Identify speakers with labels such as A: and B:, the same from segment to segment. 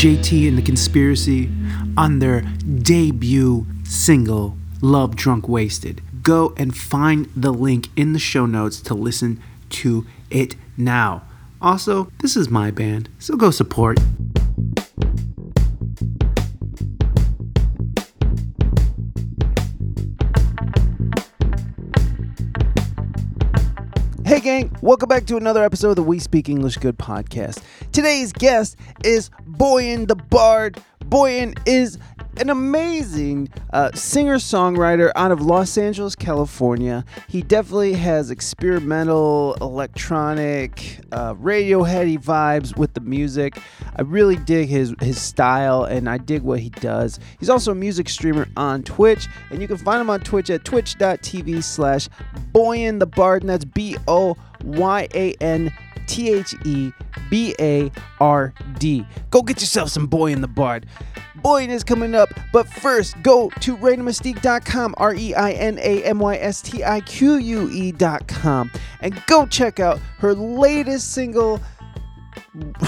A: JT and the Conspiracy on their debut single, Love Drunk Wasted. Go and find the link in the show notes to listen to it now. Also, this is my band, so go support. Hey, gang, welcome back to another episode of the We Speak English Good podcast. Today's guest is Boyan the Bard. Boyan is an amazing uh, singer songwriter out of Los Angeles, California. He definitely has experimental, electronic, uh, Radioheady vibes with the music. I really dig his, his style and I dig what he does. He's also a music streamer on Twitch, and you can find him on Twitch at twitch.tv slash Boyan the that's B O Y A N T H E B A R D. Go get yourself some Boyan the Bard. Boyan is coming up, but first go to ReinaMystique.com, R E I N A M Y S T I Q U E.com, and go check out her latest single.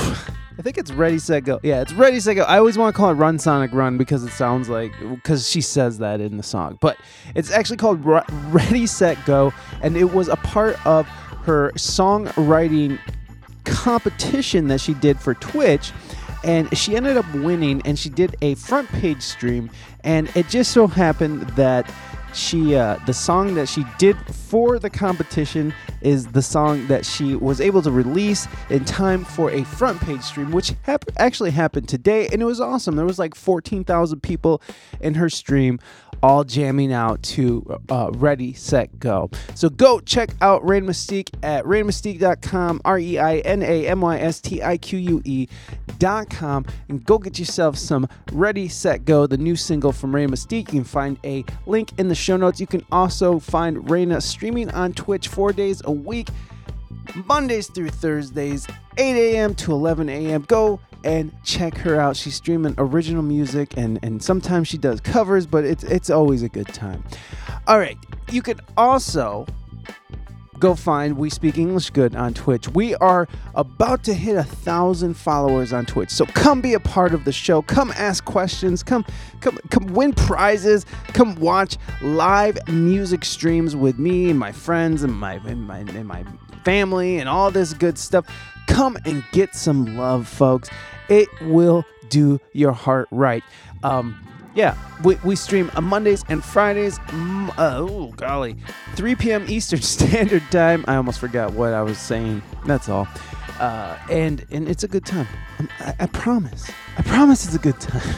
A: I think it's Ready Set Go. Yeah, it's Ready Set Go. I always want to call it Run Sonic Run because it sounds like because she says that in the song, but it's actually called Ready Set Go, and it was a part of her songwriting competition that she did for Twitch. And she ended up winning, and she did a front page stream. And it just so happened that she uh, the song that she did for the competition is the song that she was able to release in time for a front page stream which hap- actually happened today and it was awesome there was like 14,000 people in her stream all jamming out to uh, Ready, Set, Go. So go check out Reina Mystique at reinamystique.com, R E I N A M Y S T I Q U E.com, and go get yourself some Ready, Set, Go, the new single from Reina Mystique. You can find a link in the show notes. You can also find Reina streaming on Twitch four days a week. Mondays through Thursdays, 8 a.m. to 11 a.m. Go and check her out. She's streaming original music and, and sometimes she does covers, but it's it's always a good time. All right. You can also go find We Speak English Good on Twitch. We are about to hit a thousand followers on Twitch. So come be a part of the show. Come ask questions. Come come come win prizes. Come watch live music streams with me and my friends and my and my and my family and all this good stuff. Come and get some love, folks. It will do your heart right. Um, yeah, we, we stream on Mondays and Fridays. Uh, oh, golly. 3 p.m. Eastern Standard Time. I almost forgot what I was saying. That's all. Uh, and and it's a good time. I, I promise. I promise it's a good time.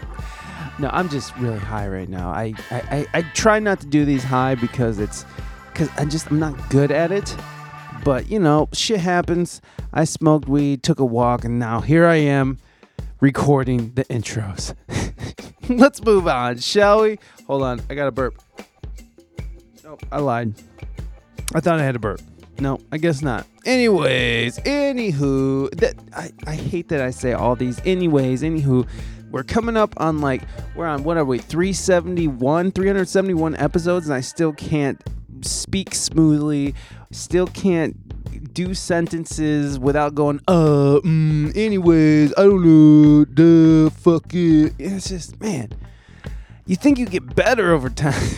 A: no, I'm just really high right now. I, I, I, I try not to do these high because it's because I just I'm not good at it. But you know, shit happens. I smoked weed, took a walk, and now here I am recording the intros. Let's move on, shall we? Hold on, I got a burp. No, I lied. I thought I had a burp. No, I guess not. Anyways, anywho, that I, I hate that I say all these. Anyways, anywho, we're coming up on like we're on what are we 371 371 episodes and I still can't speak smoothly, still can't do sentences without going uh mm, anyways, I don't know, duh fuck it. It's just man, you think you get better over time.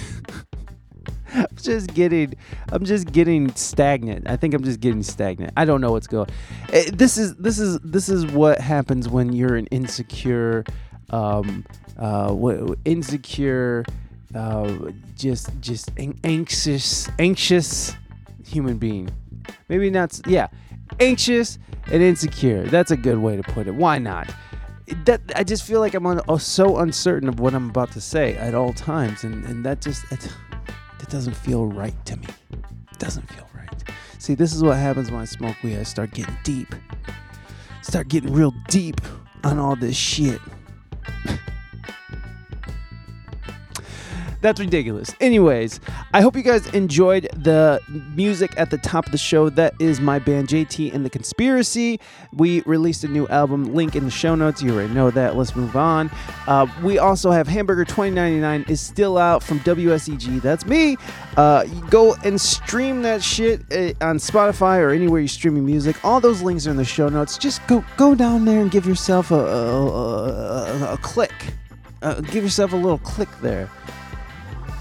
A: I'm just getting I'm just getting stagnant. I think I'm just getting stagnant. I don't know what's going. Eh, This is this is this is what happens when you're an insecure um uh insecure uh just just an- anxious anxious human being. Maybe not yeah. Anxious and insecure. That's a good way to put it. Why not? That I just feel like I'm oh, so uncertain of what I'm about to say at all times, and, and that just it, that doesn't feel right to me. It doesn't feel right. See, this is what happens when I smoke weed. I start getting deep. Start getting real deep on all this shit. That's ridiculous. Anyways, I hope you guys enjoyed the music at the top of the show. That is my band JT and the Conspiracy. We released a new album, link in the show notes. You already know that. Let's move on. Uh, we also have Hamburger 2099 is still out from WSEG. That's me. Uh, go and stream that shit uh, on Spotify or anywhere you're streaming music. All those links are in the show notes. Just go go down there and give yourself a, a, a, a click. Uh, give yourself a little click there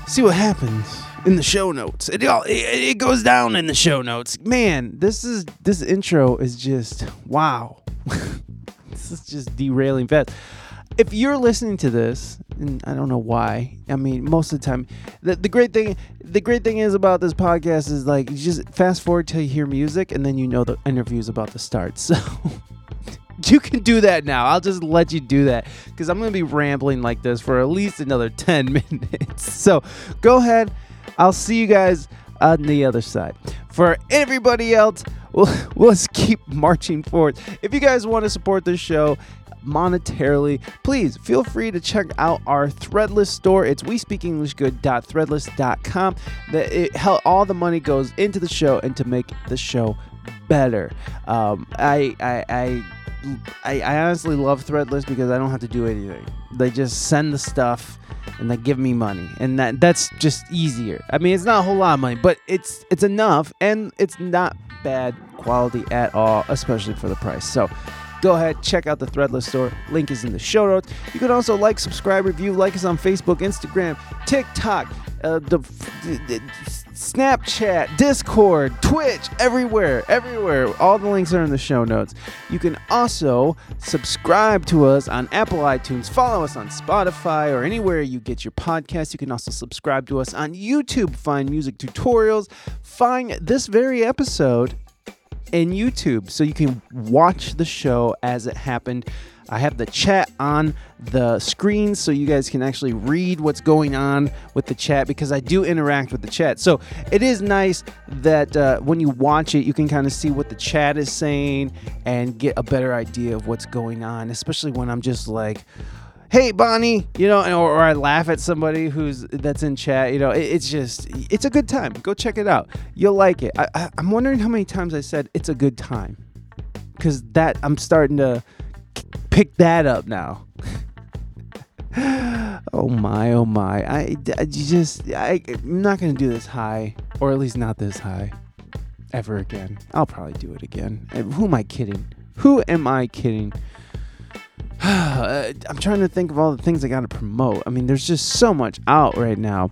A: see what happens in the show notes. It all it, it goes down in the show notes. Man, this is this intro is just wow. this is just derailing fast. If you're listening to this, and I don't know why. I mean, most of the time, the, the great thing the great thing is about this podcast is like you just fast forward till you hear music, and then you know the interview is about to start. So. You can do that now. I'll just let you do that because I'm going to be rambling like this for at least another 10 minutes. So go ahead. I'll see you guys on the other side. For everybody else, we'll, let's keep marching forward. If you guys want to support this show, monetarily, please feel free to check out our Threadless store. It's wespeakenglishgood.threadless.com. That it, all the money goes into the show and to make the show better. Um, I, I, I, I, I honestly love Threadless because I don't have to do anything. They just send the stuff and they give me money, and that that's just easier. I mean, it's not a whole lot of money, but it's it's enough, and it's not bad quality at all, especially for the price. So go ahead, check out the Threadless store. Link is in the show notes. You can also like, subscribe, review, like us on Facebook, Instagram, TikTok, uh, the, the, the Snapchat, Discord, Twitch, everywhere, everywhere. All the links are in the show notes. You can also subscribe to us on Apple iTunes, follow us on Spotify, or anywhere you get your podcast. You can also subscribe to us on YouTube, find music tutorials, find this very episode in YouTube so you can watch the show as it happened. I have the chat on the screen so you guys can actually read what's going on with the chat because I do interact with the chat. So it is nice that uh, when you watch it, you can kind of see what the chat is saying and get a better idea of what's going on, especially when I'm just like, hey bonnie you know or, or, i laugh at somebody who's that's in chat you know it, it's just it's a good time. Go check it out. You'll like it. I, I, i'm wondering how many times i said it's a good time because that i'm starting to pick that up now. Oh my oh my. I, I just I, i'm not gonna do this high or at least not this high ever again. I'll probably do it again. Who am i kidding? Who am i kidding I'm trying to think of all the things I got to promote. I mean, there's just so much out right now.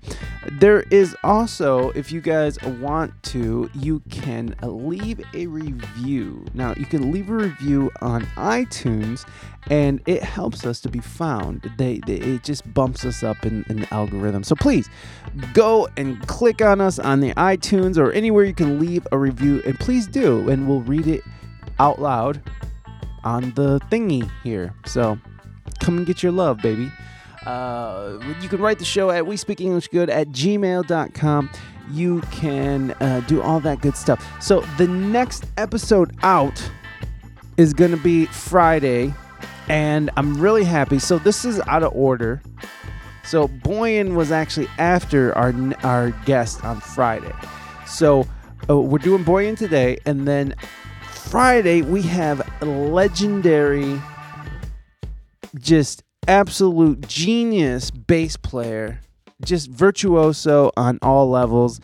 A: There is also, if you guys want to, you can uh, leave a review. Now, you can leave a review on iTunes, and it helps us to be found. They, they it just bumps us up in, in the algorithm. So please go and click on us on the iTunes or anywhere you can leave a review, and please do, and we'll read it out loud on the thingy here. So come and get your love, baby. Uh, you can write the show at we speak english good at gmail.com you can uh, do all that good stuff. So the next episode out is going to be friday and i'm really happy. So this is out of order. So boyan was actually after our our guest on friday. So uh, we're doing boyan today and then Friday, we have a legendary, just absolute genius bass player, just virtuoso on all levels.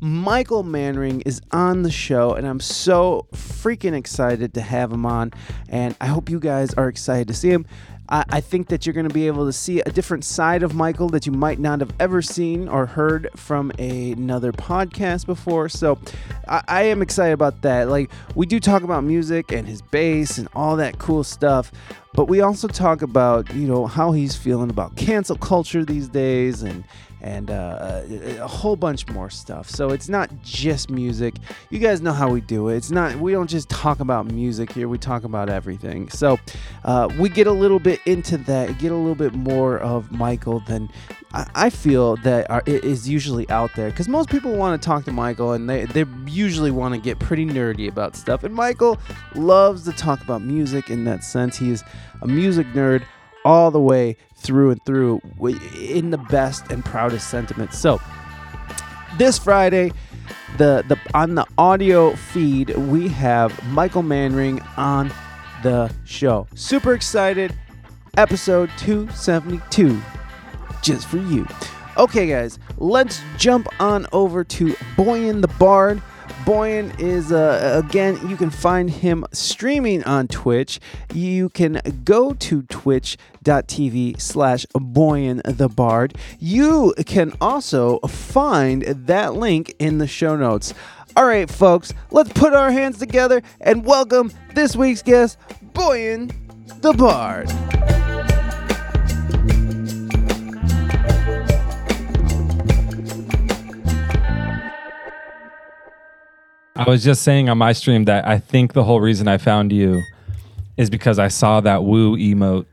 A: Michael Manring is on the show, and I'm so freaking excited to have him on. And I hope you guys are excited to see him. I, I think that you're going to be able to see a different side of Michael that you might not have ever seen or heard from a, another podcast before. So I, I am excited about that. Like, we do talk about music and his bass and all that cool stuff, but we also talk about, you know, how he's feeling about cancel culture these days and and uh, a whole bunch more stuff. So it's not just music. You guys know how we do it. It's not. We don't just talk about music here. We talk about everything. So uh, we get a little bit into that. Get a little bit more of Michael than I, I feel that are, usually out there. Because most people want to talk to Michael, and they they usually want to get pretty nerdy about stuff. And Michael loves to talk about music in that sense. He is a music nerd all the way through and through in the best and proudest sentiments. So this Friday, the the on the audio feed we have Michael Manring on the show. Super excited. Episode 272 just for you. Okay, guys, let's jump on over to Boyan the Bard. Boyan is, uh, again, you can find him streaming on Twitch. You can go to twitch.tv slash Boyan the Bard. You can also find that link in the show notes. All right, folks, let's put our hands together and welcome this week's guest, Boyan the Bard.
B: I was just saying on my stream that I think the whole reason I found you is because I saw that woo emote,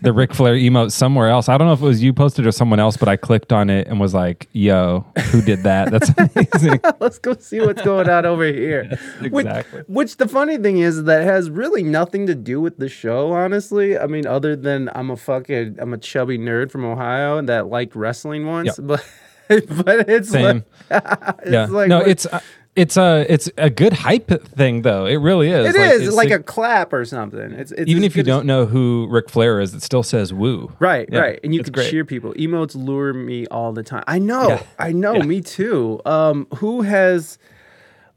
B: the Ric Flair emote somewhere else. I don't know if it was you posted or someone else, but I clicked on it and was like, "Yo, who did that? That's amazing."
A: Let's go see what's going on over here. Which-
B: exactly.
A: Which, the funny thing is that has really nothing to do with the show, honestly. I mean, other than I'm a fucking I'm a chubby nerd from Ohio and that liked wrestling once,
B: Yep.
A: but but it's
B: Same.
A: like it's
B: yeah.
A: like
B: no,
A: what-
B: it's uh, It's a it's a good hype thing though. It really is.
A: It is
B: it's
A: like, a clap or something. It's, it's
B: even if you don't know who Ric Flair is, it still says woo.
A: Right,
B: Yeah,
A: right. And you can
B: great.
A: cheer people. Emotes lure me all the time. I know.
B: Yeah.
A: I know,
B: Yeah.
A: me too. Um who has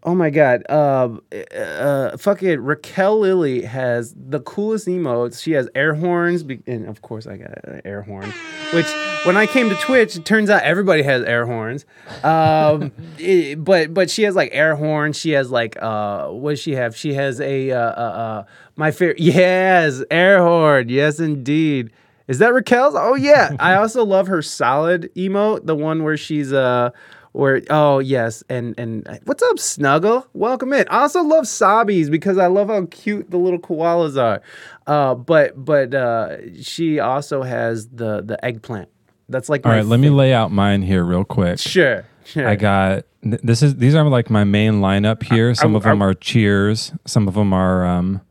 A: Oh my god. Um uh, fucking Raquel Lilly has the coolest emotes. She has air horns be- and of course I got an air horn, which when I came to Twitch, it turns out everybody has air horns. Um it- but but she has like air horns. She has like uh what does she have? She has a uh uh, uh my favorite yes, air horn. Yes indeed. Is that Raquel's? Oh yeah. I also love her solid emote, the one where she's uh where oh yes, and and what's up, Snuggle? Welcome in. I also love Sabi's because I love how cute the little koalas are. Uh but but uh she also has the the eggplant. That's like
B: All right, let me lay out mine here real quick.
A: Sure. Sure.
B: I got this is these are like my main lineup here. Some of them are cheers, some of them are um,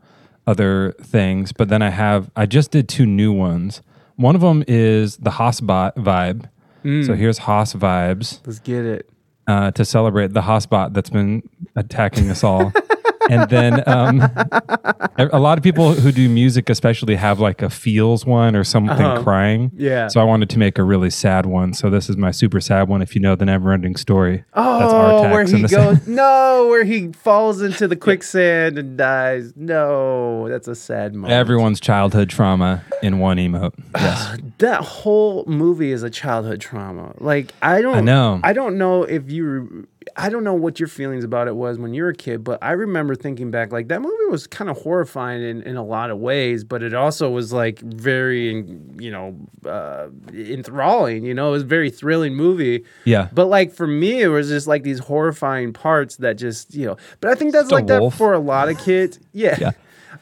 B: other things, but then I have I just did two new ones. One of them is the hoss bot vibe.
A: Mm.
B: So here's Haas vibes
A: Let's get it.
B: uh, to celebrate the hoss bot that's been attacking us all. and then um, a lot of people who do music, especially, have like a feels one or something
A: Uh-huh.
B: crying.
A: Yeah.
B: So I wanted to make a really sad one. So this is my super sad one. If you know the never ending story, that's
A: Oh,
B: Artax
A: where he goes. no, where he falls into the quicksand and dies. No, that's a sad moment.
B: Everyone's childhood trauma in one emote. Yes.
A: that whole movie is a childhood trauma. Like I don't
B: I know.
A: I don't know if you I don't know what your feelings about it was when you were a kid, but I remember thinking back like that movie was kind of horrifying in, in a lot of ways, but it also was like very you know uh, enthralling. You know, it was a very thrilling movie.
B: Yeah.
A: But like for me, it was just like these horrifying parts that just you know. But I think that's like that for a lot of kids. Yeah.
B: Yeah.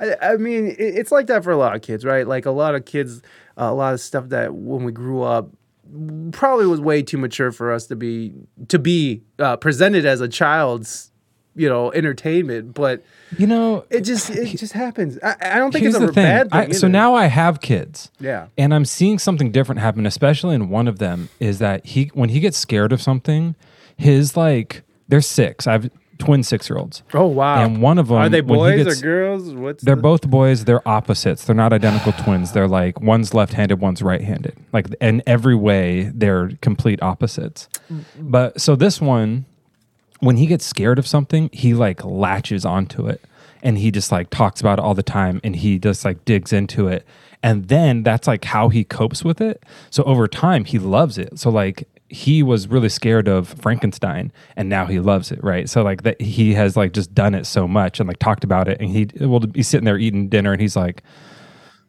A: I, I mean, it, it's like that for a lot of kids, right? Like a lot of kids, uh, a lot of stuff that when we grew up probably was way too mature for us to be to be uh, presented as a child's, you know, entertainment. But
B: You know,
A: it just it just happens. I, I don't think it's a bad thing.
B: I, so now I have kids.
A: yeah,
B: And I'm seeing something different happen, especially in one of them, is that he when he gets scared of something, his like they're six. I have twin six year olds.
A: Oh wow.
B: And one of them
A: Are they boys
B: gets-
A: or girls? What's
B: They're
A: the-
B: both boys. They're opposites. They're not identical twins. They're like one's left-handed, one's right-handed. Like in every way, they're complete opposites. But so this one, when he gets scared of something, he like latches onto it, and he just like talks about it all the time, and he just like digs into it, and then that's like how he copes with it. So over time, he loves it. So like he was really scared of Frankenstein and now he loves it, right? So like that he has like just done it so much and like talked about it and he will be sitting there eating dinner and he's like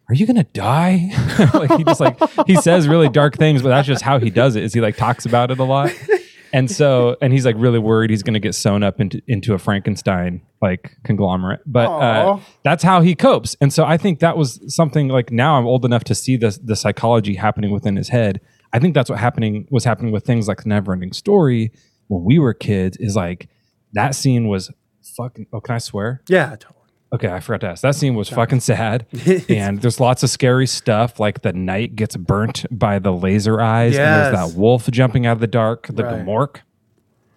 B: are you gonna die? like he just like he says really dark things, but that's just how he does it. Is he like talks about it a lot, and so and he's like really worried he's gonna get sewn up into into a Frankenstein like conglomerate. But uh, that's how he copes, and so I think that was something like now I'm old enough to see the the psychology happening within his head. I think that's what happening was happening with things like the Neverending Story when we were kids. Is like that scene was fucking. Oh, can I swear?
A: yeah, totally.
B: Okay, I forgot to ask. That scene was fucking sad, and there's lots of scary stuff. Like the knight gets burnt by the laser eyes, and there's that wolf jumping out of the dark, the
A: Right.
B: Gmork,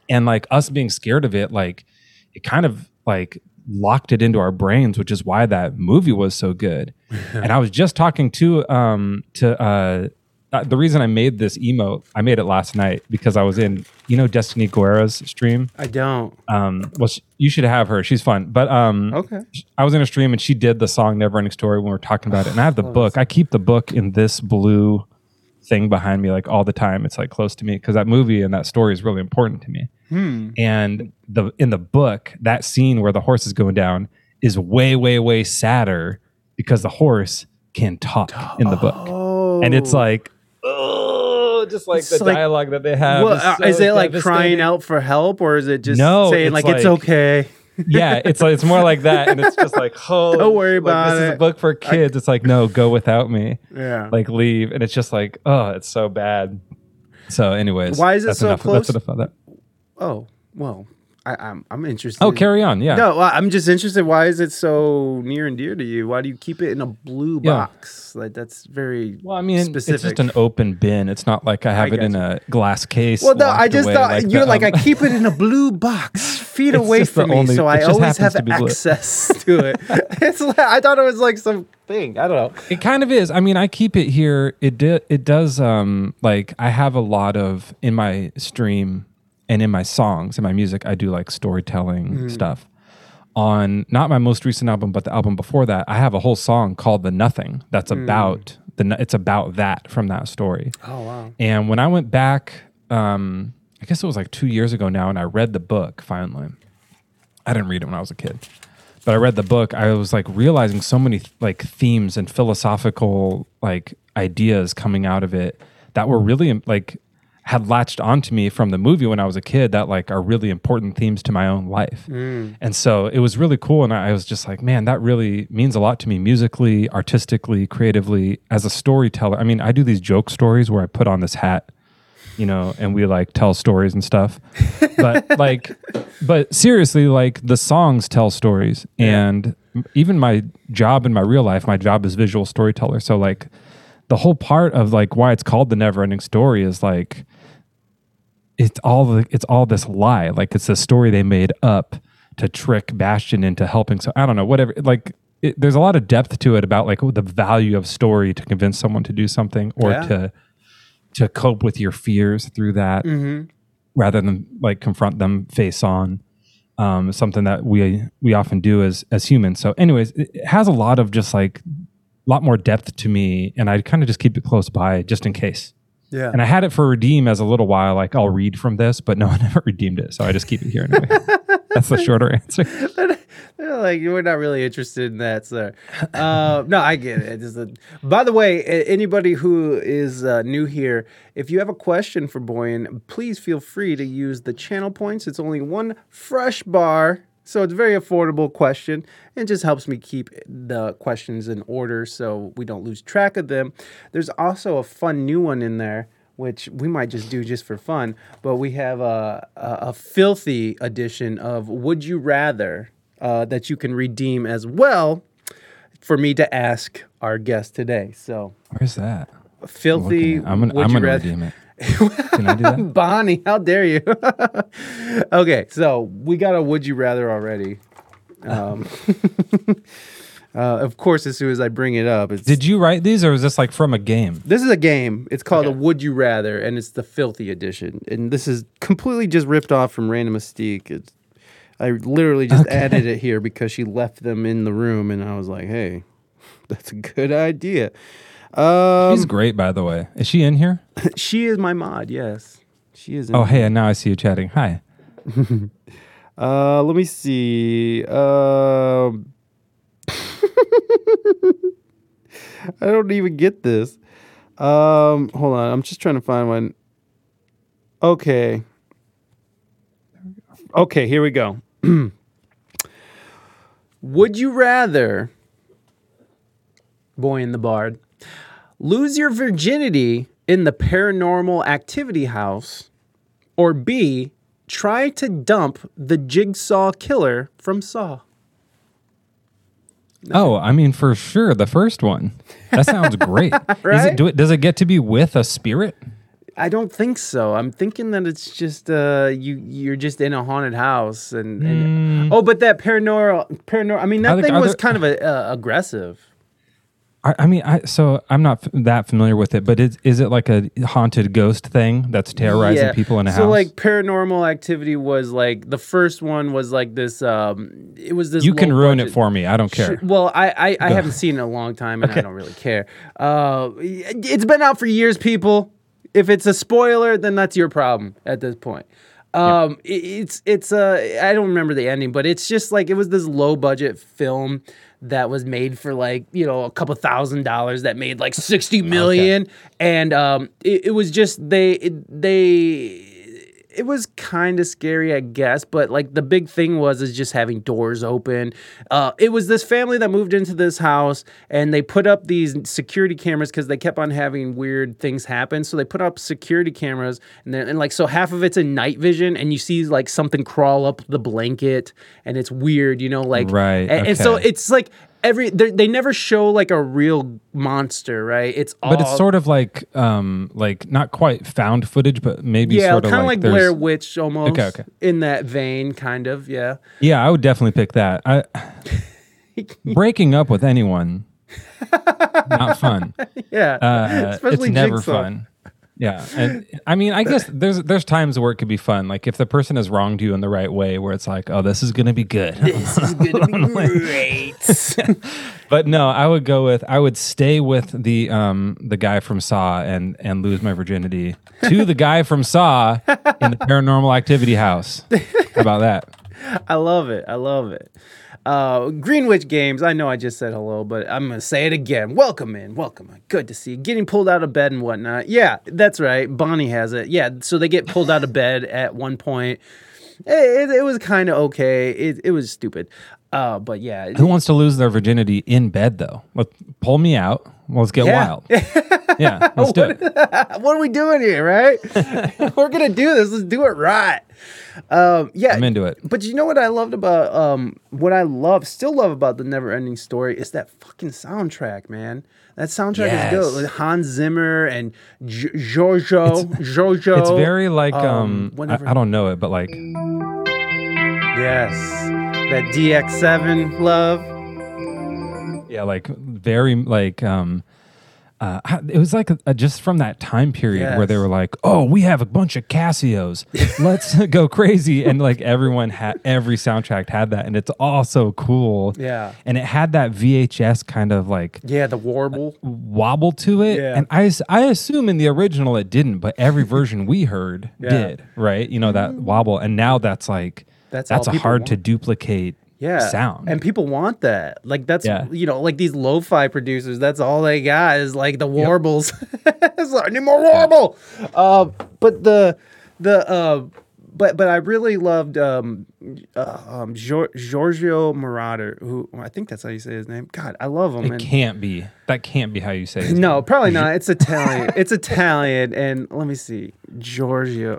B: and like us being scared of it, like it kind of like locked it into our brains, which is why that movie was so good. and I was just talking to um to uh, uh the reason I made this emote, I made it last night because I was in you know Destiny Guerra's stream.
A: I don't.
B: Um, well, sh- you should have her. She's fun, but um,
A: Okay.
B: I was in a stream and she did the song Never Ending Story when we were talking about it. And I have the book. I keep the book in this blue thing behind me like all the time. It's like close to me because that movie and that story is really important to me. And the in the book, that scene where the horse is going down is way, way, way sadder because the horse can talk in the book.
A: Oh,
B: And it's like, oh, just like
A: It's
B: the
A: like-
B: dialogue that they have.
A: Well,
B: is,
A: uh,
B: so
A: is it like crying
B: devastating.
A: out for help, or is it just
B: No,
A: saying
B: it's
A: like, it's
B: like-
A: okay?
B: yeah, it's like it's more like that, and it's just like, oh,
A: Don't worry about
B: This is
A: it.
B: a book for kids. it's like, no, go without me,
A: Yeah.
B: like leave, and it's just like, oh, it's so bad. So, anyways,
A: Why is it
B: that's
A: so
B: enough,
A: close?
B: That's enough that.
A: oh well, I, I'm I'm interested.
B: Oh, carry on. Yeah.
A: No, I'm just interested. Why is it so near and dear to you? Why do you keep it in a blue
B: Yeah.
A: box? Like that's very
B: Well, I mean,
A: specific.
B: it's just an open bin. It's not like I have it in a glass case.
A: well, no, I just thought
B: like
A: you're
B: the,
A: like
B: um,
A: I keep it in a blue box, feet away from me,
B: only-
A: so I always have
B: to blue.
A: access to it. it's like, I thought it was like some thing. I don't know.
B: It kind of is. I mean, I keep it here. It di- it does um like I have a lot of in my stream and in my songs in my music I do like storytelling
A: Mm-hmm.
B: stuff. On not my most recent album but the album before that, I have a whole song called The Nothing that's
A: Mm.
B: about the it's about that from that story.
A: Oh wow.
B: And when I went back um I guess it was like 2 years ago now and I read the book finally. I didn't read it when I was a kid but I read the book, I was like realizing so many like themes and philosophical like ideas coming out of it that were really like had latched onto me from the movie when I was a kid that like are really important themes to my own life. Mm. And so it was really cool. And I was just like, man, that really means a lot to me musically, artistically, creatively, as a storyteller. I mean, I do these joke stories where I put on this hat you know, and we like tell stories and stuff. But like, but seriously, like the songs tell stories, and even my job in my real life, my job is visual storyteller. So like, the whole part of like why it's called the never ending story is like, it's all the it's all this lie. Like it's a story they made up to trick Bastian into helping. So I don't know, whatever. Like. It, there's a lot of depth to it about like the value of story to convince someone to do something or
A: Yeah.
B: to to cope with your fears through that rather than like confront them face on um, something that we we often do as as humans so anyways it it has a lot of just like a lot more depth to me and i kind of just keep it close by just in case
A: Yeah.
B: and i had it for redeem as a little while like i'll read from this but no i never redeemed it so i just keep it here anyway that's the shorter answer
A: They're like we're not really interested in that, sir. Uh, no, I get it. A- by the way, anybody who is uh, new here, if you have a question for Boyan, please feel free to use the channel points. It's only one fresh bar, so it's a very affordable question. and just helps me keep the questions in order so we don't lose track of them. There's also a fun new one in there. Which we might just do just for fun, but we have a, a, a filthy edition of Would You Rather uh, that you can redeem as well for me to ask our guest today. So,
B: where's that
A: filthy.
B: I'm gonna, I'm gonna
A: rather-
B: redeem it can i do that
A: Bonnie, how dare you? okay, so we got a would you rather already. Um, uh, of course, as soon as I bring it up, it's
B: did you write these or was this like from a game
A: This is a game. It's called a Would You Rather, and it's the filthy edition. And this is completely just ripped off from Reina Mystique. It's, I literally just added it here because she left them in the room, and I was like, "Hey, that's a good idea." Um,
B: she's great by the way is she in here
A: she is my mod. Yes, she is. In
B: oh hey and now i see you chatting hi
A: Uh, let me see. Um, I don't even get this. Um, hold on. I'm just trying to find one. Okay. Okay, here we go. Would you rather, boyan the bard, lose your virginity in the paranormal activity house or B, try to dump the jigsaw killer from Saw.
B: Oh, I mean, for sure, the first one. That sounds great. Is
A: Right?
B: it? Do it? Does it get to be with a spirit?
A: I don't think so. I'm thinking that it's just uh you you're just in a haunted house and, and oh, but that paranormal paranormal. I mean, that thing was
B: there-
A: kind of a, uh, aggressive.
B: I, I mean, I so I'm not f- that familiar with it, but is is it like a haunted ghost thing that's terrorizing
A: Yeah.
B: people in a house?
A: so
B: house?
A: like paranormal activity was like the first one was like this. Um, it was this.
B: you can
A: low
B: ruin it
A: budget-
B: for me. I don't care.
A: Well, I I, I haven't seen it in a long time, and I don't really care. Uh, it's been out for years, people. If it's a spoiler, then that's your problem at this point. Um, it- it's it's uh, I don't remember the ending, but it's just like it was this low budget film that was made for like you know a couple thousand dollars that made like sixty million, and um, it, it was just they it, they it was kind of scary, I guess. But like the big thing was is just having doors open. Uh, it was this family that moved into this house, and they put up these security cameras because they kept on having weird things happen. So they put up security cameras, and then and like so half of it's in night vision, and you see like something crawl up the blanket, and it's weird, you know, like
B: Right,
A: And, and so it's like every they they never show like a real monster, right? It's all
B: But it's sort of like um like not quite found footage, but maybe
A: yeah,
B: sort of
A: kind of
B: like,
A: like, Blair Witch almost.
B: Okay, okay.
A: In that vein, kind of, yeah.
B: Yeah, I would definitely pick that. I breaking up with anyone, not fun.
A: Yeah.
B: Uh,
A: Especially
B: it's never
A: Jigsaw.
B: fun. Yeah, and I mean, I guess there's there's times where it could be fun. Like if the person has wronged you in the right way, where it's like, oh, this is gonna be good.
A: This is gonna be great.
B: but no, I would go with I would stay with the um the guy from Saw and and lose my virginity to the guy from Saw in the Paranormal Activity house. How about that?
A: I love it. I love it. Uh, Greenwich Games. I know I just said hello, but I'm gonna say it again. Welcome in, welcome. in. Good to see you. Getting pulled out of bed and whatnot. Yeah, that's right. Bonnie has it. Yeah, so they get pulled out of bed at one point. It, it, it was kind of okay. It, it was stupid. Uh, but yeah,
B: Who wants to lose their virginity in bed though? Let pull me out. Let's get
A: Yeah.
B: wild. yeah, let's do it.
A: what are we doing here, right? We're gonna do this. Let's do it right. Um, yeah,
B: I'm into it.
A: But you know what I loved about um, what I love, still love about the Never Ending Story is that fucking soundtrack, man. That soundtrack is good.
B: Yes.
A: With Hans Zimmer and G- Giorgio. Giorgio.
B: It's very like um, I. I don't know it, but like
A: yes, that DX7 love.
B: yeah, like very like um uh, it was like a, just from that time period where they were like, "Oh, we have a bunch of Casios, let's go crazy!" And like everyone had every soundtrack had that, and it's all so cool.
A: Yeah.
B: and it had that VHS kind of like
A: Yeah, the warble.
B: wobble to it.
A: Yeah.
B: And I assume in the original it didn't, but every version we heard
A: Yeah.
B: did, right? You know, that wobble. And now that's like,
A: That's
B: that's, a hard
A: want.
B: to duplicate
A: yeah.
B: sound.
A: and people want that. Like that's
B: Yeah.
A: you know like these lo-fi producers that's all they got is like the warbles. It's like, i need more warble. Uh, but the the uh but but I really loved um, uh, um Gior- Giorgio Moroder, who I think that's how you say his name. God, I love him.
B: it
A: and-
B: can't be. That can't be how you say it.
A: no, probably not. It's Italian. it's Italian, and let me see, Giorgio.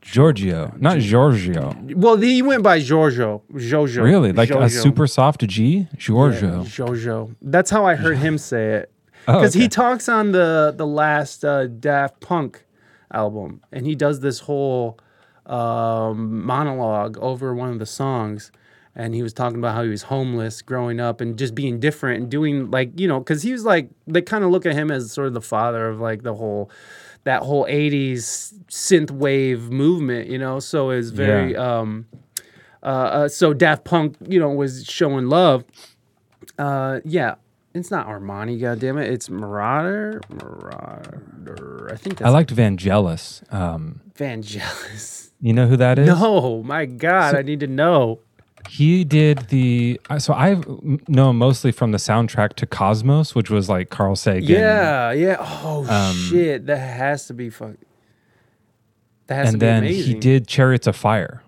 B: Giorgio, not Giorgio.
A: Well, he went by Giorgio. Giorgio.
B: Really? Like a super soft G? Giorgio.
A: Jojo. That's how I heard him say it.
B: Oh,
A: Because
B: okay.
A: he talks on the the last uh, Daft Punk album, and he does this whole um, monologue over one of the songs. And he was talking about how he was homeless growing up and just being different and doing like you know because he was like they kind of look at him as sort of the father of like the whole that whole 80s synth wave movement you know so it's very
B: Yeah.
A: um uh, uh so Daft Punk you know was showing love uh, yeah, it's not Armani. goddamn it, it's Marauder. Marauder. I think that's
B: I liked Vangelis. Um,
A: Vangelis.
B: you know who that is?
A: No, my God, I need to know.
B: He did the. uh, So I know him mostly from the soundtrack to Cosmos, which was like Carl Sagan.
A: Yeah, yeah. Oh
B: Um,
A: shit, that has to be fuck. That has
B: and
A: to be
B: then
A: amazing.
B: he did Chariots of Fire,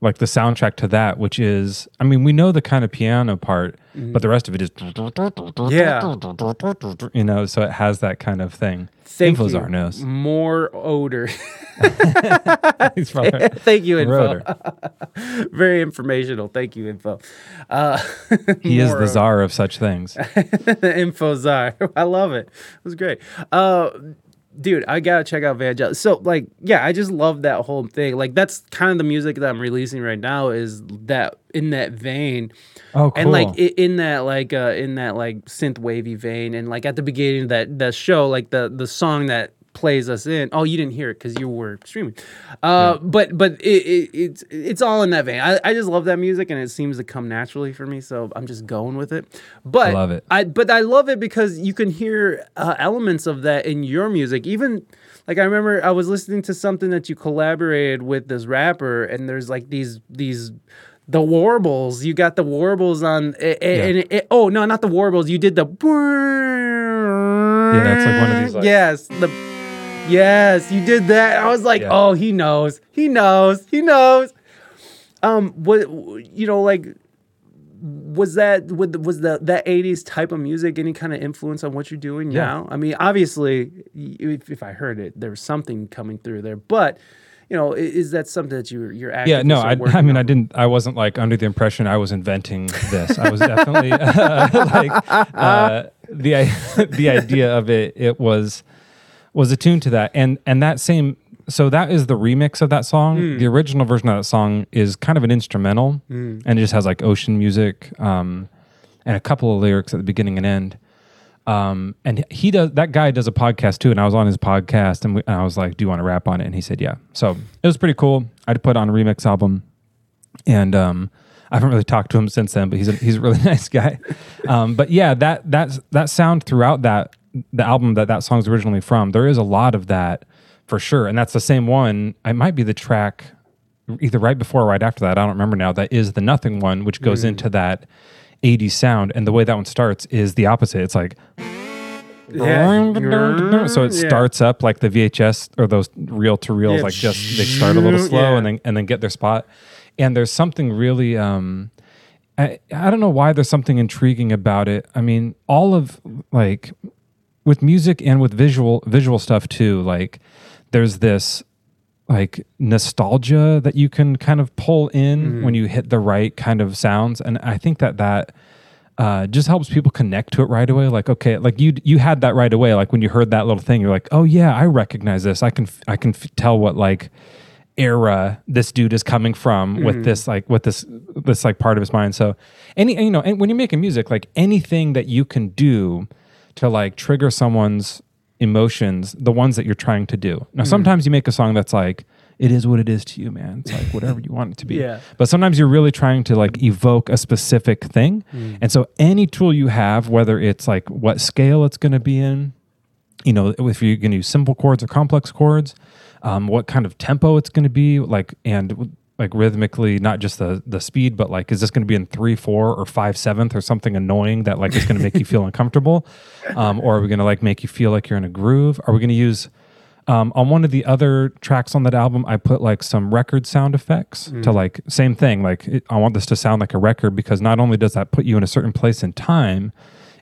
B: like the soundtrack to that, which is, I mean, we know the kind of piano part, but the rest of it is,
A: Mm-hmm. Yeah.
B: you know, so it has that kind of thing.
A: Thank
B: Infozar
A: you.
B: knows.
A: More odor. Thank you, info. Very informational. Thank you, info. Uh,
B: He is the
A: odor.
B: czar of such things.
A: info czar. I love it. It was great. Uh, dude, I gotta check out Vangelis. So, like, yeah, I just love that whole thing. Like, that's kind of the music that I'm releasing right now. Is that in that vein?
B: Oh, cool.
A: And like in that like uh in that like synth wavy vein, and like at the beginning of that that show, like the the song that plays us in. Oh, you didn't hear it because you were streaming. Uh, but but it, it it's it's all in that vein. I, I just love that music, and it seems to come naturally for me. So I'm just going with it. But I
B: love it.
A: I but I love it because you can hear uh, elements of that in your music. Even like I remember I was listening to something that you collaborated with this rapper, and there's like these these the warbles. You got the warbles on, a- and it, oh no, not the warbles. You did the yeah,
B: it's like one of these, like-
A: yes the Yes, you did that. I was like,
B: Yeah.
A: oh, he knows. He knows. He knows. Um, what you know, like, was that with was the that '80s type of music any kind of influence on what you're doing
B: Yeah.
A: now? I mean, obviously, if, if I heard it, there was something coming through there. But you know, is that something that you're you're
B: Yeah, no, I, I mean,
A: on?
B: I didn't, I wasn't like under the impression I was inventing this. I was definitely like uh, the the idea of it. It was was attuned to that, and and that same. So that is the remix of that song.
A: Hmm.
B: The original version of that song is kind of an instrumental, and it just has like ocean music um, and a couple of lyrics at the beginning and end. Um, and he does that guy does a podcast too, and I was on his podcast, and, we, and I was like, "Do you want to rap on it?" And he said, "Yeah." So it was pretty cool. I put on a remix album, and um, I haven't really talked to him since then, but he's a, he's a really nice guy. Um, but yeah, that that that sound throughout that the album that that song's originally from, there is a lot of that for sure, and that's the same one. It might be the track either right before or right after that. I don't remember now. That is the Nothing one, which goes into that 80s sound, and the way that one starts is the opposite. It's like
A: Yeah.
B: so it
A: Yeah.
B: starts up like the VHS or those reel to reels,
A: Yeah.
B: like just they start a little slow and then and then get their spot. And there's something really um I, I don't know why there's something intriguing about it. I mean, all of like with music and with visual visual stuff too, like there's this like nostalgia that you can kind of pull in when you hit the right kind of sounds. And i think that that uh, just helps people connect to it right away. Like okay like you you had that right away. Like when you heard that little thing you're like oh yeah i recognize this. I can f- i can f- tell what like era this dude is coming from with this like with this this like part of his mind. So any you know and when you're making music like anything that you can do to like trigger someone's emotions the ones that you're trying to do. Now sometimes you make a song that's like it is what it is to you man. It's like whatever you want it to be.
A: Yeah.
B: but sometimes you're really trying to like evoke a specific thing. And so any tool you have whether it's like what scale it's going to be in you know, if you're going to use simple chords or complex chords, um, what kind of tempo it's going to be, like, and like rhythmically, not just the the speed, but like, is this going to be in three, four, or five seventh, or something annoying that like is going to make you feel uncomfortable, um, or are we going to like make you feel like you're in a groove? Are we going to use um, on one of the other tracks on that album, I put like some record sound effects to like same thing. Like it, I want this to sound like a record because not only does that put you in a certain place in time,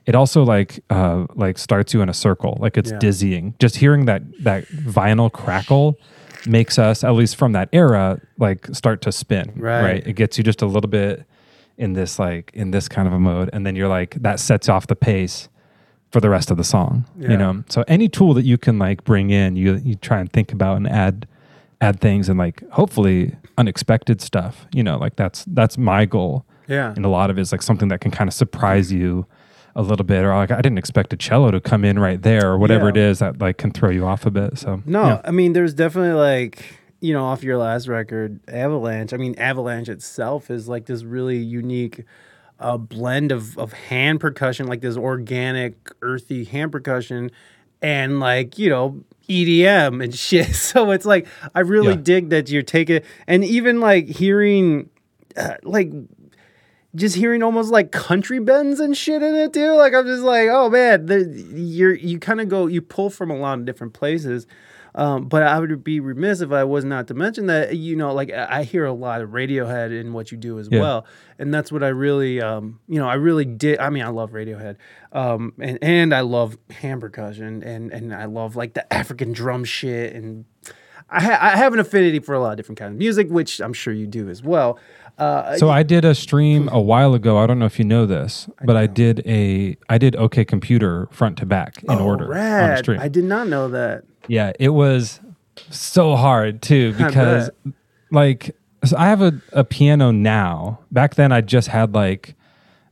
B: it also like uh, like starts you in a circle. Like it's
A: Yeah.
B: dizzying. Just hearing that that vinyl crackle makes us, at least from that era, like start to spin.
A: Right.
B: It gets you just a little bit in this like in this kind of a mode, and then you're like that sets off the pace for the rest of the song.
A: Yeah.
B: You know, so any tool that you can like bring in, you you try and think about and add add things and like hopefully unexpected stuff. You know, like that's that's my goal.
A: Yeah.
B: And a lot of it is like something that can kind of surprise you a little bit, or like I didn't expect a cello to come in right there, or whatever
A: Yeah.
B: it is that like can throw you off a bit. So
A: No,
B: yeah.
A: I mean, there's definitely like, you know, off your last record, Avalanche. I mean, Avalanche itself is like this really unique uh, blend of, of hand percussion, like this organic, earthy hand percussion, and like, you know, EDM and shit. So it's like, I really
B: Yeah.
A: dig that you're taking, and even like hearing, uh, like, just hearing almost like country bends and shit in it too. Like I'm just like, oh man, the, you're you kind of go you pull from a lot of different places. Um, but I would be remiss if I was not to mention that you know, like I hear a lot of Radiohead in what you do as
B: Yeah.
A: well, and that's what I really, um, you know, I really did. I mean, I love Radiohead, um, and and I love hand percussion, and and I love like the African drum shit, and I, ha- I have an affinity for a lot of different kinds of music, which I'm sure you do as well. Uh,
B: So I did a stream a while ago. I don't know if you know this, but I did a I did OK Computer front to back in order on a
A: Oh,
B: stream.
A: I did not know that.
B: Yeah, it was so hard too because like so I have a, a piano now. Back then I just had like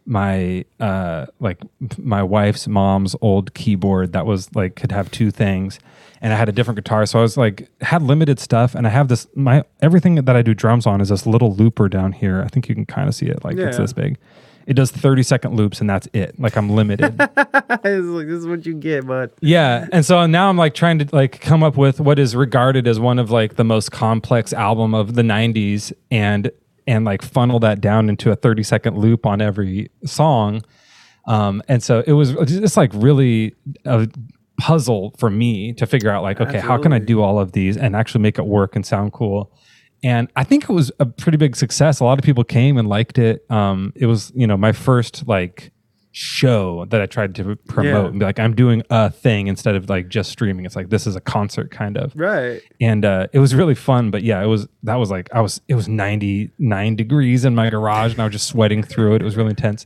B: my uh like my wife's mom's old keyboard that was like could have two things and I had a different guitar so I was like had limited stuff and I have this my everything that I do drums on is this little looper down here. I think you can kind of see it like it's this big. It does 30 second loops and that's it. Like I'm limited.
A: like this is what you get, bud.
B: Yeah, and so now I'm like trying to like come up with what is regarded as one of like the most complex album of the '90s, and and like funnel that down into a 30 second loop on every song. Um, and so it was just like really a puzzle for me to figure out like, okay, how can I do all of these and actually make it work and sound cool? And I think it was a pretty big success. A lot of people came and liked it. Um, it was, you know, my first like show that I tried to promote
A: Yeah.
B: and be like, I'm doing a thing instead of like just streaming. It's like this is a concert kind of
A: Right.
B: and uh, it was really fun. But yeah, it was that was like I was it was ninety nine degrees in my garage, and I was just sweating through it. It was really intense.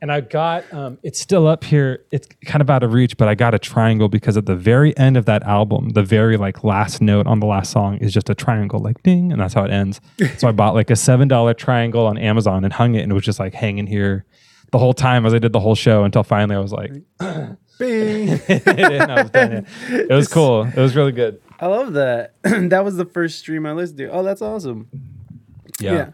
B: And I got um, it's still up here. It's kind of out of reach, but I got a triangle because at the very end of that album, the very like last note on the last song is just a triangle, like ding, and that's how it ends. so I bought like a seven dollar triangle on Amazon and hung it, and it was just like hanging here the whole time as I did the whole show until finally I was like,
A: Bing.
B: I was done. Yeah. It was cool. It was really good.
A: I love that. that was the first stream I listened to. Oh, that's awesome. Yeah.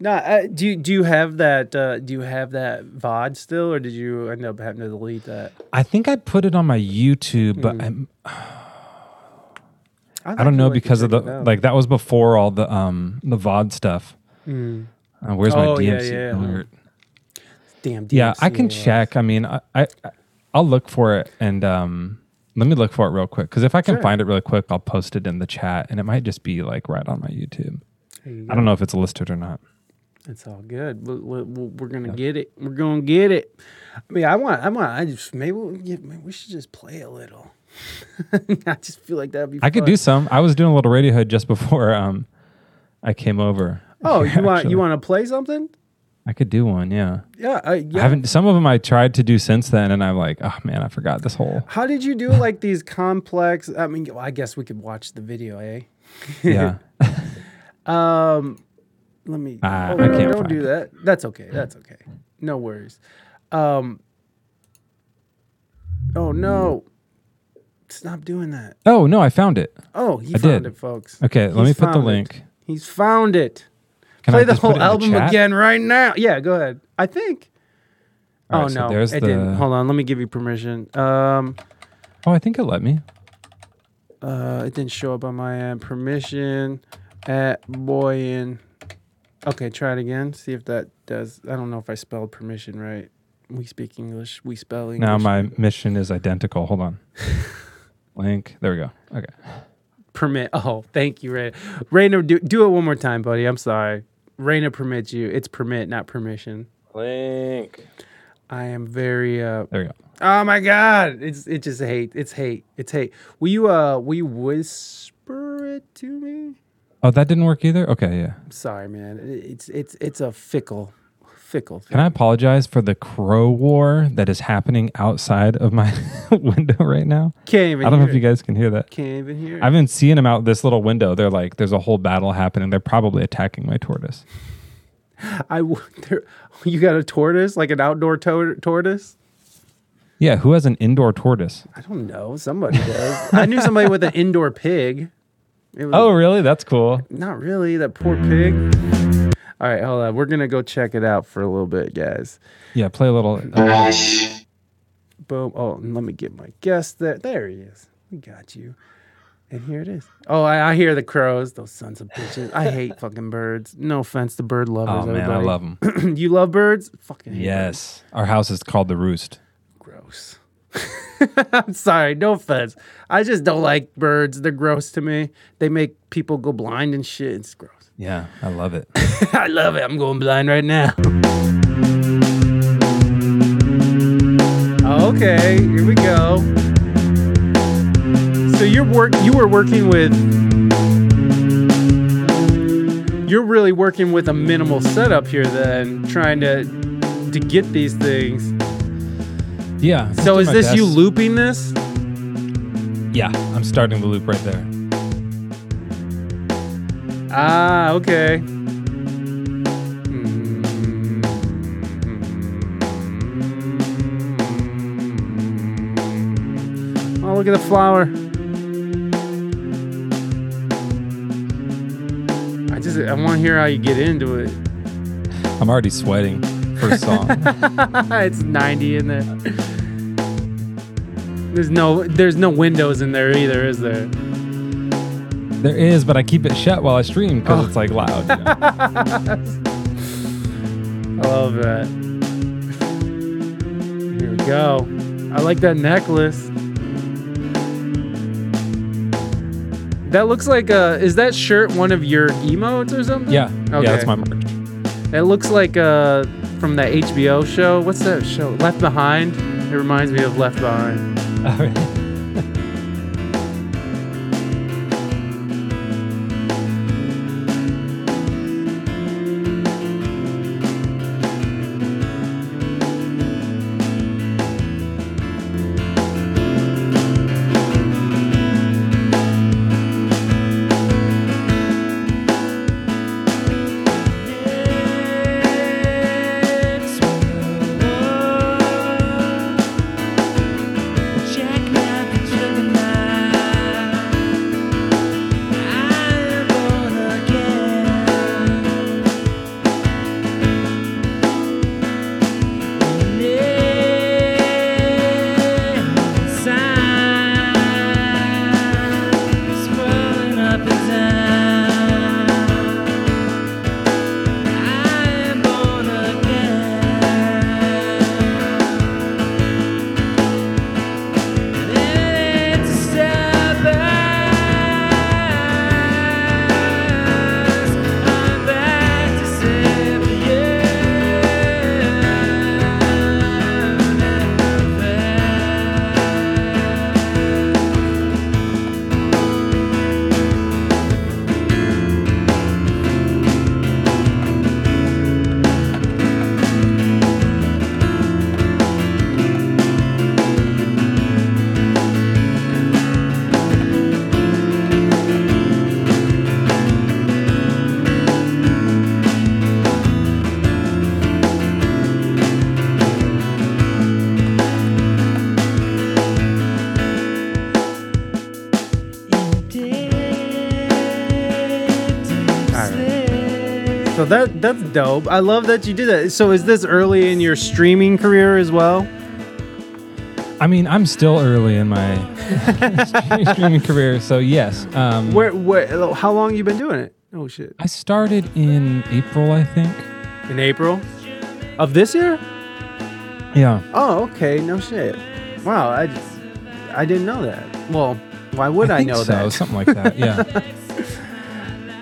A: No, uh, do you do you have that? Uh, do you have that VOD still, or did you end up having to delete that?
B: I think I put it on my YouTube, but I'm, I don't know because of the like that was before all the um the VOD stuff. Uh, where's my
A: Oh, yeah,
B: DMC
A: yeah.
B: alert?
A: Damn.
B: Yeah, I can
A: DMCA.
B: check. I mean, I, I I'll look for it and um let me look for it real quick because if I can
A: Sure.
B: find it really quick, I'll post it in the chat and it might just be like right on my YouTube.
A: You
B: I don't know if it's listed or not.
A: It's all good. We, we, we- we're gonna get it. We're gonna get it. I mean, I want. I want. I just maybe we, yeah, maybe we should just play a little. I just feel like that'd be.
B: I could do some. I was doing a little Radiohead just before um I came over.
A: Oh, you want
B: Actually.
A: you want to play something?
B: I could do one, yeah.
A: Yeah. Uh, yeah.
B: I haven't. Some of them I tried to do since then, and I'm like, oh man, I forgot this whole.
A: How did you do like these complex? I mean, well, I guess we could watch the video, eh?
B: Yeah,
A: Um, let me.
B: Ah,
A: oh,
B: I
A: no,
B: can't
A: don't do
B: it.
A: that. That's okay. That's okay. No worries. Um. Oh no! Stop doing that.
B: Oh no, I found it.
A: Oh, he
B: I
A: found
B: did.
A: it, folks.
B: Okay, let me put the
A: found it.
B: link.
A: He's found it.
B: Can
A: Play
B: I
A: the whole
B: in the
A: album again right now. Yeah, go ahead. I think.
B: All
A: oh
B: right,
A: no,
B: there's
A: it
B: the-
A: didn't. Hold on, let me give you permission. Um,
B: Oh, I think it let me.
A: uh, it didn't show up on my end. Permission at Boyan. Okay, try it again. See if that does. I don't know if I spelled permission right. We speak English. We spell English.
B: Now my mission is identical. Hold on. link. There we go. Okay.
A: permit. Oh, thank you, Ray. Reina, do do it one more time, buddy. I'm sorry. Reina permits you. It's permit, not permission.
B: Link.
A: I am very uh
B: There we go.
A: Oh my god. It's it just hate. It's hate. It's hate. Will you uh will you whisper it to me?
B: Oh, that didn't work either. Okay, yeah.
A: I'm sorry, man. It- It's it's it's a fickle fickle thing.
B: Can I apologize for the crow war that is happening outside of my window right now?
A: Can't even
B: I don't know if you guys can hear that.
A: can't even hear it.
B: I've been seeing them out this little window. They're like, there's a whole battle happening. They're probably attacking my tortoise.
A: I there, you got a tortoise, like an outdoor to- tortoise?
B: Yeah, who has an indoor tortoise?
A: I don't know. Somebody does. I knew somebody with an indoor pig. Was
B: Oh, really? That's cool.
A: Not really. That poor pig. All right, hold on. We're gonna go check it out for a little bit, guys.
B: Yeah, play a little.
A: Boom. Oh, and let me get my guest there. There he is. We got you. And here it is. Oh, I, I hear the crows. Those sons of bitches. I hate fucking birds. No offense to bird lovers.
B: Oh man, I love them.
A: you love birds? Fucking
B: yes, our house is called the Roost.
A: Gross. I'm sorry. No offense. I just don't like birds. They're gross to me. They make people go blind and shit. It's gross.
B: Yeah, I love it.
A: I love it. I'm going blind right now. Okay, here we go. So you're work you were working with You're really working with a minimal setup here then, trying to to get these things.
B: Yeah.
A: So is this you looping this?
B: Yeah, I'm starting the loop right there.
A: Ah, okay. Oh, look at the flower. I just I want to hear how you get into it.
B: I'm already sweating. First song.
A: it's 90 in there. There's no there's no windows in there either, is there?
B: There is, but I keep it shut while I stream because
A: Oh.
B: it's like loud. you know?
A: I love that. Here we go. I like that necklace. That looks like uh is that shirt one of your emotes or something?
B: Yeah,
A: Okay.
B: yeah, that's my merch.
A: It looks like uh from that HBO show. What's that show? Left Behind. It reminds me of Left Behind. that that's dope. I love that you did that. So is this early in your streaming career as well?
B: I mean, I'm still early in my streaming career, so yes. Um,
A: Where where how long you been doing it? Oh shit.
B: I started in April, I think.
A: In April of this year?
B: Yeah.
A: Oh, okay. No shit. Wow, I I didn't know that. Well, why would I,
B: think
A: know
B: so,
A: that?
B: Something like that. Yeah.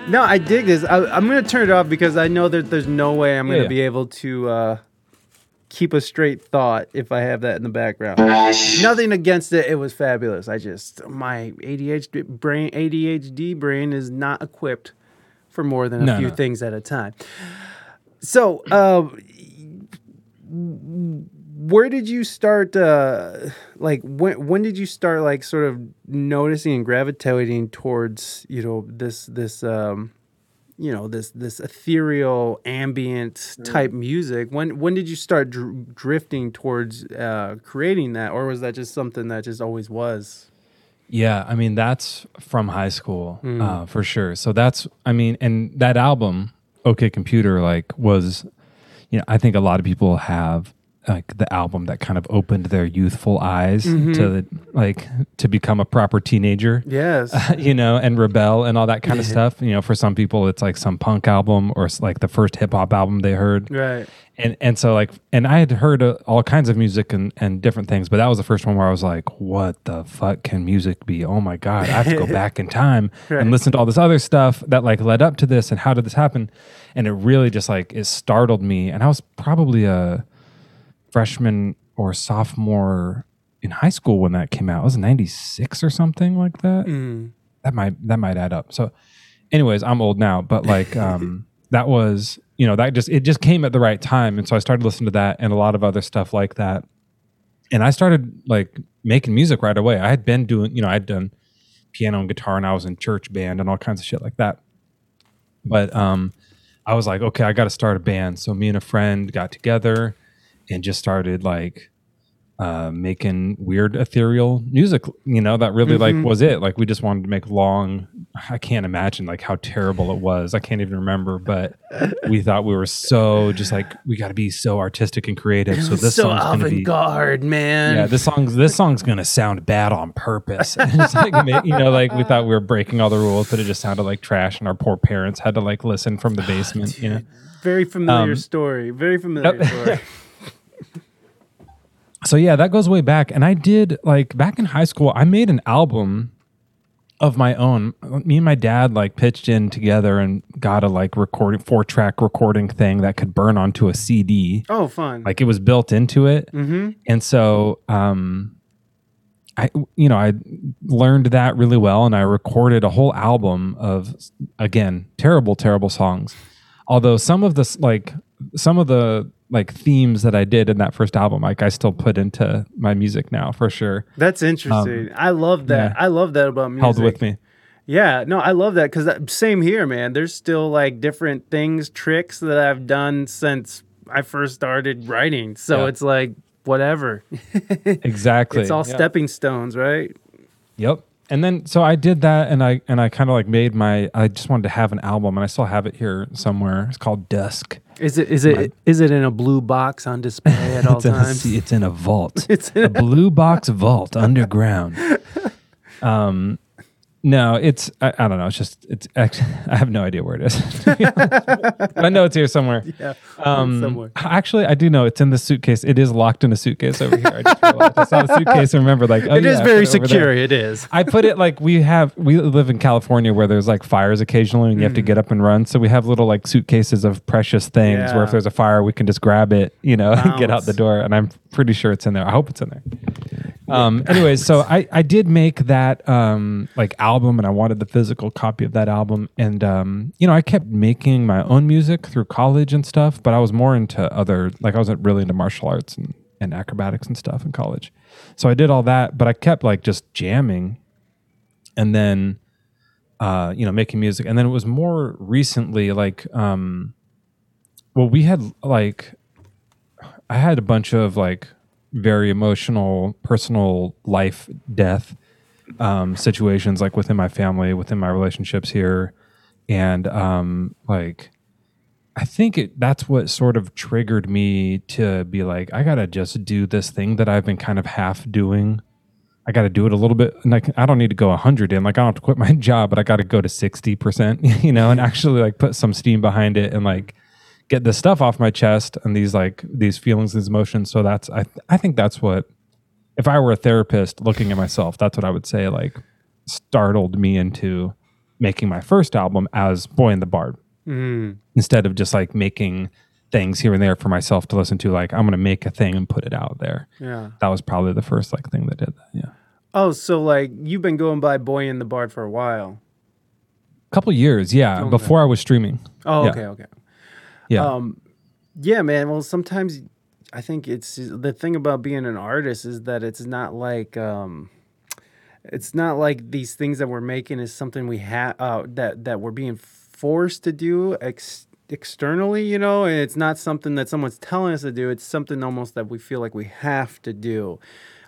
A: No, I dig this. I, I'm gonna turn it off because I know that there's no way I'm gonna
B: Yeah.
A: be able to uh, keep a straight thought if I have that in the background. Nothing against it. It was fabulous. I just my ADHD brain ADHD brain is not equipped for more than a
B: No,
A: few
B: no.
A: things at a time. So, um, where did you start? Uh, like when when did you start like sort of noticing and gravitating towards you know this this um, you know this this ethereal ambient type music? When when did you start dr- drifting towards uh, creating that, or was that just something that just always was?
B: Yeah, I mean that's from high school
A: Mm.
B: uh, for sure. So that's I mean, and that album, OK Computer, like was, you know, I think a lot of people have like the album that kind of opened their youthful eyes
A: Mm-hmm.
B: to like to become a proper teenager.
A: Yes.
B: you know, and rebel and all that kind of stuff. You know, for some people, it's like some punk album or like the first hip hop album they heard.
A: right.
B: And and so like, and I had heard uh, all kinds of music and and different things, but that was the first one where I was like, what the fuck can music be? Oh my god, I have to go back in time
A: Right.
B: and listen to all this other stuff that like led up to this and how did this happen? And it really just like it startled me. And I was probably a freshman or sophomore in high school when that came out. It was 96 or something like that.
A: Mm.
B: That might that might add up. So anyways, I'm old now, but like um that was, you know, that just it just came at the right time and so I started listening to that and a lot of other stuff like that. And I started like making music right away. I had been doing, you know, I'd done piano and guitar and I was in church band and all kinds of shit like that. But um I was like, okay, I got to start a band. So me and a friend got together and just started like uh, making weird ethereal music. You know, that really like was it. Like we just wanted to make long. I can't imagine like how terrible it was. I can't even remember, but we thought we were so just like we got to be so artistic and creative. So this
A: so
B: song's gonna be.
A: avant-garde, man.
B: Yeah, this song's this song's gonna sound bad on purpose. It's like you know, like we thought we were breaking all the rules, but it just sounded like trash, and our poor parents had to like listen from the basement. you know,
A: Very familiar
B: Um,
A: story. Very familiar story.
B: So yeah, that goes way back. And I did like back in high school, I made an album of my own. Me and my dad like pitched in together and got a like recording four track recording thing that could burn onto a CD.
A: Oh, fun.
B: Like it was built into it.
A: mm-hmm.
B: And so um I you know, I learned that really well and I recorded a whole album of again, terrible terrible songs. Although some of the like some of the like themes that I did in that first album like I still put into my music now for sure.
A: That's interesting. Um, I love that.
B: yeah.
A: I love that about music.
B: Held with me.
A: Yeah, no, I love that because same here, man. There's still like different things, tricks that I've done since I first started writing. So
B: Yeah.
A: it's like whatever.
B: Exactly.
A: it's all
B: Yeah.
A: stepping stones, right?
B: Yep. And then so I did that and I and I kind of like made my I just wanted to have an album and I still have it here somewhere. It's called Dusk.
A: Is it is it is it in a blue box on display at all
B: It's in, a,
A: times?
B: it's in a vault.
A: It's in
B: a blue box vault underground. Um no, it's I, I don't know. It's just it's actually, I have no idea where it is. to be honest. But I know it's here somewhere.
A: Yeah,
B: Um,
A: somewhere.
B: Actually, I do know it's in the suitcase. It is locked in a suitcase over here. I just realized. I saw the suitcase and remember like oh
A: It
B: yeah,
A: is very
B: it over there.
A: secure. It is.
B: I put it like we have we live in California where there's like fires occasionally and you have to get up and run. So we have little like suitcases of precious things where if there's a fire we can just grab it, you know, and get out the door. And I'm pretty sure it's in there. I hope it's in there. Um anyways, so I I did make that um like album and I wanted the physical copy of that album and um you know, I kept making my own music through college and stuff, but I was more into other like I wasn't really into martial arts and and acrobatics and stuff in college. So I did all that, but I kept like just jamming and then uh you know making music and then it was more recently like um well we had like i had a bunch of like very emotional personal life death um situations like within my family within my relationships here and um like I think it that's what sort of triggered me to be like, I gotta just do this thing that I've been kind of half doing. I gotta do it a little bit. And I, can, I don't need to go hundred in. Like I don't have to quit my job, but I gotta go to sixty percent, you know, and actually like put some steam behind it and like get this stuff off my chest and these like these feelings, these emotions. So that's I I think that's what if I were a therapist looking at myself, that's what I would say like startled me into making my first album as Boyan the Bard
A: Mm.
B: instead of just like making things here and there for myself to listen to like i'm gonna make a thing and put it out there
A: Yeah.
B: that was probably the first like thing that did that yeah
A: Oh, so like you've been going by Boyan the Bard for a while.
B: a couple years yeah
A: Okay.
B: before i was streaming
A: Oh,
B: Yeah.
A: okay, okay.
B: Yeah
A: Um, yeah, man. Well, sometimes I think it's the thing about being an artist is that it's not like um, it's not like these things that we're making is something we have uh, that that we're being forced to do ex- externally. You know, and it's not something that someone's telling us to do. It's something almost that we feel like we have to do.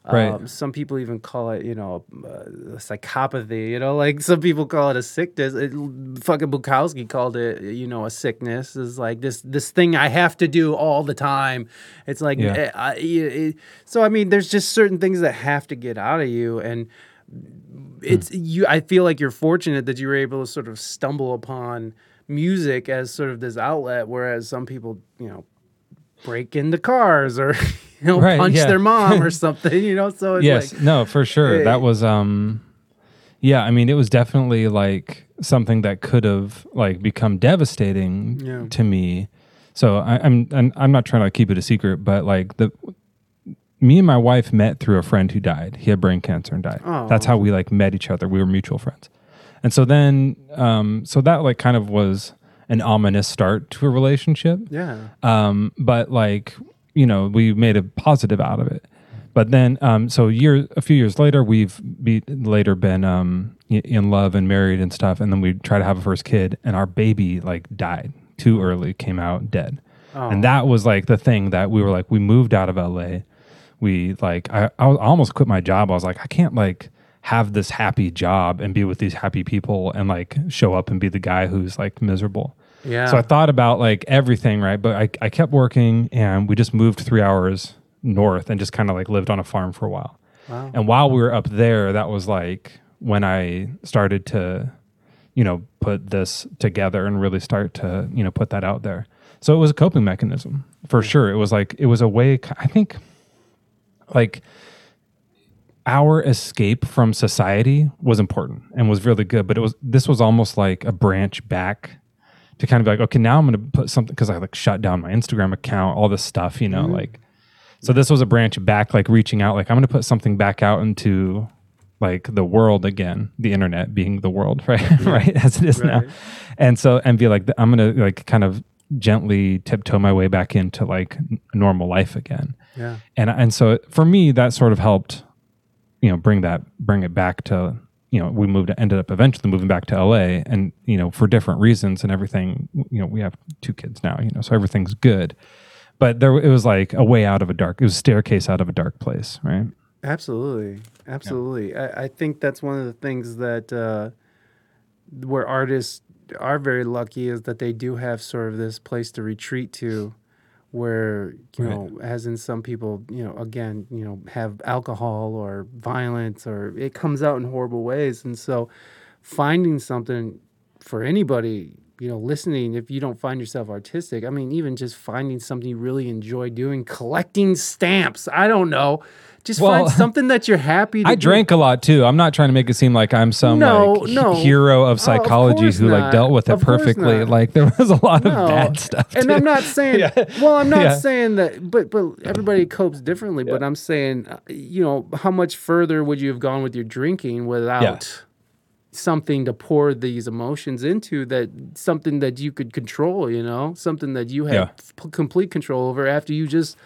B: Right.
A: Um, some people even call it, you know, uh, psychopathy. You know, like some people call it a sickness. It, fucking Bukowski called it, you know, a sickness. Is like this this thing I have to do all the time. It's like,
B: Yeah.
A: eh, I, it, so I mean, there's just certain things that have to get out of you, and it's you. I feel like you're fortunate that you were able to sort of stumble upon music as sort of this outlet, whereas some people, you know, break into cars or you know
B: Right,
A: punch
B: yeah.
A: their mom or something. You know, so it's
B: yes
A: like
B: no for sure
A: Eh.
B: that was um yeah i mean it was definitely like something that could have like become devastating
A: Yeah.
B: to me so I, i'm and i'm not trying to keep it a secret but like the me and my wife met through a friend who died he had brain cancer and died
A: Oh.
B: that's how we like met each other we were mutual friends and so then um so that like kind of was an ominous start to a relationship.
A: Yeah.
B: um, but like you know we made a positive out of it. But then um, so year a few years later we've be, later been um, in love and married and stuff. And then we try to have a first kid and our baby like died. Too early came out dead.
A: Oh.
B: and that was like the thing that we were like we moved out of la we like I, I almost quit my job. I was like i can't like have this happy job and be with these happy people and like show up and be the guy who's like miserable
A: Yeah.
B: so I thought about like everything, right? But I, I kept working and we just moved three hours north and just kind of like lived on a farm for a while.
A: Wow.
B: And while we were up there, that was like when I started to, you know, put this together and really start to, you know, put that out there. So it was a coping mechanism for sure. It was like, it was a way, I think, like, our escape from society was important and was really good, but it was this was almost like a branch back to kind of be like, okay, now I'm going to put something because I like shut down my Instagram account, all this stuff, you know, mm-hmm. like. So this was a branch back, like reaching out, like I'm going to put something back out into like the world again, the internet being the world, right, right, as it is now, and so and be like, I'm going to like kind of gently tiptoe my way back into like normal life again
A: Yeah.
B: and and so for me that sort of helped you know bring that bring it back to you know we moved ended up eventually moving back to LA and you know for different reasons and everything you know we have two kids now you know so everything's good. But there it was like a way out of a dark it was a staircase out of a dark place right?
A: Absolutely, absolutely. I, I think that's one of the things that uh, where artists are very lucky is that they do have sort of this place to retreat to, where you
B: Right.
A: know, as in some people, you know, again, you know, have alcohol or violence or it comes out in horrible ways, and so finding something for anybody. You know, listening, if you don't find yourself artistic, I mean, even just finding something you really enjoy doing, collecting stamps. I don't know. Just
B: Well,
A: find something that you're happy to
B: I
A: do.
B: drank a lot too I'm not trying to make it seem like I'm some
A: No,
B: like
A: no.
B: hero
A: Oh,
B: of
A: of
B: psychology
A: course
B: who like dealt with it
A: Of
B: perfectly like there was a lot of bad stuff
A: And
B: too.
A: I'm not saying,
B: Yeah.
A: well, I'm not
B: Yeah.
A: saying that, but but everybody copes differently. But I'm saying, uh, you know, how much further would you have gone with your drinking without something to pour these emotions into? That something that you could control, you know, something that you had
B: Yeah.
A: complete control over after you just,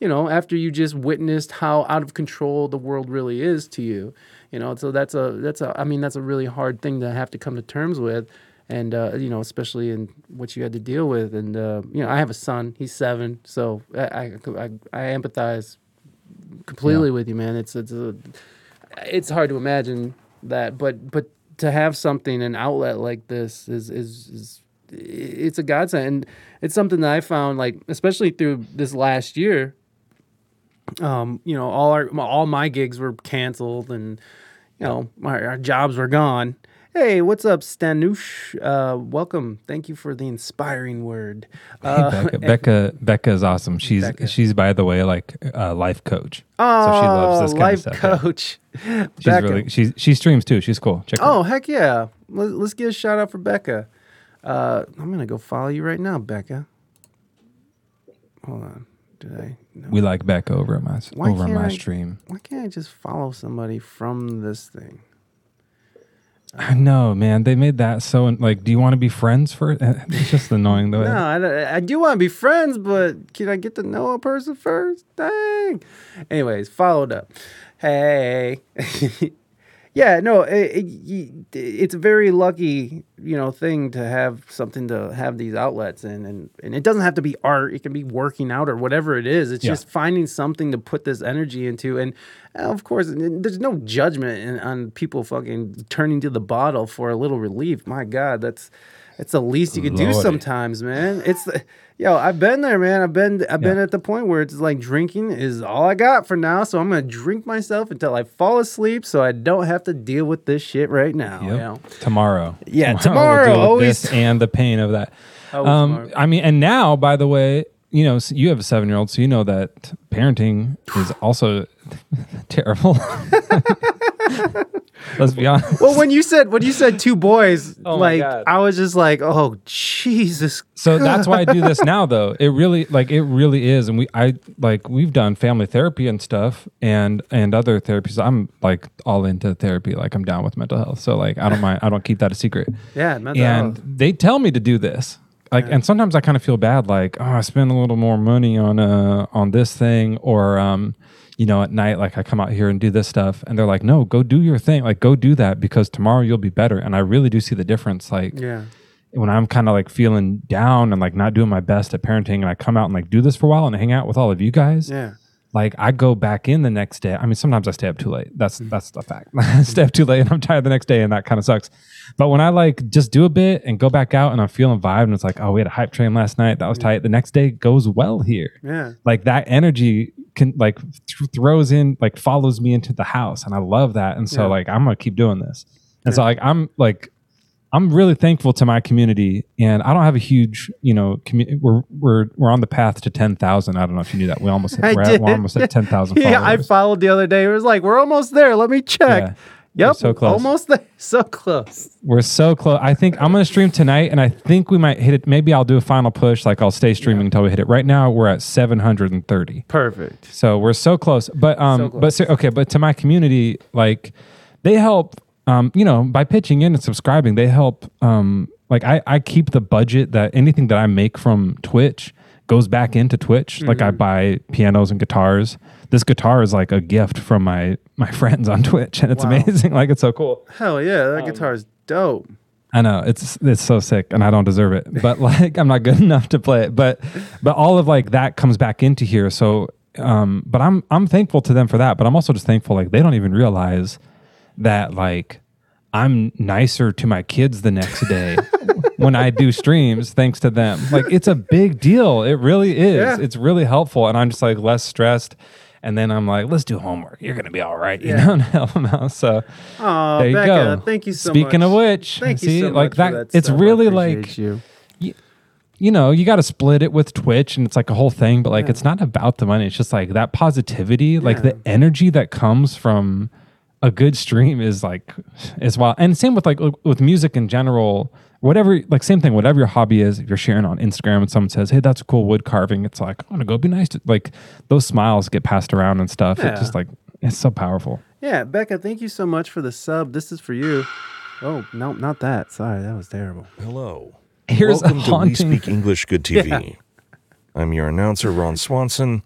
A: you know, after you just witnessed how out of control the world really is to you. You know, so that's a that's a I mean that's a really hard thing to have to come to terms with and uh, you know, especially in what you had to deal with. And uh, you know, I have a son; he's seven, so I I, I, I empathize completely with you, man. It's it's a, it's hard to imagine that, but but to have something an outlet like this is is is it's a godsend. And it's something that I found like, especially through this last year. Um, you know, all our all my gigs were canceled, and you know, our, our jobs were gone. Hey, what's up, Stanush? Uh, welcome. Thank you for the inspiring word. Uh,
B: Becca, Becca Becca is awesome. She's
A: Becca.
B: she's by the way like a life coach.
A: oh,
B: so she loves this kind
A: life
B: stuff. yeah.
A: coach.
B: She's
A: Becca.
B: really she she streams too. She's cool. Check her.
A: Oh, heck yeah. Let, let's get a shout out for Becca. Uh, I'm to go follow you right now, Becca. Hold on. I? No.
B: We like Becca over at my
A: Why
B: over my
A: I-
B: stream.
A: Why can't I just follow somebody from this thing?
B: I know, man. They made that so like. Do you want to be friends for? Eh, it's just annoying though.
A: No, I, I do want to be friends, but can I get to know a person first? Dang. Anyways, followed up. Hey. yeah, no, it, it, it's a very lucky, you know, thing to have something to have these outlets in, and and it doesn't have to be art. It can be working out or whatever it is. It's
B: Yeah.
A: just finding something to put this energy into, and uh, of course, there's no judgment in, on people fucking turning to the bottle for a little relief. My God, that's that's the least you could do sometimes, man. It's the- yo, I've been there, man. I've been I've been
B: Yeah.
A: at the point where it's like drinking is all I got for now. So I'm gonna drink myself until I fall asleep, so I don't have to deal with this shit right now.
B: Yep.
A: You know?
B: Tomorrow.
A: Yeah,
B: we'll
A: tomorrow,
B: deal with
A: always-
B: and the pain of that. Um. I mean, and now, by the way, you know, s- you have a seven-year-old, so you know that parenting is also terrible. Let's be honest.
A: Well, when you said when you said two boys,
B: Oh
A: like I was just like, oh Jesus.
B: So that's why I do this now, though. It really, like, it really is, and we, I like, we've done family therapy and stuff, and and other therapies. I'm like all into therapy. Like, I'm down with mental health, so like, I don't mind. I don't keep that a secret.
A: Yeah, mental
B: and
A: health.
B: they tell me to do this like and sometimes i kind of feel bad like oh i spend a little more money on uh on this thing or um you know at night like i come out here and do this stuff and they're like no go do your thing like go do that because tomorrow you'll be better and i really do see the difference like
A: Yeah.
B: when i'm kind of like feeling down and like not doing my best at parenting and i come out and like do this for a while and hang out with all of you guys
A: Yeah.
B: Like I go back in the next day. I mean, sometimes I stay up too late. That's
A: Mm.
B: that's the fact. I stay up too late and I'm tired the next day, and that kind of sucks. But when I like just do a bit and go back out and I'm feeling vibe, and it's like, oh, we had a hype train last night. That was tight. The next day goes well here.
A: Yeah.
B: Like that energy can like th- throws in like follows me into the house, and I love that. And so
A: Yeah.
B: like I'm gonna keep doing this. And so like I'm like I'm really thankful to my community, and I don't have a huge, you know, commu- we're we're we're on the path to ten thousand. I don't know if you knew that. We almost hit, we're, at, we're almost at ten thousand.
A: Yeah, I followed the other day. It was like, we're almost there. Let me check.
B: Yeah.
A: Yep.
B: so close.
A: Almost there. So close.
B: We're so close. I think I'm gonna stream tonight, and I think we might hit it. Maybe I'll do a final push. Like I'll stay streaming until we hit it. Right now, we're at 730.
A: Perfect.
B: So we're so close. But um,
A: So close.
B: but okay, but to my community, like they help. Um, you know, by pitching in and subscribing, they help. Um, like I I keep the budget that anything that I make from Twitch goes back into Twitch. Like I buy pianos and guitars. This guitar is like a gift from my my friends on Twitch, and it's
A: Wow.
B: amazing. Like it's so cool.
A: Hell yeah. That guitar is dope.
B: I know it's it's so sick, and I don't deserve it. But like, I'm not good enough to play it. But but all of like that comes back into here. So, um, but I'm I'm thankful to them for that. But I'm also just thankful like they don't even realize that like I'm nicer to my kids the next day when I do streams thanks to them. Like it's a big deal. It really is.
A: Yeah.
B: It's really helpful, and I'm just like less stressed. And then I'm like, let's do homework. You're gonna be all right, you
A: Yeah.
B: know, help them out. So
A: Oh,
B: there you
A: Becca,
B: go.
A: thank you so
B: Speaking
A: much.
B: of which,
A: Thank you so
B: like
A: much
B: that,
A: that
B: it's really like
A: you.
B: you know, you got to split it with Twitch and it's like a whole thing, but like it's not about the money. It's just like that positivity, like the energy that comes from a good stream is like as well. And same with like with music in general, whatever like same thing, whatever your hobby is, if you're sharing on Instagram and someone says, Hey, that's a cool wood carving, it's like, I'm gonna go be nice to like those smiles get passed around and stuff.
A: Yeah.
B: It's just like it's so powerful.
A: Yeah, Becca, thank you so much for the sub. This is for you. Oh, no, not that. Sorry, that was terrible.
C: Hello.
B: Here's
C: Welcome
B: a
C: to We
B: haunting
C: Speak English Good TV. I'm your announcer, Ron Swanson,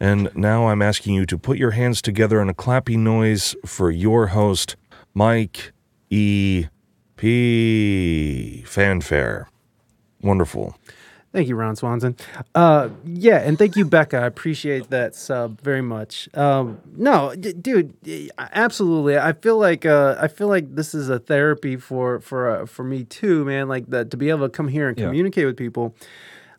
C: and now I'm asking you to put your hands together in a clappy noise for your host, Mike E. P. Fanfare. Wonderful.
A: Thank you, Ron Swanson. Uh, yeah, and thank you, Becca. I appreciate that sub very much. Um, no, d- dude, absolutely. I feel like uh, I feel like this is a therapy for for uh, for me too, man. Like that to be able to come here and
B: Yeah.
A: communicate with people,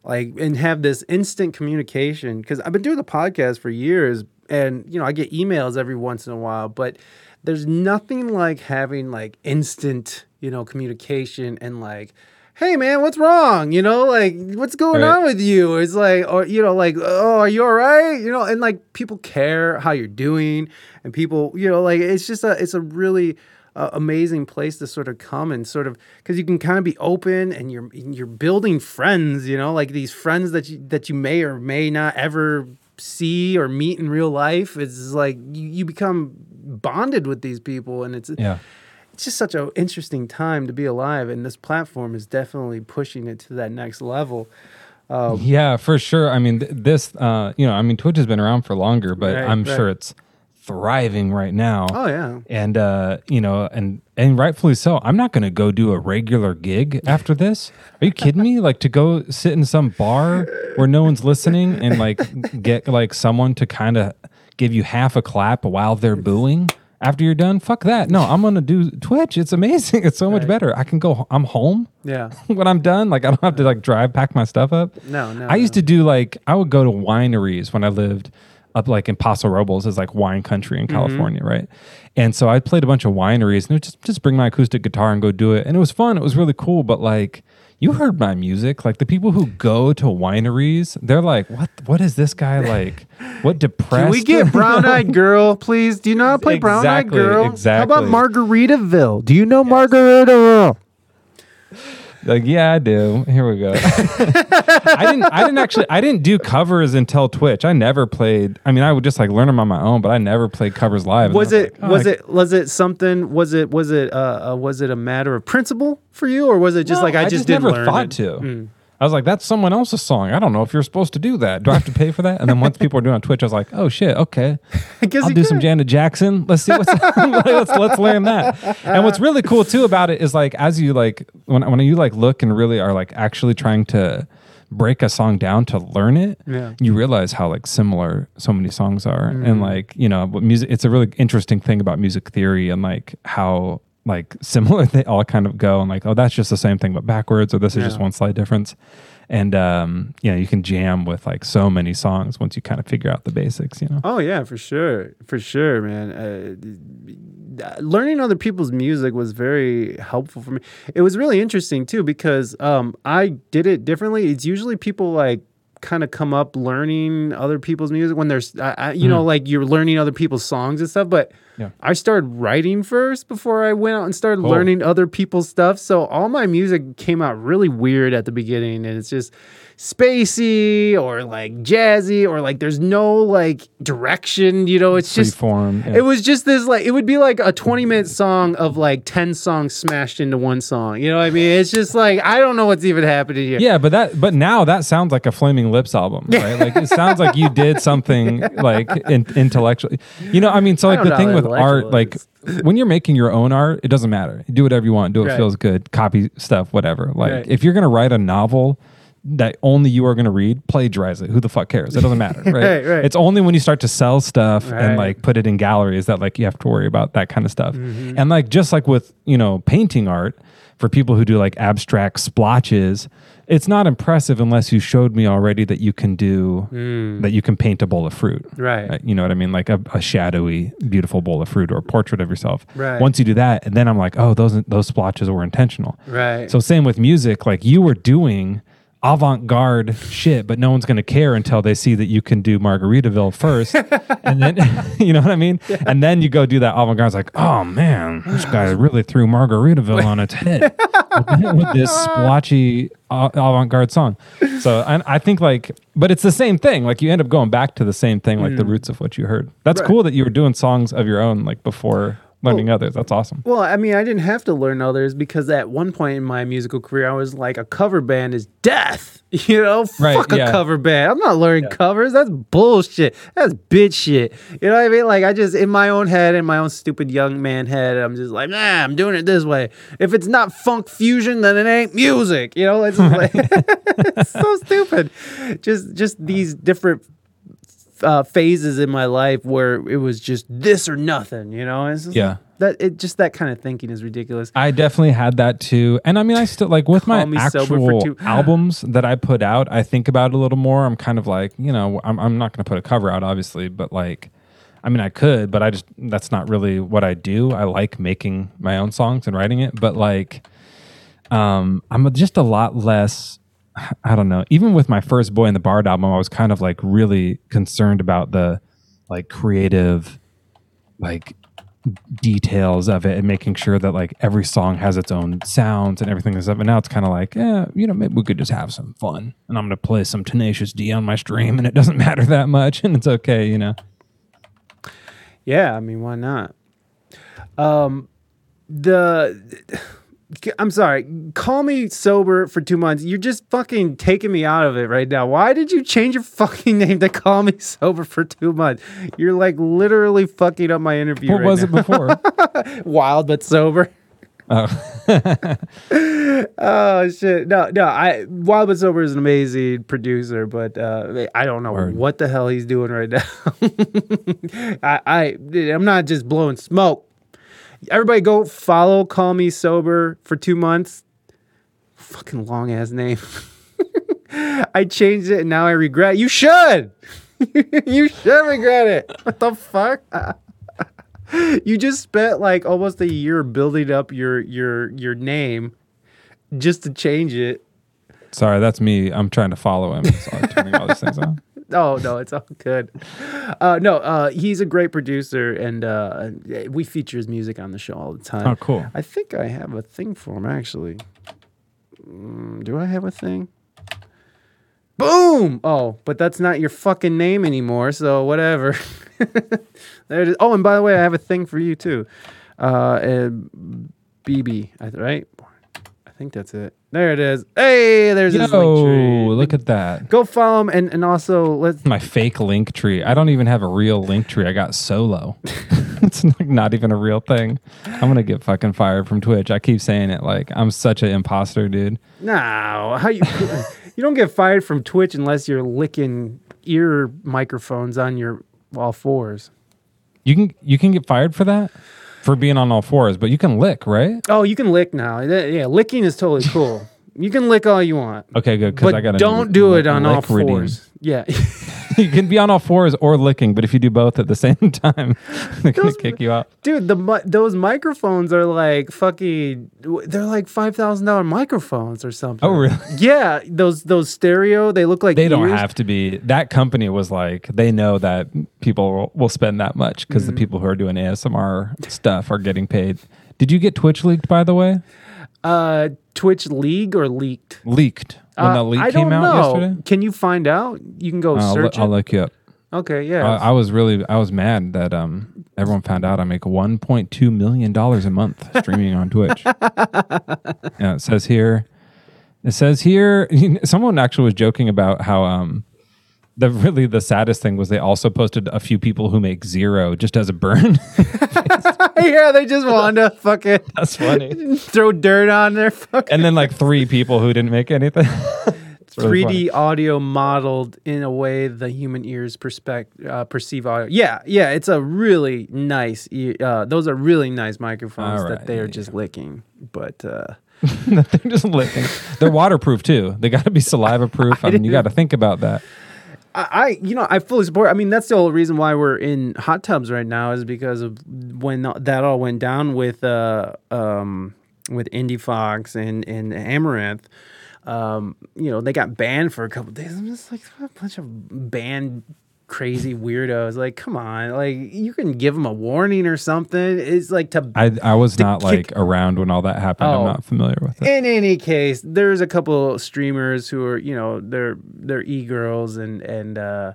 A: like and have this instant communication. Because I've been doing the podcast for years, and you know I get emails every once in a while, but there's nothing like having like instant, you know, communication and like hey man, what's wrong? You know, like what's going
B: Right.
A: on with you? It's like, or you know, like, oh, are you all right? You know, and like people care how you're doing, and people, you know, like it's just a, it's a really uh, amazing place to sort of come and sort of because you can kind of be open and you're you're building friends. You know, like these friends that you that you may or may not ever see or meet in real life. It's like you, you become bonded with these people, and it's
B: Yeah.
A: it's just such an interesting time to be alive and this platform is definitely pushing it to that next level
B: Yeah, for sure. I mean, th- this, uh, you know, I mean, Twitch has been around for longer, but
A: Right,
B: I'm
A: right.
B: sure it's thriving right now.
A: oh yeah
B: And uh, you know, and and rightfully so. I'm not going to go do a regular gig after this. Are you kidding me? Like to go sit in some bar where no one's listening and like get like someone to kind of give you half a clap while they're booing after you're done? Fuck that. No, I'm going to do Twitch. It's amazing. It's so much better. I can go I'm home
A: yeah
B: when I'm done. Like I don't have to like drive, pack my stuff up.
A: No, no,
B: I used to do like I would go to wineries when I lived up like in Paso Robles is like wine country in mm-hmm. California, right? And so I played a bunch of wineries and it just just bring my acoustic guitar and go do it, and it was fun. It was really cool, but like. You heard my music. Like the people who go to wineries, they're like, "What? What is this guy like? What depressed?"
A: can we get brown eyed girl please do you know how to play brown eyed girl?
B: Exactly, how
A: about margaritaville do you know margaritaville
B: Like, yeah, I do. Here we go. I didn't. I didn't actually. I didn't do covers until Twitch. I never played. I mean, I would just like learn them on my own, but I never played covers live. And
A: was
B: I
A: it
B: like, oh,
A: was
B: I-
A: it was it something was it was it uh, uh was it a matter of principle for you or was it just
B: No,
A: like i, just, didn't
B: never
A: learn
B: thought
A: it?
B: to.
A: Mm.
B: I was like, that's someone else's song. I don't know if you're supposed to do that. Do I have to pay for that? And then once people are doing it on Twitch, I was like, oh shit, okay.
A: I guess
B: I'll do some. Janet Jackson. Let's see what's let's let's learn that. And what's really cool too about it is like as you like when when you like look and really are like actually trying to break a song down to learn it,
A: Yeah.
B: you realize how like similar so many songs are.
A: Mm.
B: And like, you know, what music it's a really interesting thing about music theory and like how like similar. They all kind of go and like, oh, that's just the same thing but backwards, or this is just one slight difference. And um, you know, you can jam with like so many songs once you kind of figure out the basics. You know.
A: Oh yeah, for sure, for sure, man. Uh, learning other people's music was very helpful for me. It was really interesting too because um, I did it differently. It's usually people like kind of come up learning other people's music when there's, I, I, you know, like you're learning other people's songs and stuff. But
B: Yeah.
A: I started writing first before I went out and started
B: Cool.
A: learning other people's stuff. So all my music came out really weird at the beginning, and it's just spacey or like jazzy or like there's no like direction. You know, it's
B: Free
A: just
B: form. yeah.
A: it was just this like it would be like a 20 minute song of like 10 songs smashed into one song. You know what I mean? It's just like I don't know what's even happening here.
B: Yeah, but that but now that sounds like a Flaming Lips album, right? Like it sounds like you did something like in, intellectually. You know, I mean, so like the thing with art, like when you're making your own art, it doesn't matter. Do whatever you want. Do what
A: Right.
B: feels good. Copy stuff, whatever. Like
A: Right.
B: if you're gonna write a novel that only you are gonna read, plagiarize it. Who the fuck cares? It doesn't matter, right?
A: Right, right.
B: It's only when you start to sell stuff and like put it in galleries that like you have to worry about that kind of stuff.
A: Mm-hmm.
B: And like just like with you know painting art for people who do like abstract splotches, it's not impressive unless you showed me already that you can do that you can paint a bowl of fruit.
A: Mm. Right.
B: Uh, You know what I mean? Like a, a shadowy, beautiful bowl of fruit or a portrait of yourself.
A: Right.
B: Once you do that, and then I'm like, oh, those those splotches were intentional.
A: Right.
B: So same with music, like you were doing avant-garde shit, but no one's gonna care until they see that you can do Margaritaville first, and then you know what I mean. And then you go do that avant-garde. It's like, oh man, this guy really threw Margaritaville on its head with, this splotchy avant-garde song. So I, I think like, but it's the same thing. Like you end up going back to the same thing, like the mm. roots of what you heard. That's
A: Right.
B: cool that you were doing songs of your own, like before learning others. That's awesome.
A: Well, I mean, I didn't have to learn others because at one point in my musical career, I was like, a cover band is death. You know,
B: Right,
A: fuck a
B: yeah.
A: cover band. I'm not learning covers. That's bullshit. That's bitch shit. You know what I mean? Like, I just, in my own head, in my own stupid young man head, I'm just like, nah, I'm doing it this way. If it's not funk fusion, then it ain't music. You know, it's, like, it's so stupid. Just, just these different uh, phases in my life where it was just this or nothing, you know? It's just
B: Yeah.
A: that it just that kind of thinking is ridiculous.
B: I definitely had that too. And I mean, I still like with my
A: Call Me Sober for
B: actual
A: Two-
B: albums that I put out, I think about it a little more. I'm kind of like, you know, I'm, I'm not going to put a cover out, obviously, but like, I mean, I could, but I just, that's not really what I do. I like making my own songs and writing it, but like, um, I'm just a lot less. I don't know. Even with my first Boyan the Bard album, I was kind of like really concerned about the like creative, like details of it and making sure that like every song has its own sounds and everything and stuff. And now it's kind of like, yeah, you know, maybe we could just have some fun. And I'm gonna play some Tenacious D on my stream, and it doesn't matter that much, and it's okay, you know.
A: Yeah, I mean, why not? Um, the I'm sorry. Call me sober for two months. You're just fucking taking me out of it right now. Why did you change your fucking name to call me sober for two months? You're like literally fucking up my interview.
B: What
A: right
B: was
A: now.
B: it before?
A: Wild but sober.
B: oh,
A: Oh shit! No, no. I Wild but Sober is an amazing producer, but uh, I don't know
B: Word.
A: what the hell he's doing right now. I, I, I'm not just blowing smoke. Everybody, go follow Call Me Sober for two months. Fucking long ass name. I changed it and now I regret. You should. you should regret it. What the fuck? you just spent like almost a year building up your your your name just to change it.
B: sorry, that's me. I'm trying to follow him, so I'm turning all these things on.
A: Oh no, it's all good. Uh, no, uh, he's a great producer, and uh, we feature his music on the show all the time.
B: Oh, cool.
A: I think I have a thing for him actually. Mm, do I have a thing? Boom! Oh, but that's not your fucking name anymore, so whatever. there it is. Oh, and by the way, I have a thing for you too. Uh, BB, right? I think that's it. There it is. Hey, there's his link tree.
B: Yo, look at that.
A: Go follow him, and, and also let's
B: My fake link tree. I don't even have a real link tree. I got solo. it's like not even a real thing. I'm gonna get fucking fired from Twitch. I keep saying it. Like I'm such an imposter, dude.
A: No, how you you don't get fired from Twitch unless you're licking ear microphones on your all fours.
B: You can you can get fired for that. For being on all fours, but you can lick, right?
A: Oh, you can lick now. Yeah, licking is totally cool. you can lick all you want,
B: Okay, good. Because I got
A: don't do it on all fours. Yeah.
B: you can be on all fours or licking, but if you do both at the same time, they're gonna
A: Those-
B: kick you out.
A: Dude, the those microphones are like fucking. They're like five thousand dollar microphones or something.
B: Oh, really?
A: Yeah, those those stereo. They look like
B: They don't have to be. That company was like, they know that people will, will spend that much because
A: Mm-hmm.
B: the people who are doing ASMR stuff are getting paid. Did you get Twitch leaked, by the way?
A: Uh, Twitch League or leaked.
B: Leaked when
A: Uh,
B: the leak
A: I
B: came out
A: know.
B: yesterday.
A: Can you find out? You can go
B: I'll,
A: search
B: I'll look you up.
A: okay, yeah.
B: I, I was really, I was mad that um everyone found out I make 1.2 million dollars a month streaming on Twitch. yeah, it says here. It says here. Someone actually was joking about how um the really the saddest thing was they also posted a few people who make zero just as a burn.
A: yeah, they just want to fucking
B: That's funny.
A: throw dirt on their fucking
B: And then like three people who didn't make anything. Really
A: 3D
B: funny.
A: audio modeled in a way the human ears perspect uh, perceive audio. Yeah, yeah, it's a really nice. Uh, those are really nice microphones
B: All
A: that
B: right,
A: they are
B: yeah.
A: just licking. But uh,
B: They're just licking. They're waterproof too. They got to be saliva proof. I, mean, you got to think about that.
A: I, you know, I fully support. I mean, that's the whole reason why we're in hot tubs right now is because of when that all went down with uh um with Indiefoxx and and Amouranth. Um, you know, they got banned for a couple days. I'm just like a bunch of banned crazy weirdos. Like, come on, like you can give them a warning or something. It's like to
B: I I was not
A: kick-
B: like around when all that happened.
A: Oh.
B: I'm not familiar with it.
A: in any case, there's a couple streamers who are, you know, they're they're e girls and and uh,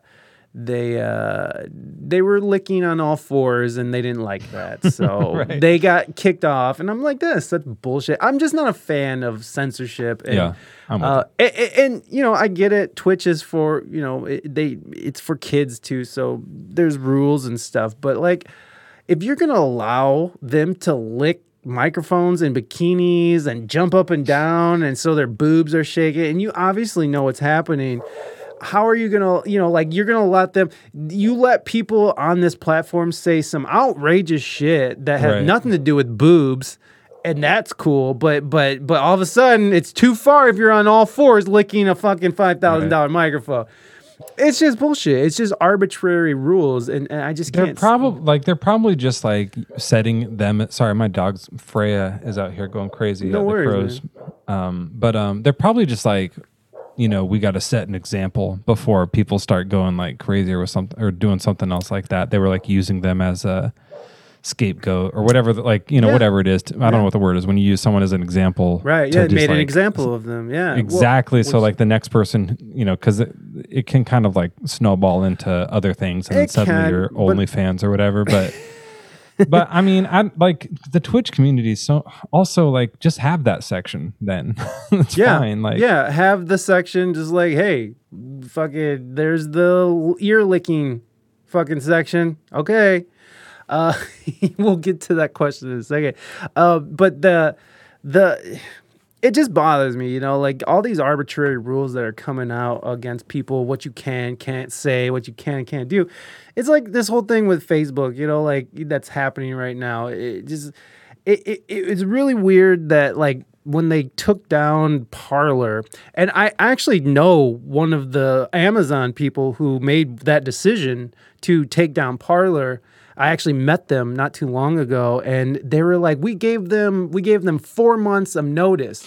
A: they uh, they were licking on all fours and they didn't like that, so
B: Right.
A: they got kicked off. And I'm like, this that's bullshit. I'm just not a fan of censorship. And,
B: Yeah,
A: uh, and, and, you know, I get it. Twitch is for you know it, they it's for kids too, so there's rules and stuff. But like, if you're gonna allow them to lick microphones and bikinis and jump up and down and so their boobs are shaking and you obviously know what's happening how are you gonna you know like you're gonna let them you let people on this platform say some outrageous shit that has
B: Right.
A: nothing to do with boobs and that's cool but but but all of a sudden it's too far if you're on all fours licking a fucking $5000 microphone it's just bullshit it's just arbitrary rules and, and i just
B: They're
A: can't
B: probably like they're probably just like setting them. Sorry, my dog's Freya is out here going crazy.
A: No
B: at the
A: worries,
B: crows. Um, but um, they're probably just like, you know, we got to set an example before people start going like crazy or something or doing something else like that. They were like using them as a scapegoat or whatever. the- Like you know,
A: Yeah.
B: whatever it is. To, I don't know what the word is when you use someone as an example.
A: right yeah it made an example of them yeah Well,
B: Exactly. so
A: which-
B: like the next person, you know, because it, it can kind of like snowball into other things, and then suddenly
A: can,
B: you're
A: but-
B: OnlyFans or whatever. But but I mean, I like the Twitch community. So also like just have that section. Then it's
A: yeah,
B: fine. Like
A: yeah, have the section just like, hey, fucking, there's the ear licking fucking section. Okay, uh, we'll get to that question in a second. Uh, but the the it just bothers me, you know, like all these arbitrary rules that are coming out against people, what you can, can't say, what you can and can't do. It's like this whole thing with Facebook, you know, like that's happening right now. It just, it, it, it's really weird that like when they took down Parler, and I actually know one of the Amazon people who made that decision to take down Parler. I actually met them not too long ago, and they were like, "We gave them, we gave them four months of notice."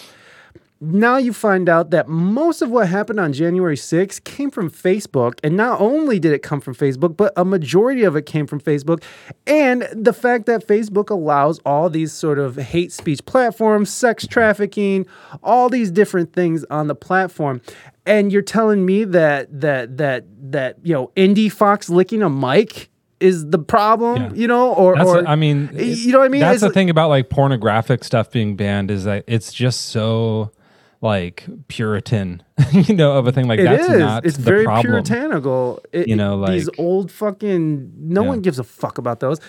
A: Now you find out that most of what happened on January 6th came from Facebook. And not only did it come from Facebook, but a majority of it came from Facebook. And the fact that Facebook allows all these sort of hate speech platforms, sex trafficking, all these different things on the platform. And you're telling me that that that that you know Indiefoxx licking a mic is the problem,
B: Yeah.
A: you know, or
B: That's
A: or
B: a- I mean,
A: you know what I mean?
B: That's
A: It's
B: the
A: like-
B: thing about like pornographic stuff being banned is that it's just so like Puritan, you know, of a thing. Like
A: It
B: that's
A: is.
B: not
A: It's very
B: problem.
A: puritanical. It-
B: You know, like these
A: old fucking. No
B: Yeah.
A: one gives a fuck about those.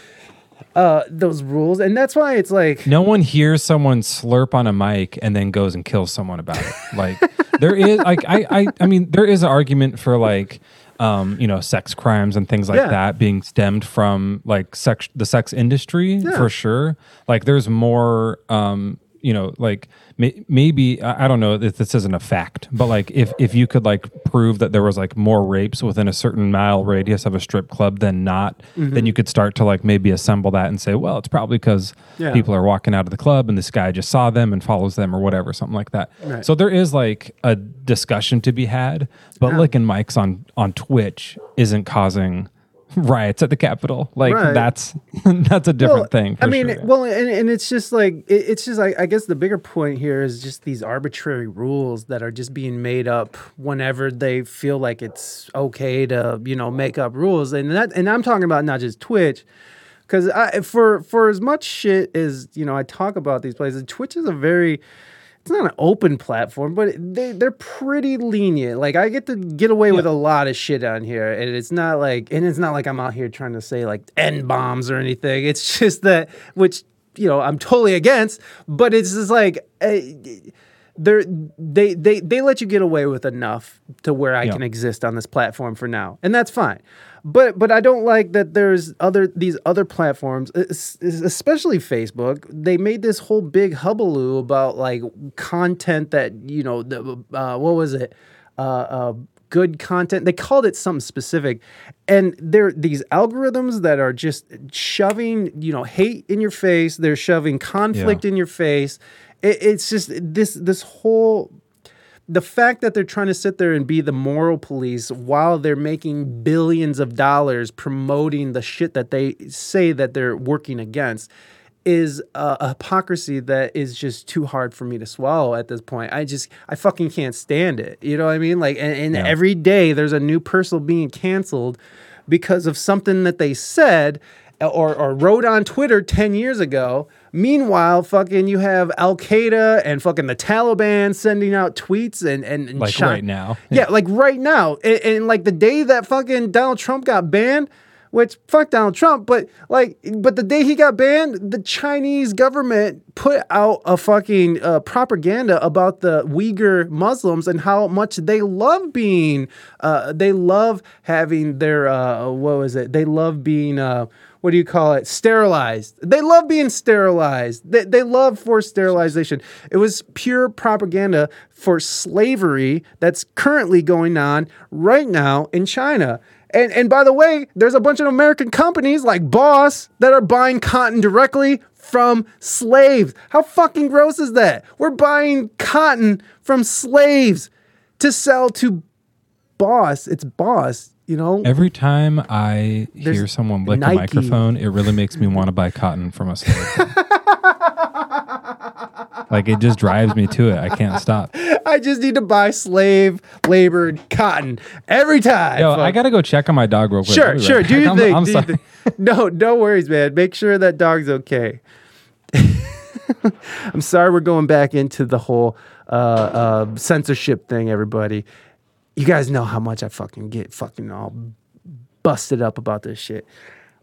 A: Uh, those rules, and that's why it's like.
B: No one hears someone slurp on a mic and then goes and kills someone about it. Like there is like I I I mean there is an argument for like um, you know, sex crimes and things like
A: Yeah.
B: that being stemmed from like sex the sex industry
A: Yeah.
B: for sure. Like there's more um, you know, like may, maybe I I don't know if this isn't a fact, but like if if you could like prove that there was like more rapes within a certain mile radius of a strip club than not,
A: Mm-hmm.
B: then you could start to like maybe assemble that and say, well, it's probably because
A: Yeah.
B: people are walking out of the club and this guy just saw them and follows them or whatever, something like that.
A: Right.
B: So there is like a discussion to be had, but
A: Yeah.
B: licking mics on on Twitch isn't causing riots at the Capitol. Like
A: Right.
B: that's that's a different
A: Well,
B: thing. For
A: I mean,
B: sure.
A: well, and, and it's just like it, it's just like I guess the bigger point here is just these arbitrary rules that are just being made up whenever they feel like it's okay to you know make up rules, and that and I'm talking about not just Twitch. Because I, for for as much shit as you know, I talk about these places. Twitch is a very it's not an open platform, but they they're pretty lenient. Like I get to get away with a lot of shit on here, and it's not like and it's not like I'm out here trying to say like n bombs or anything. It's just that which you know I'm totally against, but it's just like. Uh, they're, they they they let you get away with enough to where I
B: Yeah.
A: can exist on this platform for now, and that's fine. But but I don't like that there's other these other platforms, es- es- especially Facebook. They made this whole big hullabaloo about like content that you know the uh, what was it. Uh, uh, good content. They called it something specific, and they're these algorithms that are just shoving you know hate in your face. They're shoving conflict in your face. It, it's just this this whole the fact that they're trying to sit there and be the moral police while they're making billions of dollars promoting the shit that they say that they're working against is a, a hypocrisy that is just too hard for me to swallow at this point. I just I fucking can't stand it. You know what I mean? Like and, and
B: Yeah.
A: every day there's a new person being canceled because of something that they said or, or wrote on Twitter 10 years ago. Meanwhile, fucking you have Al Qaeda and fucking the Taliban sending out tweets and, and, and
B: like right now.
A: Yeah, like right now. And, and like the day that fucking Donald Trump got banned, which fuck Donald Trump, but like, but the day he got banned, the Chinese government put out a fucking uh, propaganda about the Uyghur Muslims and how much they love being, uh, they love having their, uh, what was it? They love being, uh, what do you call it? Sterilized. They love being sterilized. They, they love forced sterilization. It was pure propaganda for slavery that's currently going on right now in China. And, and by the way, there's a bunch of American companies like Boss that are buying cotton directly from slaves. How fucking gross is that? We're buying cotton from slaves to sell to Boss. It's Boss, you know?
B: Every time I hear someone lick
A: Nike.
B: a microphone, it really makes me want to buy cotton from a slave. like it just drives me to it. I can't stop.
A: I just need to buy slave labored cotton every time.
B: Yo, I gotta go check on my dog real quick.
A: Sure,
B: right
A: sure.
B: back.
A: Do your
B: I'm,
A: thing.
B: I'm
A: do your
B: sorry.
A: thing. No, no worries, man. Make sure that dog's okay. I'm sorry we're going back into the whole uh, uh, censorship thing, everybody. You guys know how much I fucking get fucking all busted up about this shit.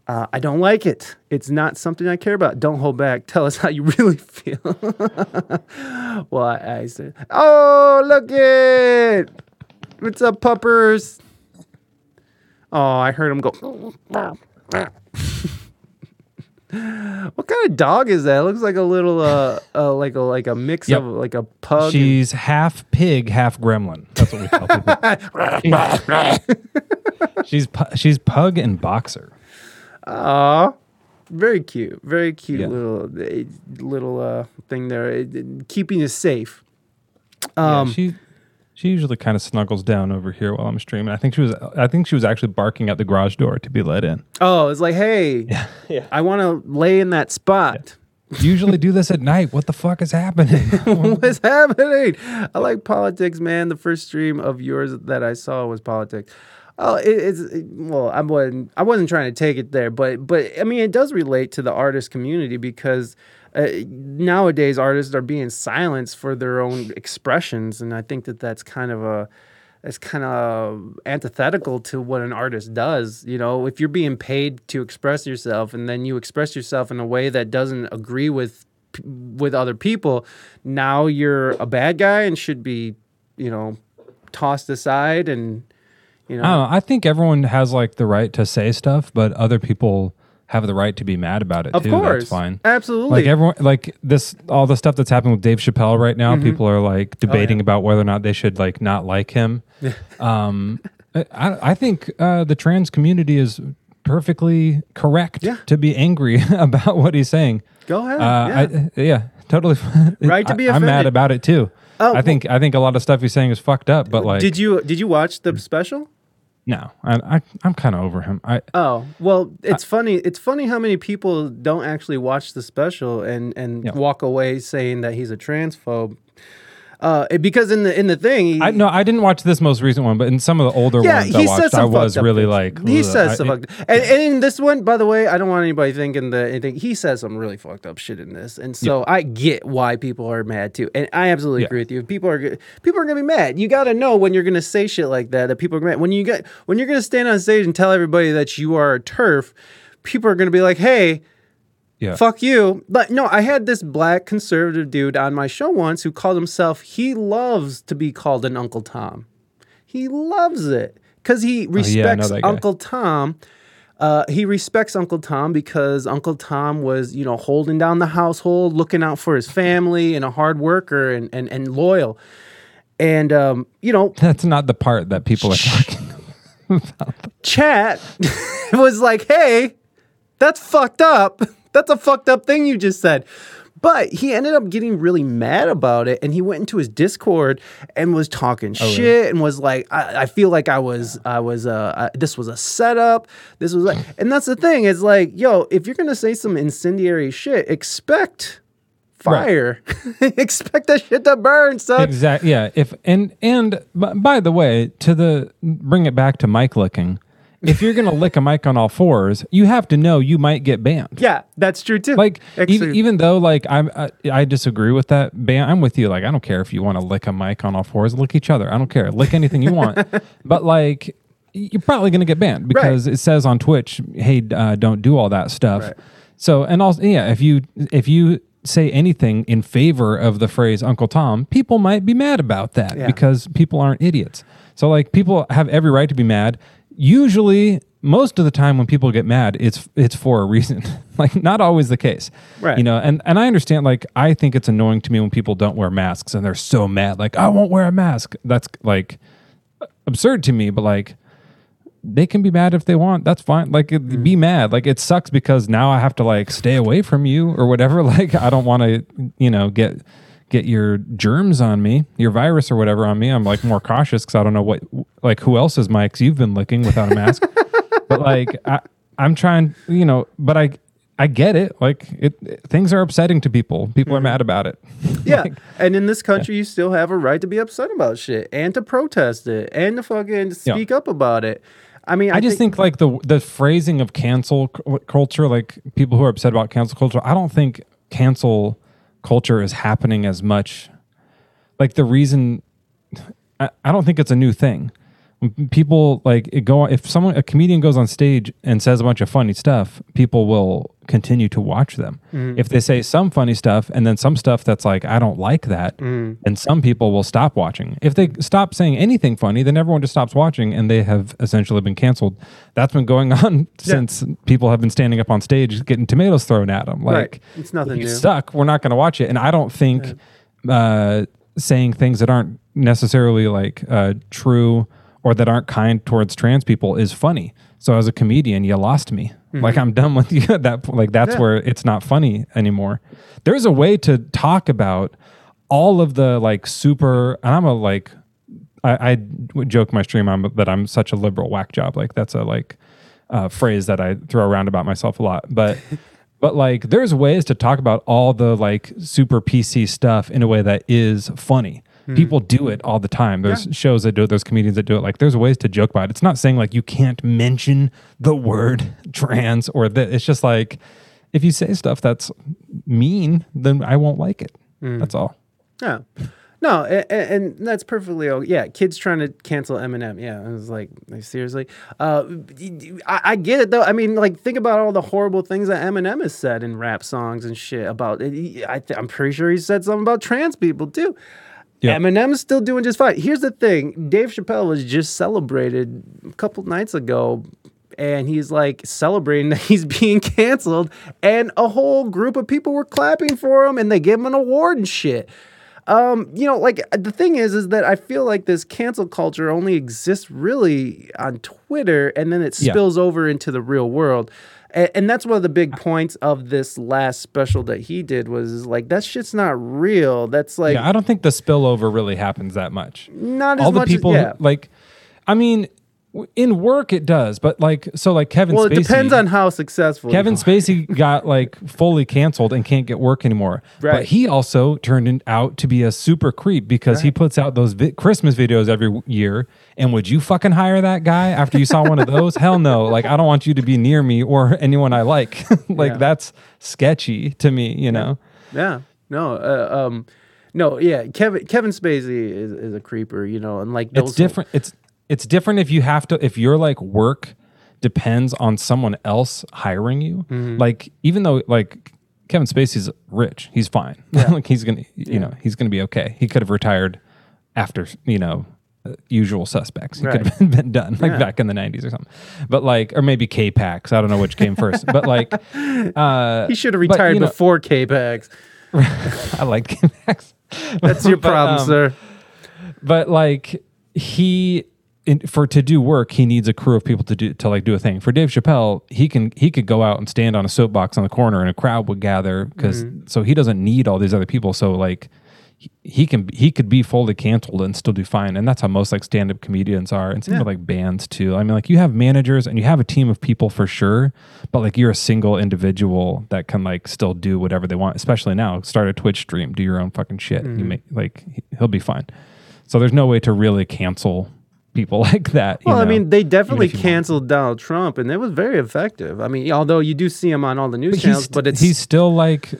A: Uh, I don't like it. It's not something I care about. Don't hold back. Tell us how you really feel. well, I, I said, oh, look it. What's up, puppers? Oh, I heard him go. what kind of dog is that? It looks like a little, uh, uh like a like a mix
B: Yep.
A: of like a pug. and-
B: She's half pig, half gremlin. That's what we call people. she's pu- she's pug and boxer.
A: Aw, very cute, very cute
B: Yeah.
A: little eh, little uh thing there, It- it- keeping us safe.
B: Yeah,
A: Um,
B: she she usually kind of snuggles down over here while I'm streaming. I think she was I think she was actually barking at the garage door to be let in.
A: oh, it's like, hey, yeah. I want to lay in that spot.
B: You usually do this at night. What the fuck is happening?
A: What's happening? I like politics, man. The first stream of yours that I saw was politics. Oh, it, it's it- well, I wasn't I wasn't trying to take it there, but but I mean, it does relate to the artist community because uh, nowadays artists are being silenced for their own expressions, and I think that that's kind of a that's kind of antithetical to what an artist does. You know, if you're being paid to express yourself and then you express yourself in a way that doesn't agree with with other people, now you're a bad guy and should be, you know, tossed aside and You know,
B: I don't know. I think everyone has like the right to say stuff, but other people have the right to be mad about it
A: of
B: too.
A: course,
B: That's fine.
A: absolutely.
B: Like everyone, like this, all the stuff that's happening with Dave Chappelle right now.
A: Mm-hmm.
B: People are like debating
A: Oh,
B: about whether or not they should like not like him. um, I, I think uh, the trans community is perfectly correct
A: Yeah.
B: to be angry about what he's saying.
A: Go ahead.
B: Uh,
A: yeah.
B: I, yeah, totally.
A: Right to be
B: I, I'm mad about it too.
A: Oh,
B: I think I think a lot of stuff he's saying is fucked up, but like,
A: did you did you watch the special?
B: No, I, I I'm kind of over him. I
A: Oh well, it's funny. It's funny how many people don't actually watch the special and and
B: Yeah.
A: walk away saying that he's a transphobe. Uh, because in the in the thing, he,
B: I no, I didn't watch this most recent one, but in some of the older
A: yeah,
B: ones I
A: he
B: watched,
A: says some
B: I was really
A: things.
B: like
A: he says
B: I-
A: some fucked and, and in this one, by the way, I don't want anybody thinking that anything. He says some really fucked up shit in this, and so I get why people are mad too, and I absolutely
B: Yeah.
A: agree with you. People are people are gonna be mad. You got to know when you're gonna say shit like that that people are mad. When you get when you're gonna stand on stage and tell everybody that you are a TERF, people are gonna be like, hey.
B: Yeah.
A: Fuck you. But no, I had this black conservative dude on my show once who called himself, he loves to be called an Uncle Tom. He loves it because he
B: Oh, yeah,
A: respects. Uncle Tom. Uh, he respects Uncle Tom because Uncle Tom was, you know, holding down the household, looking out for his family, and a hard worker and and, and loyal. And um, you know,
B: That's not the part that people are talking. About.
A: Chat was like, hey, that's fucked up. That's a fucked up thing you just said. But he ended up getting really mad about it and he went into his Discord and was talking shit and was like, I, I feel like I was, I was, uh, uh, this was a setup. This was like, and that's the thing is like, yo, if you're going to say some incendiary shit, expect fire. expect that shit to burn, son.
B: exactly. Yeah. If and and by the way, to the bring it back to mic licking. If you're gonna lick a mic on all fours, you have to know you might get banned.
A: Yeah, that's true too.
B: Like even, even though like I'm I, I disagree with that ban. I'm with you. Like I don't care if you want to lick a mic on all fours, lick each other. I don't care. Lick anything you want. but like you're probably gonna get banned because it says on Twitch, hey, uh, don't do all that stuff.
A: Right.
B: So and also yeah, if you if you say anything in favor of the phrase Uncle Tom, people might be mad about that
A: Yeah.
B: because people aren't idiots. So like people have every right to be mad. Usually most of the time when people get mad, it's it's for a reason. like not always the case.
A: Right.
B: You know, and and I understand like I think it's annoying to me when people don't wear masks and they're so mad like I won't wear a mask. That's like absurd to me, but like they can be mad if they want. That's fine. Like, it,
A: Mm.
B: be mad. Like, it sucks because now I have to like stay away from you or whatever. Like, I don't want to, you know, get get your germs on me, your virus or whatever on me. I'm like more cautious because I don't know what, like, who else is mics you've been licking without a mask. but like, I, I'm trying, you know, but I. I get it. Like it, it- things are upsetting to people. People are
A: Mm-hmm.
B: mad about it.
A: Yeah,
B: Like,
A: and in this country, you still have a right to be upset about shit and to protest it and to fucking
B: Yeah.
A: speak up about it. I mean, I,
B: I just think, like the the phrasing of cancel cu- culture, like people who are upset about cancel culture. I don't think cancel culture is happening as much. Like the reason, I, I don't think it's a new thing. People like it go if someone a comedian goes on stage and says a bunch of funny stuff, people will continue to watch them. If they say some funny stuff and then some stuff that's like I don't like that, and some people will stop watching. If they stop saying anything funny, then everyone just stops watching and they have essentially been canceled. That's been going on since people have been standing up on stage getting tomatoes thrown at them. Like
A: Right. It's nothing new.
B: suck. We're not going to watch it. And I don't think uh, saying things that aren't necessarily like uh, true or that aren't kind towards trans people is funny. So as a comedian, you lost me. Like I'm done with you at that point. Like that's
A: Yeah.
B: where it's not funny anymore. There's a way to talk about all of the like super, and I'm a like, I, I would joke my stream I'm, that I'm such a liberal whack job. Like that's a like uh, phrase that I throw around about myself a lot. But but like there's ways to talk about all the like super PC stuff in a way that is funny. People do it all the time. There's shows that do it. There's comedians that do it. Like there's ways to joke about it. It's not saying like you can't mention the word trans or that. It's just like if you say stuff that's mean, then I won't like it. That's all.
A: Yeah. No, and, and that's perfectly okay. Yeah, kids trying to cancel Eminem. Yeah, I was like, seriously. Uh, I, I get it though. I mean, like, think about all the horrible things that Eminem has said in rap songs and shit about. It. I, I'm pretty sure he said something about trans people too.
B: Yeah.
A: Eminem's still doing just fine. Here's the thing: Dave Chappelle was just celebrated a couple nights ago, and he's like celebrating that he's being canceled, and a whole group of people were clapping for him, and they gave him an award and shit. Um, you know, like the thing is, is that I feel like this cancel culture only exists really on Twitter, and then it
B: Yeah.
A: spills over into the real world. And, and that's one of the big points of this last special that he did was like that shit's not real. That's like
B: yeah, I don't think the spillover really happens that much.
A: not as
B: All the
A: much
B: people,
A: as,
B: who-
A: yeah.
B: like, I mean, in work it does, but like, so like Kevin
A: well,
B: Spacey.
A: it depends on how successful.
B: Kevin. Spacey got like fully canceled and can't get work anymore.
A: Right.
B: But he also turned out to be a super creep because he puts out those vi- Christmas videos every year. And would you fucking hire that guy after you saw one of those? Hell no. Like, I don't want you to be near me or anyone I like. like,
A: Yeah.
B: that's sketchy to me, you know?
A: Yeah. No. Uh, um. No. Yeah. Kevin Kevin Spacey is, is a creeper. You know, and like those
B: it's different it's it's different if you have to if your like work depends on someone else hiring you.
A: Mm-hmm.
B: like even though like kevin spacey's rich he's fine. Like he's gonna you know he's gonna be okay. He could have retired after you know uh, usual suspects. He could have been done like
A: Yeah.
B: back in the 90s or something. But like or maybe k-pax. I don't know which came first. But like uh
A: He should have
B: but,
A: retired
B: know-
A: before K-Pax.
B: i like k-pax.
A: That's your
B: But,
A: problem,
B: um,
A: sir.
B: but like he in, for to do work he needs a crew of people to do to like do a thing. For dave chappelle he can he could go out and stand on a soapbox on the corner and a crowd would gather because mm-hmm. so he doesn't need all these other people. So like he, can he could be fully canceled and still do fine. And that's how most like stand-up comedians are and same with like bands too. I mean like you have managers and you have a team of people for sure but like you're a single individual that can like still do whatever they want especially now. Start a twitch stream do your own fucking shit. You mm-hmm. make like he'll be fine. So there's no way to really cancel people like that.
A: Well, I mean, they definitely
B: you want.
A: canceled Donald Trump, and it was very effective. I mean, although you do see him on all the news
B: But
A: channels, but it's
B: he's still like,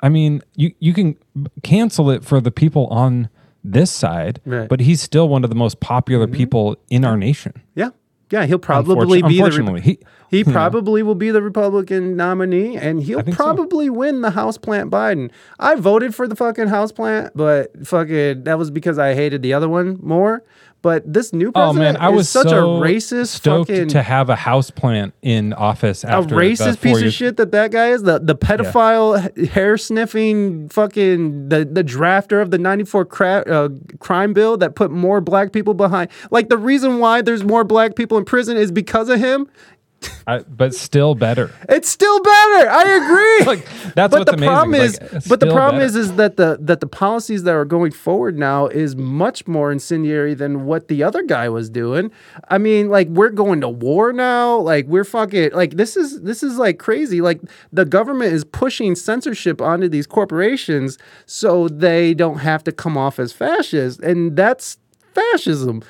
B: I mean, you you can cancel it for the people on this side,
A: Right.
B: but he's still one of the most popular mm-hmm. people in our nation.
A: yeah, yeah. He'll probably
B: Unfortu-
A: be the
B: unfortunately, he
A: he
B: you know.
A: probably will be the Republican nominee, and he'll
B: think so.
A: probably win the House plant Biden. I voted for the fucking House plant, but fucking that was because I hated the other one more. But this new
B: Oh
A: president
B: man, I
A: is
B: was
A: such
B: so
A: a racist
B: stoked
A: fucking
B: to have a house plant in office
A: a
B: after the
A: racist piece of
B: years-
A: shit that that guy is? The the pedophile h- hair sniffing fucking the the drafter of the 94 cra- uh, crime bill that put more black people behind. Like the reason why there's more black people in prison is because of him
B: I, but still better.
A: it's still better i agree
B: Like that's
A: but
B: what's
A: the
B: amazing.
A: problem
B: like,
A: is,
B: it's
A: but the problem
B: better.
A: is, is that the that the policies that are going forward now is much more incendiary than what the other guy was doing. I mean, like we're going to war now. Like we're fucking like this is this is like crazy. Like the government is pushing censorship onto these corporations so they don't have to come off as fascists, and that's fascism.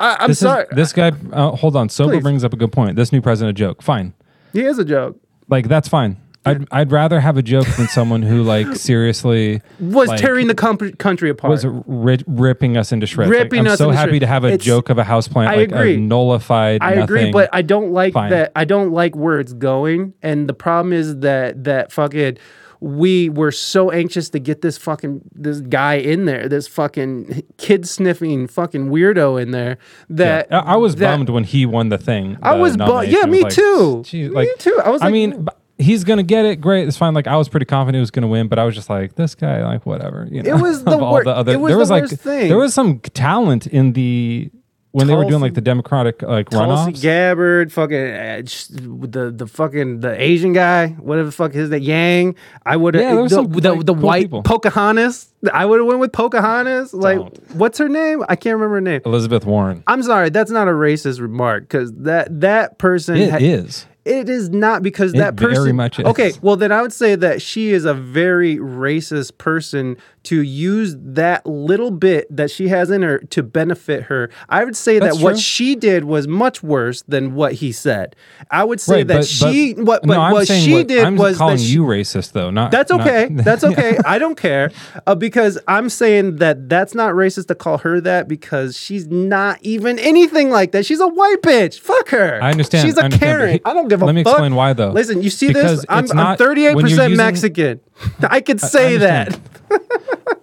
A: I, I'm
B: this
A: sorry.
B: Is, this guy, uh, hold on. Sober
A: Please.
B: brings up a good point. This new president a joke. Fine.
A: he is a joke.
B: Like that's fine. I'd I'd rather have a joke than someone who like seriously
A: Was
B: like,
A: tearing the country apart.
B: was ri- ripping us into shreds. Like,
A: Ripping
B: I'm
A: us
B: so happy
A: shreds.
B: to have a
A: It's-
B: joke of a houseplant.
A: I
B: like
A: agree.
B: a nullified.
A: I agree, but I don't like
B: Fine.
A: that. I don't like where it's going. And the problem is that that fucking we were so anxious to get this fucking this guy in there, this fucking kid sniffing fucking weirdo in there. That
B: I, I was
A: that-
B: bummed when he won the thing.
A: I was
B: bummed.
A: yeah, me
B: like,
A: too.
B: geez,
A: Me
B: like,
A: too. I was Like, I
B: mean, mm. he's gonna get it. Great, it's fine. Like I was pretty confident he was gonna win, but I was just like, this guy, like whatever. You know,
A: It was the
B: of all
A: wor-
B: the other.
A: it was
B: there
A: the
B: was like
A: thing.
B: there was some talent in the when they were doing like the Democratic like
A: Tulsi
B: runoffs.
A: Gabbard, fucking uh, the the fucking the Asian guy, whatever the fuck is that Yang. I would have
B: Yeah, there was
A: the,
B: some,
A: the,
B: like,
A: the
B: cool
A: white
B: people.
A: Pocahontas. I would have went with Pocahontas. Like,
B: Don't.
A: what's her name? I can't remember her name.
B: Elizabeth Warren.
A: I'm sorry, that's not a racist remark because that that person
B: It is.
A: It is not because
B: It
A: that
B: very
A: person.
B: much is.
A: Okay, well then I would say that she is a very racist person to use that little bit that she has in her to benefit her. I would say
B: That's
A: that what she did was much worse than what he said. I would say
B: Right,
A: that
B: but,
A: she
B: but,
A: what but
B: no,
A: what she
B: what-
A: did
B: I'm
A: was
B: calling
A: she,
B: you racist though. Not
A: that's
B: not-
A: okay. That's okay. I don't care uh, because I'm saying that that's not racist to call her that because she's not even anything like that. She's a white bitch. Fuck her.
B: I understand.
A: She's a
B: I understand,
A: Karen.
B: he-
A: I don't give a
B: let me
A: fuck.
B: explain why, though.
A: Listen, you see
B: Because
A: this? I'm,
B: it's
A: I'm
B: not-
A: 38
B: when you're
A: percent
B: using-
A: Mexican. I could say that.
B: understand.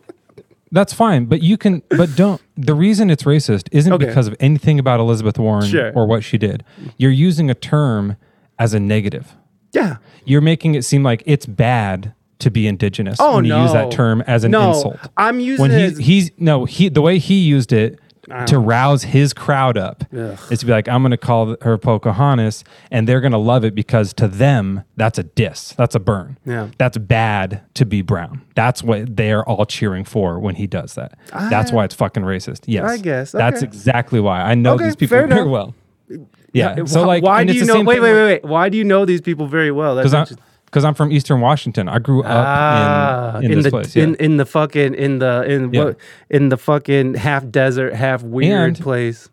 B: That's fine, but you can, but don't. The reason it's racist isn't
A: Okay.
B: because of anything about Elizabeth Warren
A: Sure.
B: or what she did. You're using a term as a negative.
A: Yeah.
B: You're making it seem like it's bad to be indigenous
A: Oh,
B: when you use that term as an
A: No,
B: insult.
A: I'm using
B: when
A: it
B: he's
A: as-
B: he's no he the way he used it to rouse his crowd up
A: Ugh.
B: is to be like I'm going to call her Pocahontas and they're going to love it because to them that's a diss that's a burn
A: Yeah.
B: that's bad to be brown that's what they're all cheering for when he does that that's ah. why it's fucking racist yes
A: I guess,
B: that's exactly why I know
A: Okay,
B: these people very well uh, yeah so like
A: why do you know? Wait, wait, wait, wait. Why do you know these people very well? That's
B: because. Because I'm from Eastern Washington. I grew up
A: Ah,
B: in, in, this
A: the
B: place. Yeah.
A: in, in the fucking in the in
B: Yeah.
A: what in the fucking half desert, half weird
B: And
A: place.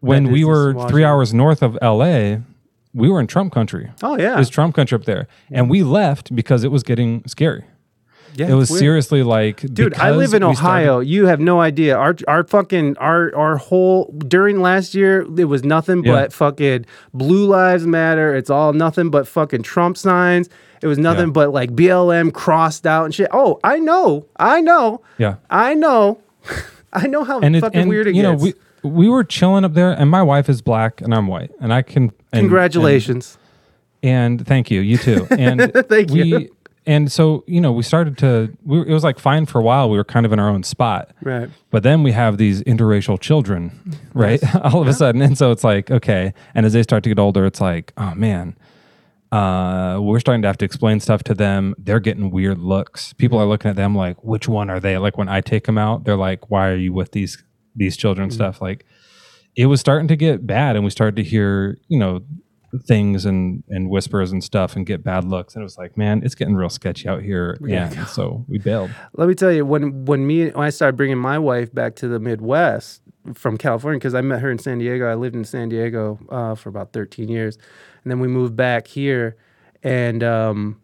B: when we were three hours north of LA, we were in Trump country.
A: Oh yeah,
B: It was Trump country up there, and we left because it was getting scary.
A: Yeah
B: it was
A: weird.
B: seriously like,
A: Dude, I live in
B: we started-
A: Ohio. you have no idea. Our our fucking our our whole during last year it was nothing
B: Yeah.
A: but fucking blue lives matter. It's all nothing but fucking Trump signs. It was nothing
B: Yeah.
A: but like BLM crossed out and shit. Oh, I know. I know.
B: yeah,
A: I know. I know how
B: and it,
A: fucking
B: and
A: weird it
B: you know
A: gets.
B: we we were chilling up there, and my wife is black and I'm white, and I can and-
A: Congratulations.
B: and, and thank you, you too, and
A: Thank
B: we,
A: you.
B: And so you know, we started to. We, were- it was like fine for a while. We were kind of in our own spot,
A: right.
B: But then we have these interracial children, right? All of a sudden. And so it's like, okay. And as they start to get older, it's like, oh man, uh, we're starting to have to explain stuff to them. They're getting weird looks. People are looking at them like, which one are they? Like when I take them out, they're like, why are you with these these children stuff? Like it was starting to get bad and we started to hear, you know, things and and whispers and stuff and get bad looks. And it was like, man, it's getting real sketchy out here. Yeah. And so we bailed.
A: Let me tell you, when when me when I started bringing my wife back to the Midwest from California, because I met her in San Diego. I lived in San Diego uh, for about 13 years, and then we moved back here, and um,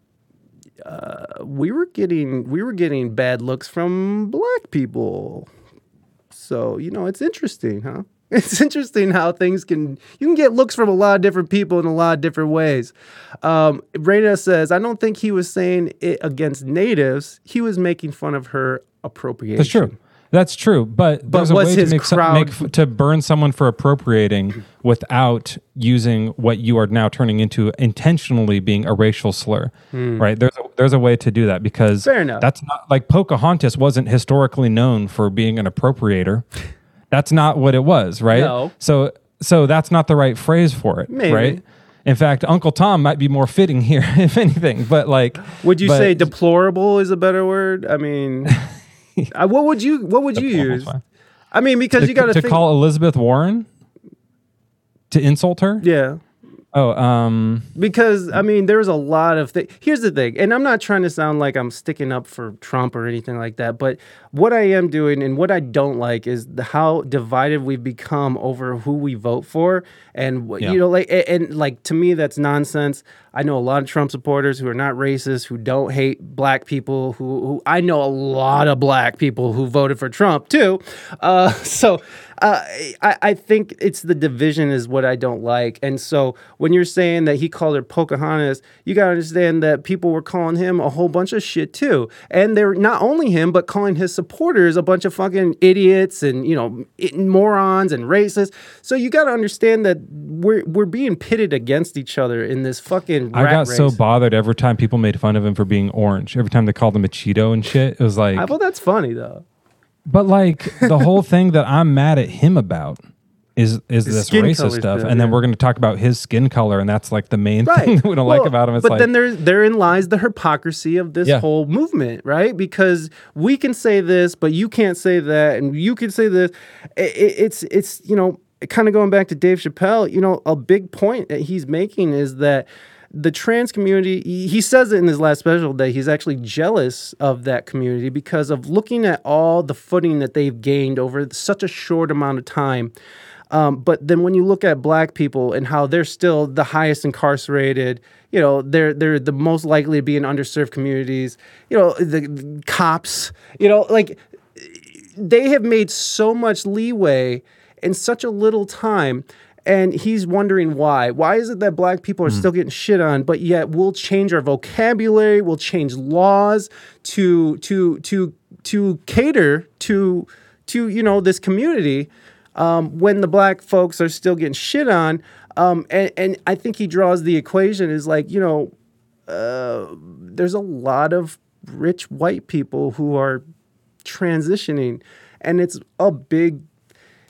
A: uh, we were getting we were getting bad looks from black people. So you know, it's interesting, huh? It's interesting how things can you can get looks from a lot of different people in a lot of different ways. Um, Reina says, I don't think he was saying it against natives. He was making fun of her appropriation.
B: That's true. That's true, but,
A: But
B: there's a way to make, some, make to burn someone for appropriating without using what you are now turning into intentionally being a racial slur, right? There's a, there's a way to do that because
A: Hmm.
B: That's not like Pocahontas wasn't historically known for being an appropriator. That's not what it was, right?
A: No.
B: So so that's not the right phrase for it,
A: Maybe.
B: right? In fact, Uncle Tom might be more fitting here, if anything. But like,
A: Would you
B: but-
A: say deplorable is a better word? I mean, uh, what would you what would you use?
B: fine.
A: I mean, because
B: to,
A: you got
B: to
A: think.
B: call Elizabeth Warren to insult her?
A: yeah.
B: Oh, um,
A: because I mean, there's a lot of things. Here's the thing, and I'm not trying to sound like I'm sticking up for Trump or anything like that, but what I am doing and what I don't like is the, how divided we've become over who we vote for, and
B: Yeah.
A: you know, like, a- and, like to me, that's nonsense. I know a lot of Trump supporters who are not racist, who don't hate black people, who, who I know a lot of black people who voted for Trump too. Uh, so uh, I, I think it's the division is what I don't like. And so when you're saying that he called her Pocahontas, you got to understand that people were calling him a whole bunch of shit too. And they're not only him, but calling his supporters a bunch of fucking idiots and, you know, morons and racists. So you got to understand that we're, we're being pitted against each other in this fucking
B: I got so bothered every time people made fun of him for being orange. Every time they called him a Cheeto and shit, it was like,
A: I, well, that's funny though.
B: but like the whole thing that I'm mad at him about is is
A: His
B: this
A: skin
B: racist stuff, and then
A: yeah.
B: we're going to talk about his skin color, and that's like the main thing that we don't like
A: Well,
B: about him. It's
A: but
B: like,
A: then there, therein lies the hypocrisy of this
B: Yeah.
A: whole movement, right? Because we can say this, but you can't say that, and you can say this. I- I- it's it's you know kind of going back to Dave Chappelle. You know, a big point that he's making is that the trans community. He he says it in his last special that he's actually jealous of that community because of looking at all the footing that they've gained over such a short amount of time. Um, but then when you look at black people and how they're still the highest incarcerated, you know, they're they're the most likely to be in underserved communities, you know, the, the cops, you know, like they have made so much leeway in such a little time. And he's wondering why. Why is it that black people are still getting shit on, but yet we'll change our vocabulary, we'll change laws to to to to cater to to you know this community um, when the black folks are still getting shit on. Um, and, and I think he draws the equation is like you know uh, there's a lot of rich white people who are transitioning and it's a big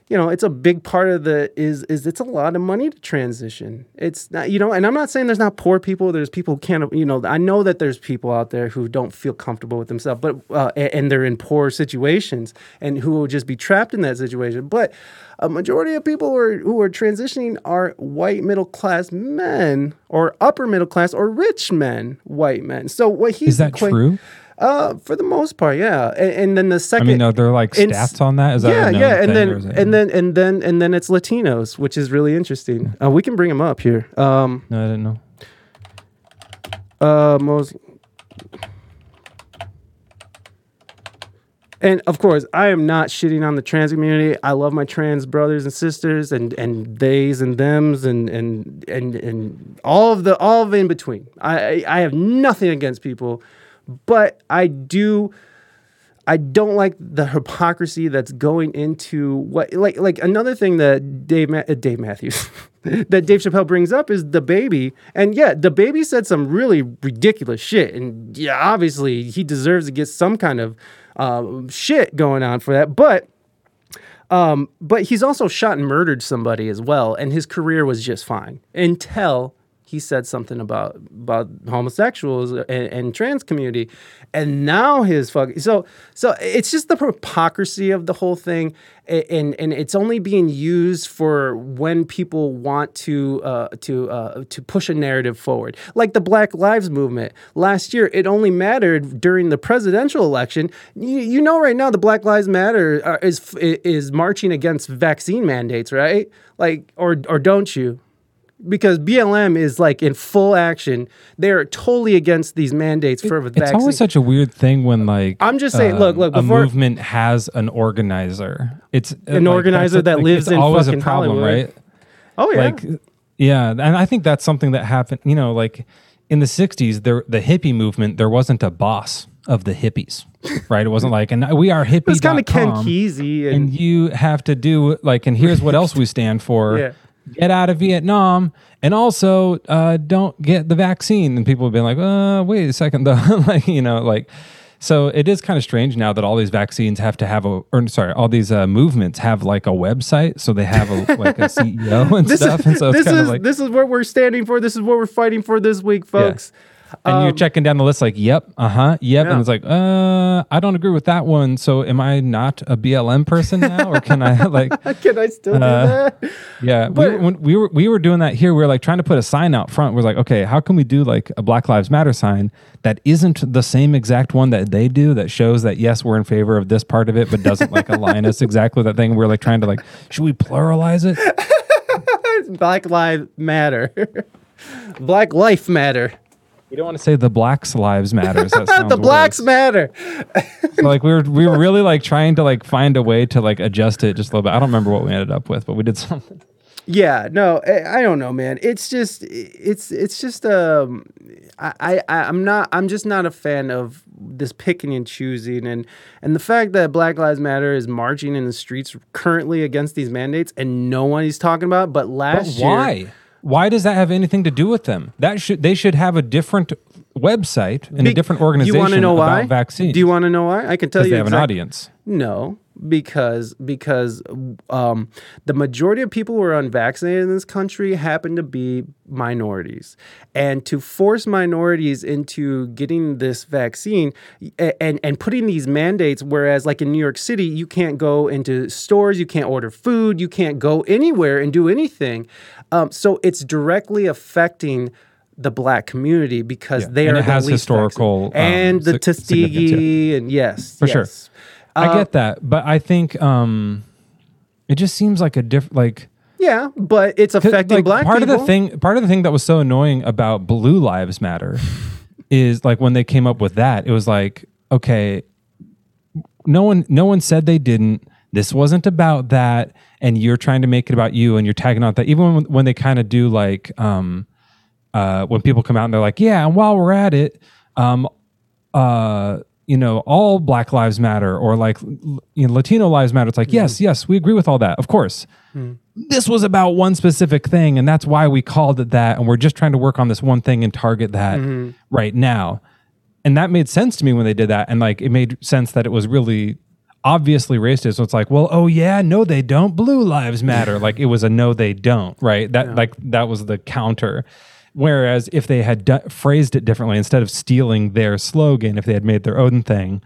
A: you know it's a big part of the is is it's a lot of money to transition. It's not you know and i'm not saying there's not poor people there's people who can't you know i know that there's people out there who don't feel comfortable with themselves but uh, and, they're in poor situations and who will just be trapped in that situation. But a majority of people who are, who are transitioning are white middle class men or upper middle class or rich men white men. So what he's
B: Is that true?
A: Uh, for the most part, yeah. And, and then the second, I
B: mean, are there like stats on that? Is that
A: yeah,
B: known
A: yeah, and then and then and then and then it's Latinos, which is really interesting. Uh, we can bring them up here. Um,
B: no, I didn't know.
A: uh, most. And of course, I am not shitting on the trans community. I love my trans brothers and sisters, and and theys and thems, and and and and all of the all of in between. I I have nothing against people, but I do. I don't like the hypocrisy that's going into what like like another thing that Dave Ma- uh, Dave Matthews that Dave Chappelle brings up is the baby. And yeah the baby said some really ridiculous shit. And yeah obviously he deserves to get some kind of um, shit going on for that. But um, but he's also shot and murdered somebody as well, and his career was just fine. Until he said something about about homosexuals and, and trans community, and now his fuck. So so it's just the hypocrisy of the whole thing, and and it's only being used for when people want to uh, to uh, to push a narrative forward, like the Black Lives Movement last year. It only mattered during the presidential election. You, you know, right now the Black Lives Matter uh, is is marching against vaccine mandates, right? Like, or or don't you? Because BLM is like in full action. They're totally against these mandates for
B: It's
A: vaccine.
B: It's always such a weird thing when like
A: I'm just saying, look, look,
B: a movement has an organizer. It's uh,
A: An
B: like,
A: organizer that
B: like,
A: lives
B: it's
A: in
B: always
A: fucking
B: a problem,
A: Hollywood.
B: right?
A: oh yeah,
B: Like, yeah, and I think that's something that happened. You know, like in the '60s, there the hippie movement. There wasn't a boss of the hippies, right? It wasn't like, and we are hippies.
A: it's kind of Ken Kesey and,
B: and you have to do like and here's what else we stand for
A: Yeah.
B: Get out of vietnam and also uh, don't get the vaccine and people have been like uh, wait a second though like you know like so it is kind of strange now that all these vaccines have to have a or sorry all these uh, movements have like a website so they have a like a ceo and
A: this
B: stuff
A: is
B: and so it's
A: this
B: kind
A: is
B: of like
A: this is what we're standing for. This is what we're fighting for this week, folks.
B: And you're checking down the list like yep uh-huh yep
A: Yeah.
B: and it's like uh i don't agree with that one so am i not a blm person now or can i like
A: Can I still do
B: Uh,
A: that?
B: Yeah, we,
A: But-
B: were, when we were we were doing that here. We were like trying to put a sign out front. We're like, okay, how can we do like a Black Lives Matter sign that isn't the same exact one that they do that shows that yes, we're in favor of this part of it, but doesn't like align us exactly with that thing. We're like trying to like, should we pluralize it?
A: Black Lives Matter. Black Life Matter.
B: We don't want to say the Blacks Lives Matters. Sounds
A: the Blacks
B: worse.
A: Matter.
B: So, like we were we were really like trying to like find a way to like adjust it just a little bit. I don't remember what we ended up with, but we did something.
A: Yeah, no, I I don't know, man. It's just, it's, it's just, um, I, I, I'm not, I'm just not a fan of this picking and choosing, and and the fact that Black Lives Matter is marching in the streets currently against these mandates, and no one is talking about. it, But
B: But
A: last year,
B: why? Why does that have anything to do with them? That should they should have a different website and a different organization
A: you want to know
B: about
A: why?
B: vaccines.
A: Do you want to know why? I can tell
B: because
A: you.
B: they have an audience.
A: No, because because um, the majority of people who are unvaccinated in this country happen to be minorities, and to force minorities into getting this vaccine and and putting these mandates, whereas like in New York City, you can't go into stores, you can't order food, you can't go anywhere and do anything. Um, so it's directly affecting. The black community because
B: Yeah,
A: they
B: and
A: are
B: it
A: the
B: has
A: least
B: historical, um,
A: and the
B: yeah.
A: Tuskegee and yes,
B: For sure.
A: yes.
B: I
A: Uh,
B: get that, but I think um, it just seems like a different like.
A: Yeah, but it's affecting
B: like,
A: black
B: part
A: people.
B: of the thing part of the thing that was so annoying about blue lives matter is like when they came up with that it was like okay no one no one said they didn't this wasn't about that and you're trying to make it about you and you're tagging on that even when, when they kind of do like um uh when people come out and they're like yeah and while we're at it um uh you know, all Black Lives Matter or like you know, Latino lives matter. It's like, yes, yes, we agree with all that, of course. This was about one specific thing, and that's why we called it that. And we're just trying to work on this one thing and target that right now. And that made sense to me when they did that. And like, it made sense that it was really obviously racist. So it's like, well, oh yeah, no, they don't. Blue lives matter. like it was a no, they don't. Right. That like that was the counter. Whereas if they had do- phrased it differently, instead of stealing their slogan, if they had made their own thing,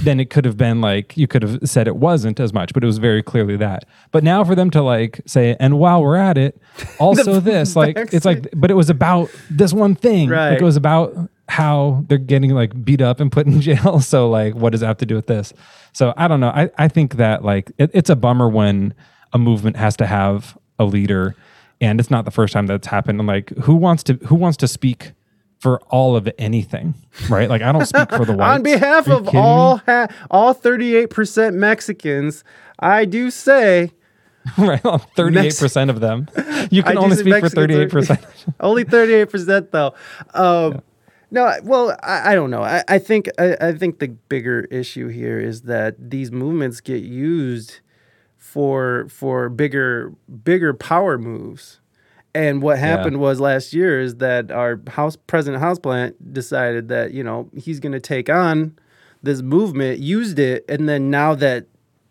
B: then it could have been like you could have said it wasn't as much, but it was very clearly that. But now for them to like say, and while we're at it, also this, like it's like, but it was about this one thing.
A: Right.
B: Like it was about how they're getting like beat up and put in jail. So like, what does that have to do with this? So I don't know. I, I think that like it, it's a bummer when a movement has to have a leader, and it's not the first time that's happened. And like, who wants to who wants to speak for all of anything, right? Like, I don't speak for the whites.
A: On behalf of all ha- all 38% Mexicans, I do say
B: right, thirty-eight percent of them. You can only speak for
A: Mexicans are-
B: thirty-eight percent.
A: only 38% though. Um, No, well, I, I don't know. I, I think I, I think the bigger issue here is that these movements get used for for bigger bigger power moves. And what happened was last year is that our house president houseplant decided that you know he's going to take on this movement, used it, and then now that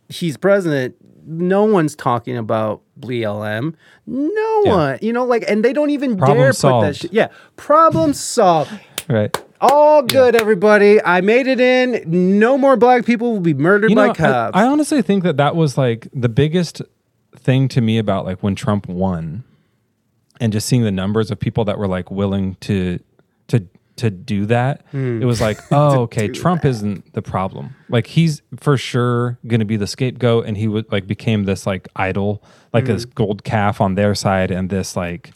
A: he's president, no one's talking about BLM. No
B: Yeah.
A: one, you know, like, and they don't even
B: Problem
A: dare put that shit. Yeah, problem solved.
B: Right.
A: All good, everybody. I made it in. No more black people will be murdered
B: You
A: by
B: know, I,
A: cops.
B: I honestly think that that was like the biggest thing to me about like when Trump won, and just seeing the numbers of people that were like willing to to to do that.
A: Hmm.
B: It was like, oh, okay, Trump isn't the problem. Like he's for sure going to be the scapegoat, and he would like became this like idol, like this
A: Hmm.
B: gold calf on their side, and this like,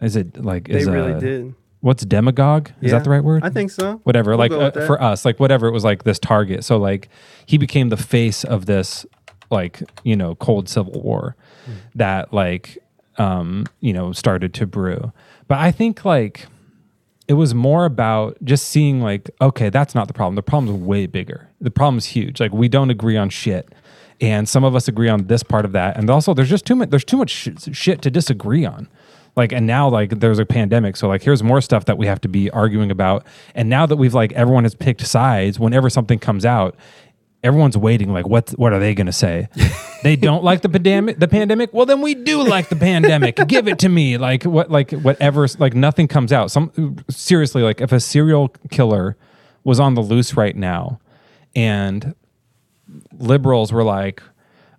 B: is it like
A: they
B: is
A: really
B: uh,
A: did.
B: What's demagogue? Is that the right word?
A: I think so.
B: whatever
A: We'll
B: like uh, for us like whatever it was like this target so like he became the face of this like you know cold civil war
A: Hmm.
B: that like um you know started to brew. But i think like it was more about just seeing like okay that's not the problem. The problem's way bigger. The problem's huge. Like we don't agree on shit. And some of us agree on this part of that. And also there's just too much there's too much sh- shit to disagree on. Like and now like there's a pandemic. So like here's more stuff that we have to be arguing about. And now that we've like everyone has picked sides whenever something comes out everyone's waiting like what what are they going to say? They don't like the pandemic the pandemic? Well then we do like the pandemic. Give it to me. Like what like whatever like nothing comes out. Some seriously like if a serial killer was on the loose right now and liberals were like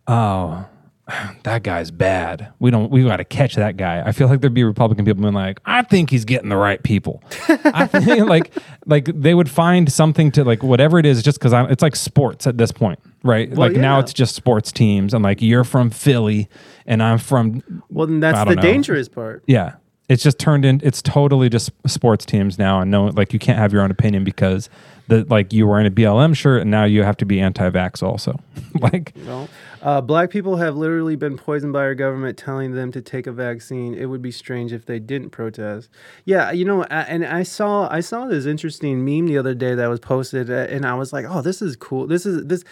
B: oh that guy's bad we don't we got to catch that guy i feel like there'd be republican people being like i think he's getting the right people i think like like they would find something to like whatever it is just because I'm. it's like sports at this point right
A: Well,
B: like now it's just sports teams and like you're from philly and i'm from
A: Well, then that's the
B: know.
A: dangerous part.
B: yeah it's just turned in it's totally just sports teams now and no like you can't have your own opinion because the like you were in a blm shirt and now you have to be anti-vax also like
A: No. Uh, black people have literally been poisoned by our government telling them to take a vaccine. It would be strange if they didn't protest. Yeah, you know, a- and I saw I saw this interesting meme the other day that was posted, uh, and I was like, oh, this is cool. This is this.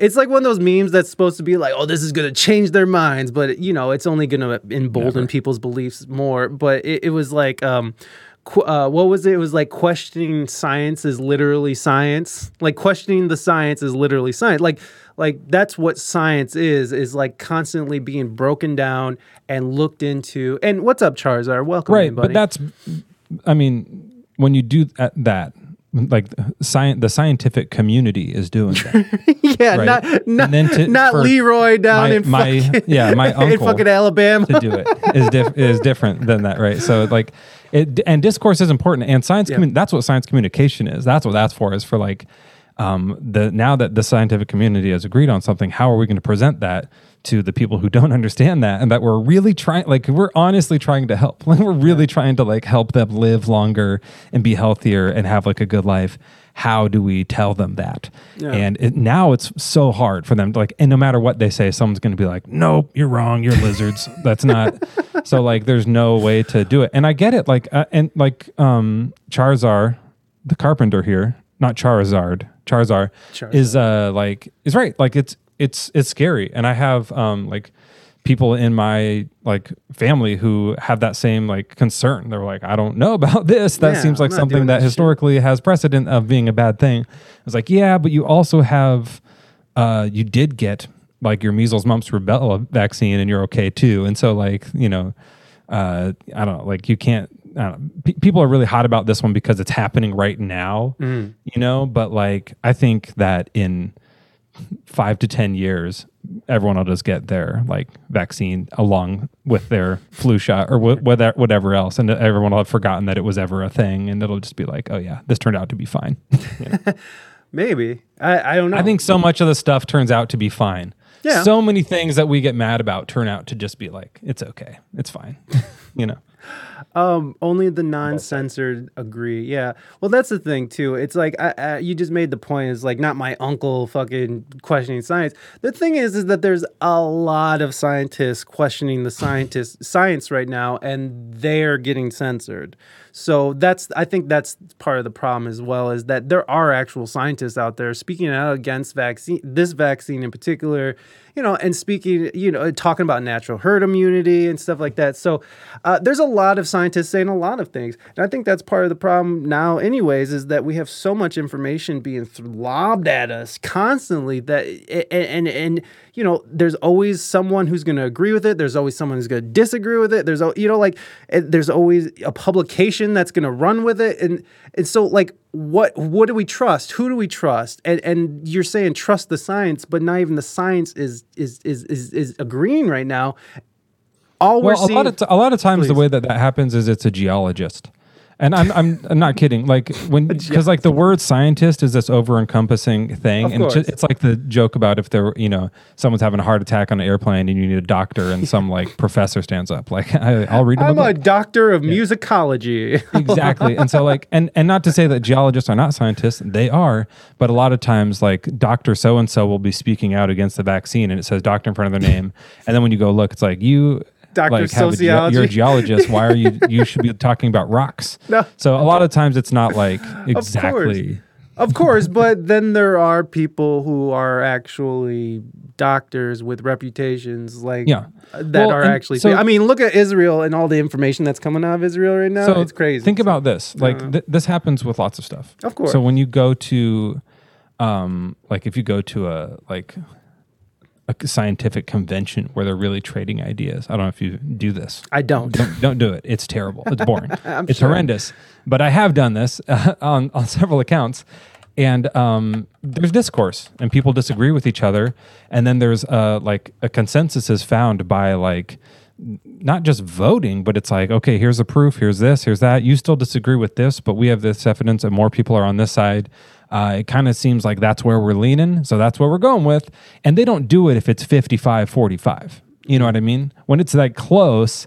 A: It's like one of those memes that's supposed to be like, oh, this is gonna change their minds, but you know, it's only gonna embolden people's beliefs more. But it, it was like, um, uh, what was it? It was like questioning science is literally science. Like questioning the science is literally science. Like like that's what science is is like constantly being broken down and looked into. And what's up, Charizard? Welcome,
B: right
A: in,
B: but that's i mean when you do that, like science the scientific community is doing that
A: yeah,
B: right.
A: not not,
B: to-
A: not Leroy down
B: my-
A: in
B: my-
A: fucking,
B: yeah, my uncle in
A: fucking Alabama.
B: to do it is diff- is different than that, right? So like it and discourse is important, and science commu- that's what science communication is. That's what that's for. Is for like um, the now that the scientific community has agreed on something, how are we going to present that to the people who don't understand that and that we're really trying like we're honestly trying to help. Like we're really trying to like help them live longer and be healthier and have like a good life. How do we tell them that? And it, now it's so hard for them to like and no matter what they say someone's going to be like nope you're wrong you're lizards. That's not so like there's no way to do it and i get it like uh, and like um charizard the carpenter here not charizard Charizard, is uh like is right. Like it's it's it's scary, and I have um like people in my like family who have that same like concern. They're like, I don't know about this. That
A: Yeah,
B: seems like something that historically has precedent of being a bad thing. I was like, yeah, but you also have uh you did get like your measles, mumps, rubella vaccine, and you're okay too. And so like you know, uh I don't know, like you can't. I don't know, people are really hot about this one because it's happening right now,
A: Mm.
B: you know. But like, I think that in five to ten years, everyone will just get their like vaccine along with their flu shot or wh- whether whatever else, and everyone will have forgotten that it was ever a thing, and it'll just be like, oh yeah, this turned out to be fine.
A: Maybe I, I don't know.
B: I think so much of the stuff turns out to be fine.
A: Yeah.
B: So many things that we get mad about turn out to just be like, it's okay, it's fine, you know.
A: Um, only the non-censored agree. Yeah. Well, that's the thing too. It's like I, I, you just made the point. Is like not my uncle fucking questioning science. The thing is, is that there's a lot of scientists questioning the scientist science right now, and they're getting censored. So that's I think that's part of the problem as well. Is that there are actual scientists out there speaking out against vaccine, this vaccine in particular. You know, and speaking, you know, talking about natural herd immunity and stuff like that. So uh, there's a lot of scientists saying a lot of things, and I think that's part of the problem now. Anyways, is that we have so much information being lobbed at us constantly that, and and, and you know, there's always someone who's going to agree with it. There's always someone who's going to disagree with it. There's, you know, like there's always a publication that's going to run with it, and and so like what what do we trust? Who do we trust? And and you're saying trust the science, but not even the science is is is is, is agreeing right now. All we're
B: Well, a
A: seeing,
B: lot of t- a lot of times the way that that happens is it's a geologist, and I'm I'm, I'm not kidding. Like when because like the word scientist is this over encompassing thing,
A: Of
B: and it's,
A: course.
B: just, it's like the joke about if there you know someone's having a heart attack on an airplane and you need a doctor, and some like professor stands up like I, I'll read.
A: I'm
B: a
A: a doctor of musicology.
B: exactly and so like and and not to say that geologists are not scientists they are but a lot of times like dr so and so will be speaking out against the vaccine and it says doctor in front of their name and then when you go look it's like you
A: Dr.
B: like a ge-
A: Sociology.
B: you're a geologist why are you you should be talking about rocks
A: No.
B: so a lot of times it's not like exactly
A: Of course, but then there are people who are actually doctors with reputations like
B: Yeah.
A: that
B: Well,
A: are actually
B: so-
A: I mean, look at Israel and all the information that's coming out of Israel right now.
B: so
A: it's crazy.
B: think about this like th- this happens with lots of stuff
A: Of course.
B: so when you go to um like if you go to a like a scientific convention where they're really trading ideas. I don't know if you do this.
A: I don't.
B: don't, don't do it. It's terrible. It's boring. It's
A: sure.
B: horrendous. But i have done this uh, on, on several accounts. And um, there's discourse and people disagree with each other. And then there's uh, like a consensus is found by like not just voting, but it's like, okay, here's the proof, here's this, here's that. You still disagree with this, but we have this evidence and more people are on this side. Uh, it kind of seems like that's where we're leaning. So that's what we're going with. And they don't do it if it's 55 45. You know what I mean? When it's that close,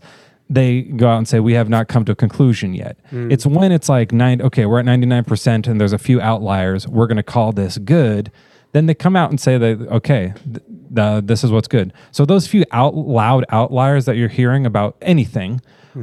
B: they go out and say, we have not come to a conclusion yet. It's when it's like, nine, okay, we're at 99% and there's a few outliers. We're going to call this good then they come out and say that okay th- the, this is what's good so those few out loud outliers that you're hearing about anything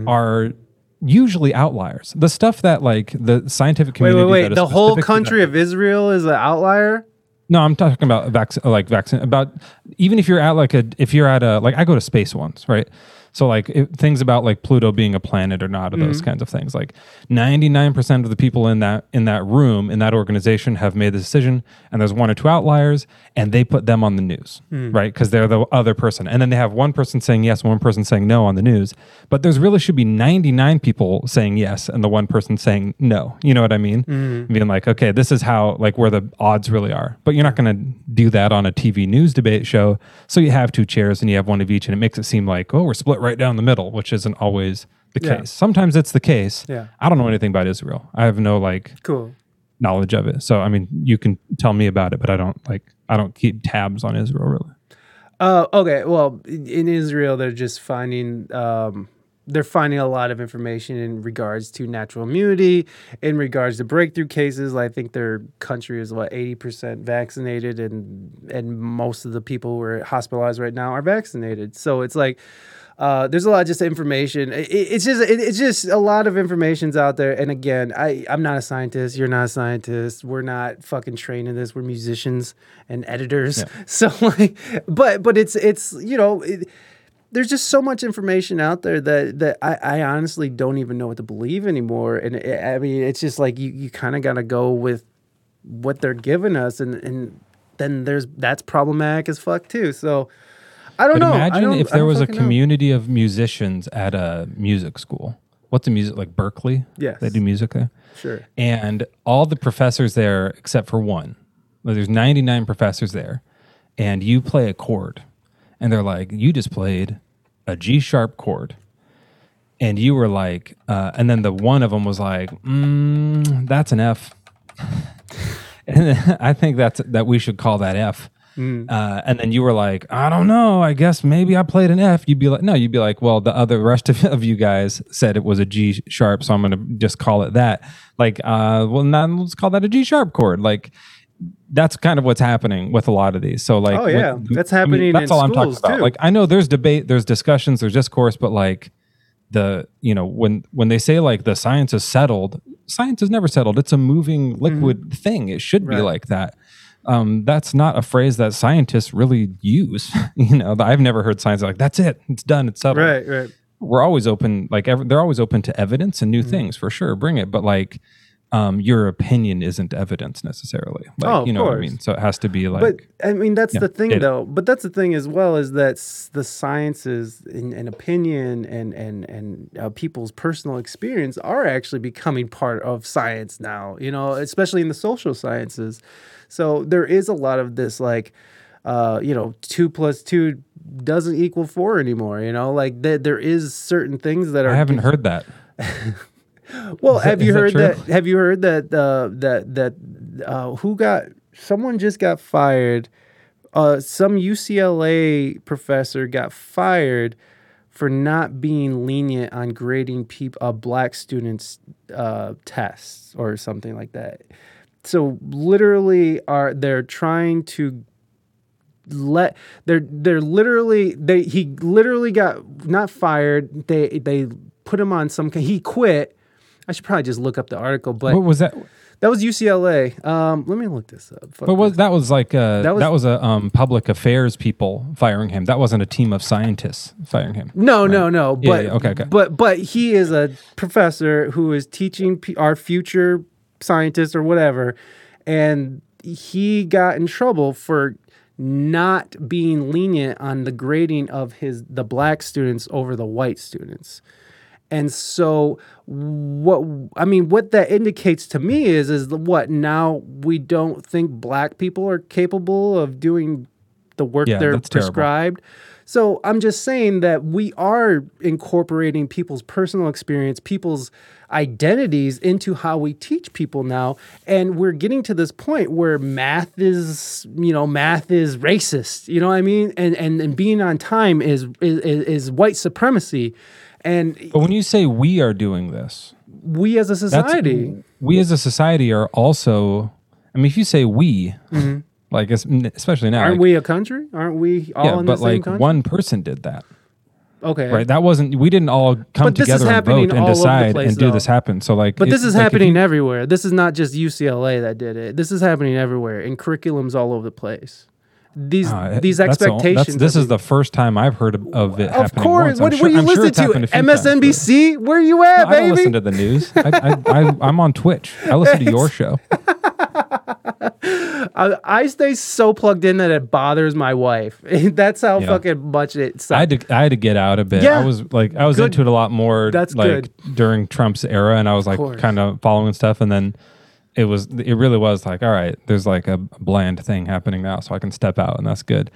B: are usually outliers the stuff that like the scientific community
A: wait,
B: that
A: wait. The whole country of Israel is an outlier?
B: no i'm talking about vaccine like vaccine about even if you're at like a if you're at a like i go to space once right so like it, things about like pluto being a planet or not or those mm-hmm. kinds of things. Like 99% of the people in that in that room in that organization have made the decision and there's one or two outliers and they put them on the news hmm. right? Because they're the other person. And then they have one person saying yes one person saying no on the news. But there's really should be 99 people saying yes and the one person saying no. You know what i mean? Mm-hmm. Being like okay this is how like where the odds really are. But you're not going to do that on a tv news debate show. So you have two chairs and you have one of each and it makes it seem like oh we're split right down the middle which isn't always the
A: Yeah.
B: case sometimes it's the case
A: Yeah.
B: i don't know anything about israel i have no like
A: Cool.
B: knowledge of it so i mean you can tell me about it but i don't like i don't keep tabs on israel really
A: Uh, okay. Well, in in Israel, they're just finding um, they're finding a lot of information in regards to natural immunity, in regards to breakthrough cases. I think their country is what eighty percent vaccinated, and and most of the people who are hospitalized right now are vaccinated. So it's like. Uh, there's a lot of just information. It, it's just it, it's just a lot of information's out there. And again, I I'm not a scientist. You're not a scientist. We're not fucking trained in this. We're musicians and editors. So like, but but it's it's you know. It, there's just so much information out there that that I, I honestly don't even know what to believe anymore. And it, I mean, it's just like you, you kind of got to go with what they're giving us, and and then there's that's problematic as fuck too. So I don't
B: But
A: know.
B: Imagine
A: don't-
B: if there was a
A: fucking know.
B: community of musicians at a music school. What's a music like Berklee?
A: Yes.
B: They do music there.
A: Sure.
B: And all the professors there, except for one, well, there's 99 professors there, and you play a chord, and they're like, you just played a G sharp chord. And you were like, uh, and then the one of them was like, mm, that's an F. and I think that's that we should call that F. Uh, and then you were like, I don't know. I guess maybe I played an F. You'd be like, no. You'd be like, well, the other rest of, of you guys said it was a G sharp, so I'm going to just call it that. Like, uh, well, now let's call that a G sharp chord. Like, that's kind of what's happening with a lot of these. So, like,
A: Oh, yeah. That's happening
B: that's
A: in
B: all I'm talking about.
A: too.
B: Like, I know there's debate, there's discussions, there's discourse, but like the you know when when they say like the science is settled, science is never settled. It's a moving liquid thing. It should be
A: Mm-hmm.
B: Like that um, that's not a phrase that scientists really use. you know, I've never heard science like that's it, it's done, it's settled.
A: Right. Right.
B: We're always open, like ev- they're always open to evidence and new
A: Mm-hmm.
B: things for sure. Bring it, but like um, your opinion isn't evidence necessarily. Like,
A: Oh, of
B: you know what I
A: course.
B: mean? So it has to be like,
A: but I mean, that's
B: Yeah,
A: the thing, though. But that's the thing as well is that the sciences and, and opinion and and and uh, people's personal experience are actually becoming part of science now. You know, especially in the social sciences. So there is a lot of this, like, uh, you know, two plus two doesn't equal four anymore. You know, like there there is certain things that are.
B: I haven't heard that.
A: Well,
B: Is that-
A: have you
B: is that
A: heard that, Have you heard that? Uh, that that uh, who got someone just got fired? Uh, some UCLA professor got fired for not being lenient on grading people, uh, black students' uh, tests or something like that. So literally, are they're trying to let they're they're literally they he literally got not fired. They they put him on some. He quit. I should probably just look up the article, but
B: What was that?
A: that was UCLA. Um, let me look this up. Fuck
B: But was that was like a,
A: That
B: that
A: was-
B: was, a um, public affairs people firing him. That wasn't a team of scientists firing him.
A: No, no, no.
B: Yeah,
A: But
B: yeah, okay, okay.
A: but but he is a professor who is teaching p- our future scientists or whatever, and he got in trouble for not being lenient on the grading of his the black students over the white students. And so what I mean what that indicates to me is is what now we don't think black people are capable of doing the work
B: Yeah,
A: they're
B: that's terrible.
A: prescribed. So I'm just saying that we are incorporating people's personal experience, people's identities into how we teach people now. And we're getting to this point where math is you know math is racist you know what i mean? And and, and being on time is, is is white supremacy. And
B: But when you say we are doing this,
A: we as a society.
B: we as a society are also. I mean, if you say we, like especially now,
A: Mm-hmm. aren't
B: like,
A: we a country? Aren't we all
B: yeah,
A: in the
B: but
A: same
B: like
A: country?
B: one person did that,
A: okay
B: right? That wasn't. We didn't all come
A: But
B: together and vote and
A: the
B: decide
A: place,
B: and do
A: though.
B: this happen. So like,
A: But
B: it-
A: this is
B: like,
A: happening
B: you-
A: everywhere. This is not just UCLA that did it. This is happening everywhere in curriculums all over the place. These
B: Uh,
A: these
B: the-
A: expectations.
B: that's- this is the first time I've heard of, of it
A: Of
B: happening.
A: course.
B: once.
A: What,
B: sure,
A: do you
B: sure
A: listen
B: it's happened a
A: to?
B: few times,
A: MSNBC? Where you at, baby?
B: I don't listen to the news. I, I, I, I'm on Twitch. I listen to your show.
A: I, I stay so plugged in that it bothers my wife. That's how
B: Yeah.
A: fucking much it sucks.
B: I had to I had to get out a bit.
A: Yeah.
B: I was like I was
A: Good.
B: into it a lot more
A: That's
B: like during Trump's era and I was like kind of following stuff and then it was it really was like all right there's like a bland thing happening now so I can step out and that's good.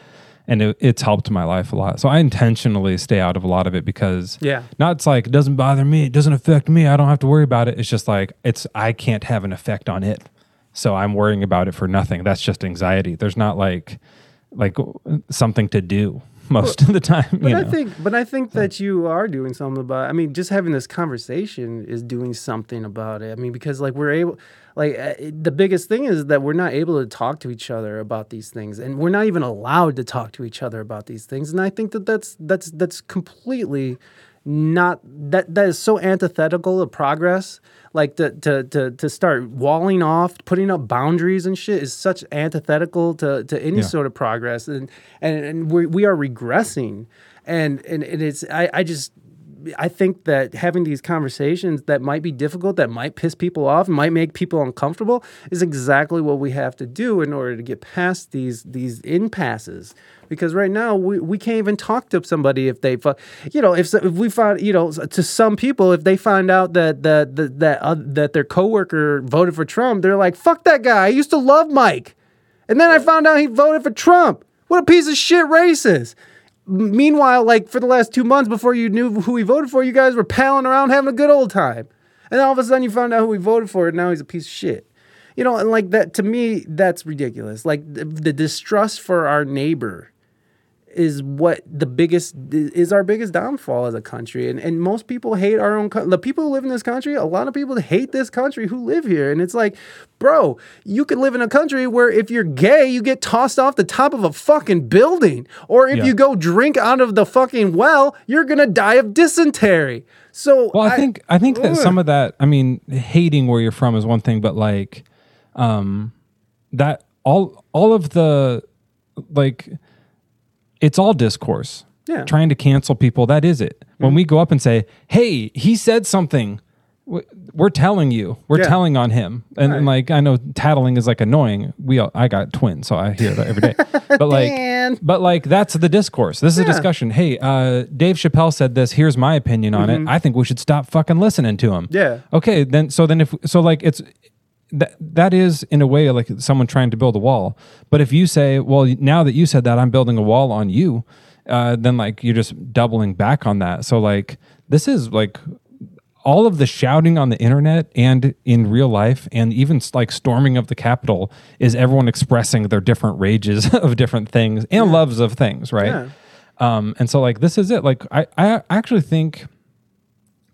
B: And it, it's helped my life a lot. So I intentionally stay out of a lot of it because
A: Yeah.
B: not it's like it doesn't bother me, it doesn't affect me, I don't have to worry about it. It's just like it's I can't have an effect on it. So I'm worrying about it for nothing. That's just anxiety. There's not like like something to do most of the time.
A: But I
B: know?
A: think, but I think that you are doing something about. I mean, just having this conversation is doing something about it. I mean, because like we're able, like uh, the biggest thing is that we're not able to talk to each other about these things and we're not even allowed to talk to each other about these things and i think that that's that's that's completely not that that is so antithetical to progress. Like to to to, to start walling off putting up boundaries and shit is such antithetical to to any
B: Yeah.
A: sort of progress. And and, and we, we are regressing. And and, and it's I, I just I think that having these conversations that might be difficult, that might piss people off, might make people uncomfortable, is exactly what we have to do in order to get past these these impasses. Because right now we, we can't even talk to somebody if they, you know, if, if we find, you know, to some people if they find out that that that that, uh, that their coworker voted for Trump, they're like, "Fuck that guy! I used to love Mike," and then I found out he voted for Trump. What a piece of shit racist. Meanwhile, like for the last two months before you knew who he voted for, you guys were palling around having a good old time. And all of a sudden you found out who he voted for, and now he's a piece of shit. You know, and like that to me, that's ridiculous. Like the, the distrust for our neighbor is what the biggest is our biggest downfall as a country and and most people hate our own co- the people who live in this country a lot of people hate this country who live here and it's like bro you could live in a country where if you're gay you get tossed off the top of a fucking building or if
B: Yeah.
A: you go drink out of the fucking well you're going to die of dysentery so
B: Well, I, think I think that some of that. I mean, hating where you're from is one thing, but like, um, that all all of the like, it's all discourse.
A: Yeah.
B: Trying to cancel people. That is it. When we go up and say, "Hey, he said something," we're telling you. We're
A: Yeah.
B: telling on him. And, and,
A: Right.
B: like, I know tattling is like annoying. We all, I got twins, so I hear that every day. But like, but like that's the discourse. This is a discussion. Hey, uh, Dave Chappelle said this. Here's my opinion on it. I think we should stop fucking listening to him.
A: Mm-hmm. Yeah.
B: Okay. Then so then if so like it's that that is in a way like someone trying to build a wall. But if you say, well, now that you said that, I'm building a wall on you, uh, then like you're just doubling back on that. So like this is like all of the shouting on the internet and in real life and even like storming of the capitol is everyone expressing their different rages of different things and loves of things right
A: Yeah.
B: um and so like this is it like i i actually think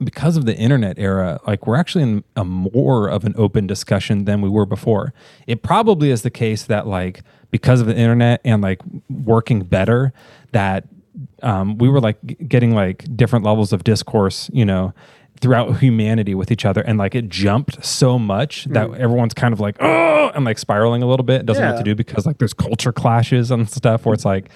B: because of the internet era like we're actually in a more of an open discussion than we were before. It probably is the case that like because of the internet and like working better that um, we were like getting like different levels of discourse you know throughout humanity with each other and like it jumped so much that everyone's kind of like oh and like spiraling a little bit. It doesn't know what to do because like there's culture clashes and stuff where it's like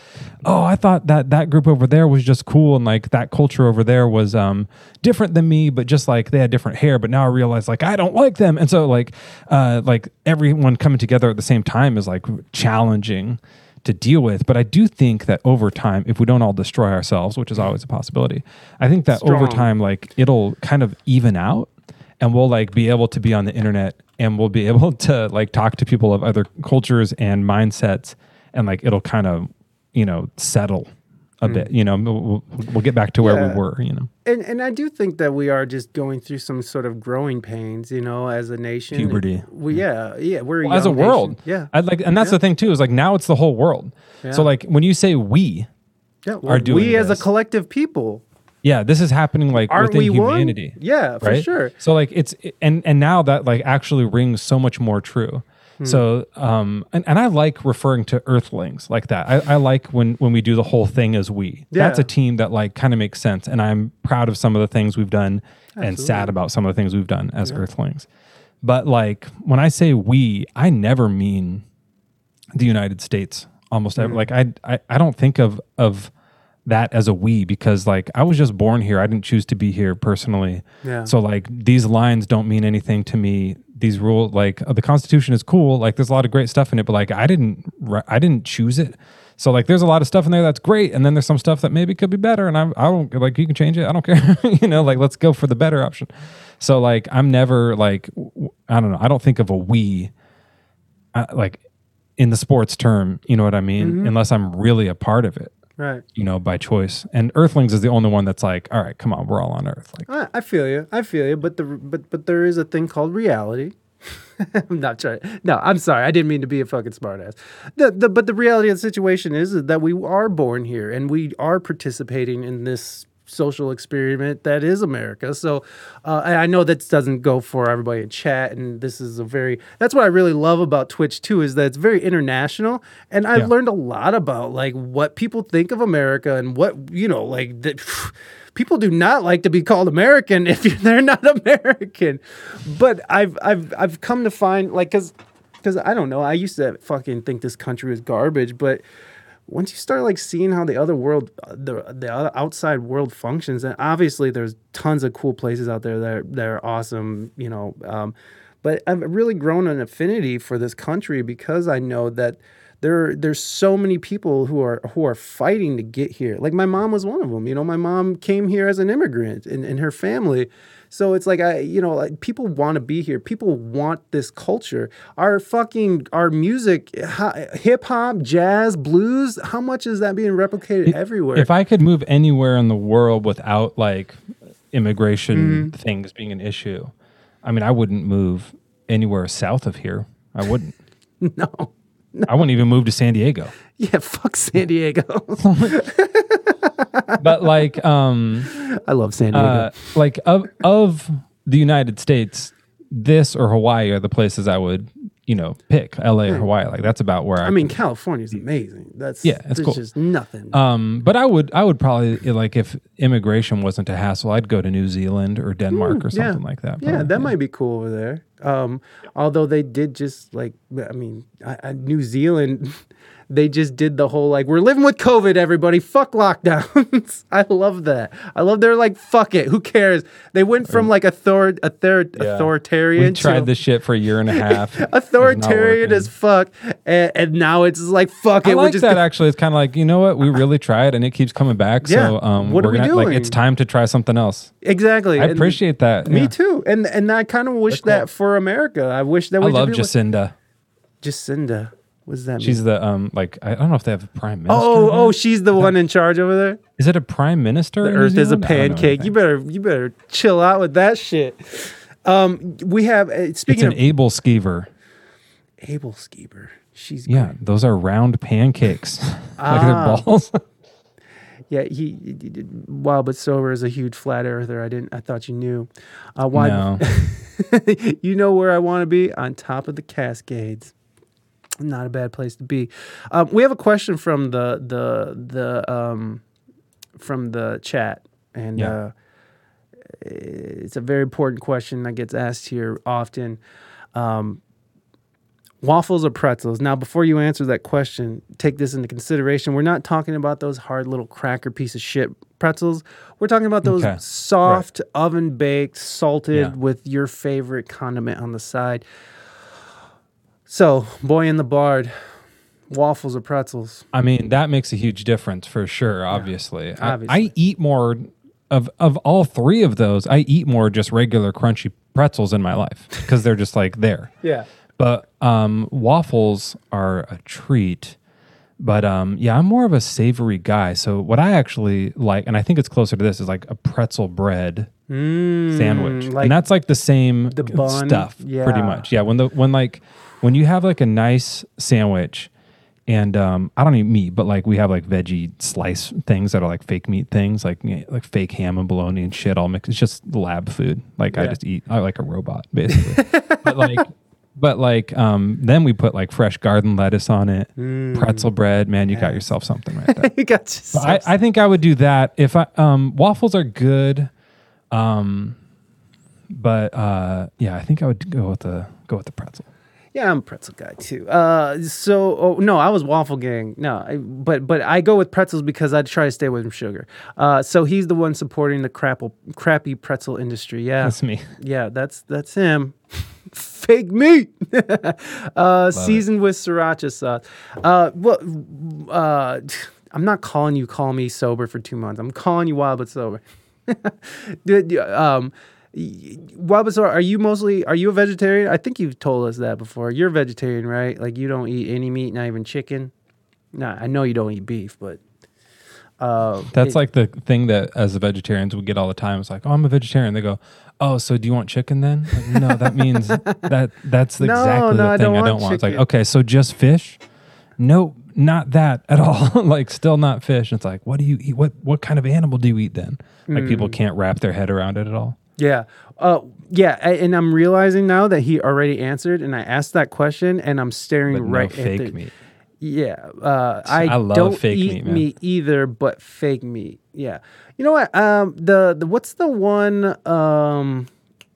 B: oh i thought that that group over there was just cool and like that culture over there was um different than me but just like they had different hair but now i realize like i don't like them. And so like uh like everyone coming together at the same time is like challenging to deal with but i do think that over time if we don't all destroy ourselves which is always a possibility i think that over time like it'll kind of even out and we'll like be able to be on the internet and we'll be able to like talk to people of other cultures and mindsets and like it'll kind of you know settle a mm. bit you know we'll, we'll get back to where.
A: Yeah.
B: we were you know
A: and and I do think that we are just going through some sort of growing pains, you know, as a nation.
B: Puberty.
A: We, yeah, yeah, we're
B: Well, as a world
A: nation. Yeah,
B: I'd like and that's the thing too is like now it's the whole world
A: Yeah.
B: so like when you say we
A: yeah.
B: are doing
A: we as a collective people
B: yeah this is happening like
A: aren't
B: within
A: we
B: humanity
A: one? Yeah, for
B: right?
A: sure.
B: So like it's and and now that like actually rings so much more true.
A: Hmm.
B: So um and, and I like referring to earthlings like that. I, I like when when we do the whole thing as we.
A: Yeah.
B: That's a team that like kind of makes sense. And I'm proud of some of the things we've done and sad about some of the things we've done as earthlings. But like when I say we, I never mean the United States almost
A: Hmm.
B: ever. Like I, I I don't think of of that as a we because like I was just born here. I didn't choose to be here personally.
A: Yeah.
B: So like these lines don't mean anything to me. These rules like uh, the Constitution is cool. Like there's a lot of great stuff in it, but like I didn't I didn't choose it. So like there's a lot of stuff in there that's great, and then there's some stuff that maybe could be better. And I I don't like you can change it. I don't care. you know like let's go for the better option. So like I'm never like i don't know. I don't think of a we uh, like in the sports term. You know what I mean? Unless I'm really a part of it
A: Right.
B: you know, by choice. And Earthlings is the only one that's like, all right, come on, we're all on Earth. Like,
A: I, I feel you. I feel you. But the but but there is a thing called reality. I'm not trying. No, I'm sorry. I didn't mean to be a fucking smartass. The, the but the reality of the situation is, is that we are born here and we are participating in this social experiment that is America. So uh, I know that doesn't go for everybody in chat, and this is a very that's what I really love about Twitch too is that it's very international, and I've
B: Yeah.
A: learned a lot about like what people think of America and what you know like that. People do not like to be called American if they're not American, but I've I've I've come to find like because because I don't know I used to fucking think this country was garbage, but once you start like seeing how the other world uh, the the outside world functions and obviously there's tons of cool places out there that are, that are awesome you know um, but i've really grown an affinity for this country because i know that there there's so many people who are who are fighting to get here like my mom was one of them you know my mom came here as an immigrant and, and her family so it's like I, you know, like people want to be here. People want this culture. Our fucking our music, hip hop, jazz, blues. How much is that being replicated everywhere?
B: If I could move anywhere in the world without like immigration
A: Mm-hmm.
B: things being an issue, I mean, I wouldn't move anywhere south of here. I wouldn't.
A: no,
B: I wouldn't even move to San Diego.
A: yeah, fuck San Diego.
B: But like, um,
A: I love San Diego.
B: uh, like of of the United States, this or Hawaii are the places I would, you know, pick. L.A. or Hawaii. Like that's about where I.
A: I mean, California's amazing. That's
B: Yeah, it's cool.
A: just nothing.
B: Um, but I would, I would probably like if immigration wasn't a hassle, I'd go to New Zealand or Denmark or
A: Hmm, yeah.
B: something like that.
A: Yeah,
B: probably,
A: that might be cool over there. Um, although they did just like, I mean, I, I, New Zealand, they just did the whole like, we're living with COVID, everybody. Fuck lockdowns. I love that. I love they're like, fuck it, who cares? They went from like author, author, authoritarian
B: We tried
A: to
B: this shit for a year and a half.
A: Authoritarian as fuck, and, and now it's like, fuck it,
B: I like that actually. It's kind of like you know what we really tried and it keeps coming back.
A: Yeah.
B: So um,
A: What are
B: we're
A: we
B: gonna, Like it's time to try something else.
A: exactly.
B: I
A: and
B: appreciate that.
A: Me
B: yeah.
A: too, and and I kind of wish
B: cool.
A: that for America. I wish that we.
B: I
A: love be like-
B: Jacinda.
A: What does that mean?
B: She's the um like I don't know if they have a prime minister.
A: Oh, oh, she's the one in charge over there.
B: is it a prime minister?
A: The Earth is a
B: Zealand? I don't know
A: pancake. You better, you better chill out with that shit. Um, we have uh,
B: It's
A: speaking
B: an
A: of
B: able skeever.
A: Abel Skeeber. She's
B: Yeah,
A: great.
B: those are round pancakes. like
A: Ah.
B: their balls.
A: yeah. He, he did wild but sober is a huge flat earther. I didn't. I thought you knew. Uh, why?
B: no.
A: you know where I want to be on top of the Cascades. Not a bad place to be. Um, we have a question from the the the um, from the chat, and
B: Yeah.
A: uh, it's a very important question that gets asked here often. Um, waffles or pretzels? Now, before you answer that question, take this into consideration. We're not talking about those hard little cracker piece of shit pretzels. We're talking about those
B: Okay.
A: soft, oven baked, salted
B: Yeah.
A: with your favorite condiment on the side. So, Boyan the Bard, waffles or pretzels?
B: I mean, that makes a huge difference for sure, obviously. I,
A: obviously.
B: I eat more of of all three of those, I eat more just regular crunchy pretzels in my life because they're just like there.
A: Yeah.
B: But um, waffles are a treat. But um, yeah, I'm more of a savory guy. So what I actually like, and I think it's closer to this, is like a pretzel bread sandwich,
A: Mm, like
B: and that's like the same
A: the bun?
B: stuff, pretty much. Yeah, when the when like when you have like a nice sandwich, and um, I don't eat meat, but like we have like veggie slice things that are like fake meat things, like you know, like fake ham and bologna and shit all mixed. It's just lab food. Like I just eat. I like a robot basically. but like, but like, um, then we put like fresh garden lettuce on it,
A: Mm.
B: pretzel bread. Man, you got yourself something right there.
A: you got
B: But I, I think I would do that if I um waffles are good. Um but uh yeah, I think I would go with the go with the pretzel.
A: Yeah, I'm a pretzel guy too. Uh, so oh, no, I was waffle gang. No, I, but but I go with pretzels because I try to stay away from sugar. Uh, so he's the one supporting the crapple, crappy pretzel industry. Yeah,
B: That's me.
A: yeah, that's that's him. Fake meat, uh, seasoned with sriracha sauce. Uh, well, uh, I'm not calling you call me sober for two months. I'm calling you wild but sober. Um, wild. Are you mostly? Are you a vegetarian? I think you've told us that before. You're a vegetarian, right? Like you don't eat any meat, not even chicken. Nah, I know you don't eat beef, but uh,
B: That's
A: it-
B: like the thing that as the vegetarians we get all the time. It's like, oh, I'm a vegetarian. They go, oh, so do you want chicken then? Like, no, that means that that's
A: No,
B: exactly
A: no,
B: the
A: I
B: thing
A: don't
B: I don't want. It's like, okay, so just fish? No, not that at all. like still not fish. It's like, what do you eat? What what kind of animal do you eat then? Like people
A: Mm.
B: can't wrap their head around it at all.
A: Yeah. Uh, yeah. And I'm realizing now that he already answered, and I asked that question, and I'm staring
B: But
A: right
B: no
A: at
B: fake
A: the,
B: meat.
A: Yeah, uh, I,
B: I love
A: don't
B: fake
A: eat
B: meat, man.
A: either, but fake meat. Yeah, you know what? Um, the, the what's the one? Um,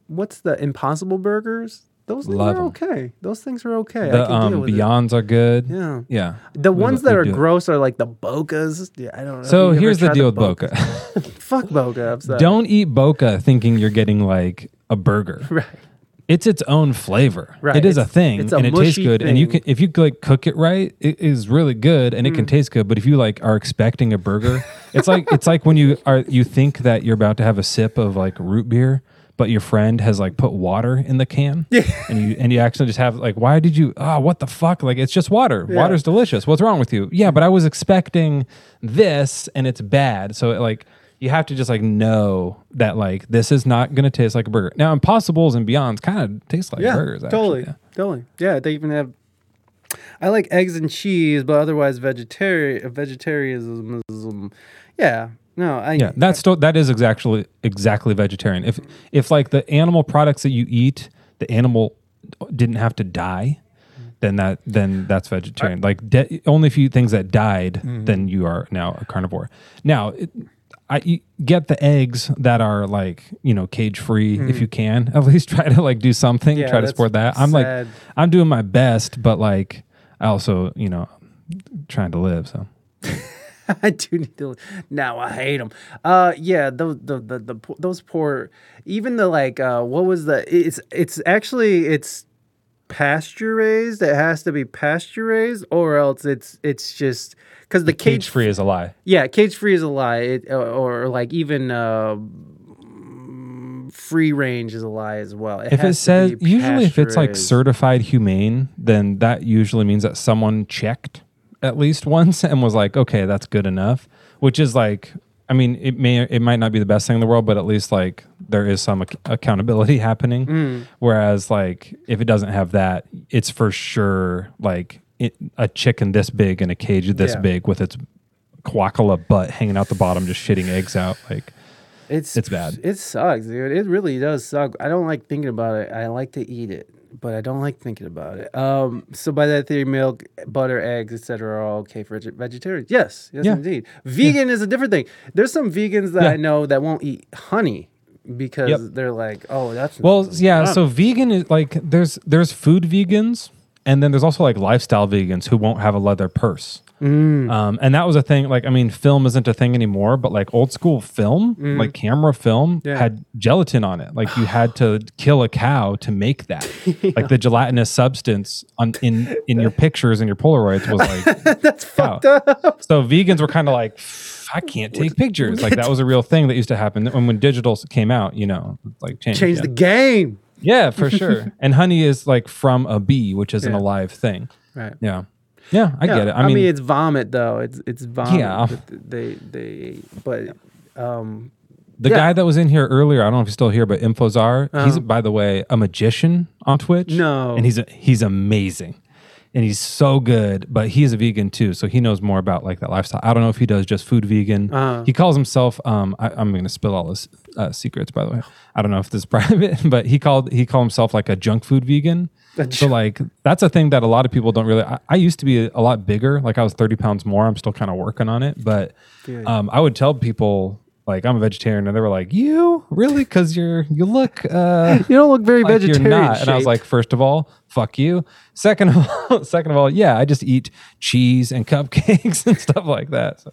A: what's the Impossible Burgers? Those things
B: Love
A: are
B: 'em.
A: okay. Those things are okay. I
B: The
A: can deal
B: um
A: with it.
B: Beyonds are good.
A: Yeah.
B: Yeah.
A: The
B: We
A: ones
B: lo-
A: that
B: we
A: are
B: do it.
A: gross are like the Bocas. Yeah, I don't know.
B: So
A: ever
B: here's the
A: tried
B: deal with
A: Boca? Fuck Boca. I'm sorry.
B: Don't eat Boca thinking you're getting like a burger.
A: Right.
B: It's its own flavor.
A: Right,
B: It is a
A: it's-
B: thing,
A: it's a
B: and it tastes
A: mushy
B: good. And you
A: thing.
B: can, if you like cook it right, it is really good, and it
A: Mm.
B: can taste good. But if you like are expecting a burger, it's like it's like when you are you think that you're about to have a sip of like root beer, but your friend has like put water in the can, yeah. and you and you actually just have like, why did you? Ah, what the fuck? Like it's just water. Water's delicious. What's wrong with you? Yeah, but I was expecting this, and it's bad. So it, like. You have to just like know that like this is not gonna taste like a burger. Now, Impossibles and Beyonds kind of taste like
A: yeah,
B: burgers. Actually.
A: totally,
B: Yeah.
A: totally. Yeah, they even have. I like eggs and cheese, but otherwise vegetarian vegetarianism. Yeah, no, I
B: Yeah, that's still that is exactly exactly vegetarian. If if like the animal products that you eat, the animal didn't have to die, then that then that's vegetarian. like de- only if you eat things that died, mm-hmm. then you are now a carnivore. Now. It, I get the eggs that are like you know cage free if mm-hmm. you can at least try to like do something
A: Yeah,
B: try to support that I'm
A: sad.
B: like I'm doing my best but like I also you know trying to live so
A: I do need to. Now I hate them. Uh, yeah, those the, the the those poor. Even the like, uh, what was the? It's it's actually it's pasture raised. It has to be pasture raised, or else it's it's just because the
B: cage
A: cage
B: free is a lie
A: Yeah, cage free is a lie. It, or, or like even uh, free range is a lie as well.
B: if it
A: has to
B: says usually if it's like certified humane then that usually means that someone checked at least once and was like okay that's good enough which is like i mean it may it might not be the best thing in the world but at least like there is some ac- accountability happening
A: Mm.
B: whereas like if it doesn't have that it's for sure like it, a chicken this big in a cage this
A: Yeah.
B: big with its quackala butt hanging out the bottom just shitting eggs out like
A: It's
B: It's bad.
A: It sucks, dude. It really does suck. I don't like thinking about it. I like to eat it, but I don't like thinking about it. Um, so by that theory, milk, butter, eggs, etc., are all okay for veg- vegetarians. Yes, yes,
B: Yeah.
A: indeed. Vegan is a different thing. There's some vegans that
B: Yeah.
A: I know that won't eat honey because
B: Yep.
A: they're like, oh, that's
B: Well,
A: good."
B: yeah.
A: Ah.
B: So vegan is like there's there's food vegans, and then there's also like lifestyle vegans who won't have a leather purse.
A: Mm.
B: Um, and that was a thing. Like, I mean, film isn't a thing anymore, but like old school film, like camera film,
A: Mm. Yeah.
B: had gelatin on it. Like you had to kill a cow to make that. Like the gelatinous substance on in in your pictures and your Polaroids was like
A: that's
B: cow.
A: fucked up.
B: So vegans were kind of like, I can't take pictures. Like that was a real thing that used to happen. And when digital came out, you know, like changed.
A: Change
B: yeah.
A: the game.
B: Yeah, for sure. and honey is like from a bee, which is an alive thing.
A: Right.
B: Yeah. Yeah, I
A: Yeah,
B: get it. I, mean,
A: it's vomit though. It's it's vomit.
B: Yeah.
A: They they but um
B: the
A: yeah.
B: guy that was in here earlier, I don't know if he's still here, but Infozar, he's by the way a magician on Twitch.
A: No.
B: and he's a, he's amazing, and he's so good. But he's a vegan too, so he knows more about like that lifestyle. I don't know if he does just food vegan.
A: Uh-huh.
B: He calls himself. Um, I, I'm going to spill all his uh, secrets, by the way. I don't know if this is private, but he called he called himself like a junk food vegan. So like that's a thing that a lot of people don't really. I, I used to be a lot bigger, like I was 30 pounds more. I'm still kind of working on it, but um, I would tell people like I'm a vegetarian, and they were like, "You really? Because you're you look uh,
A: you don't look very
B: like
A: vegetarian.
B: you're not." And I was like, first of all, fuck you. Second of all, second of all, yeah, I just eat cheese and cupcakes and stuff like that. So,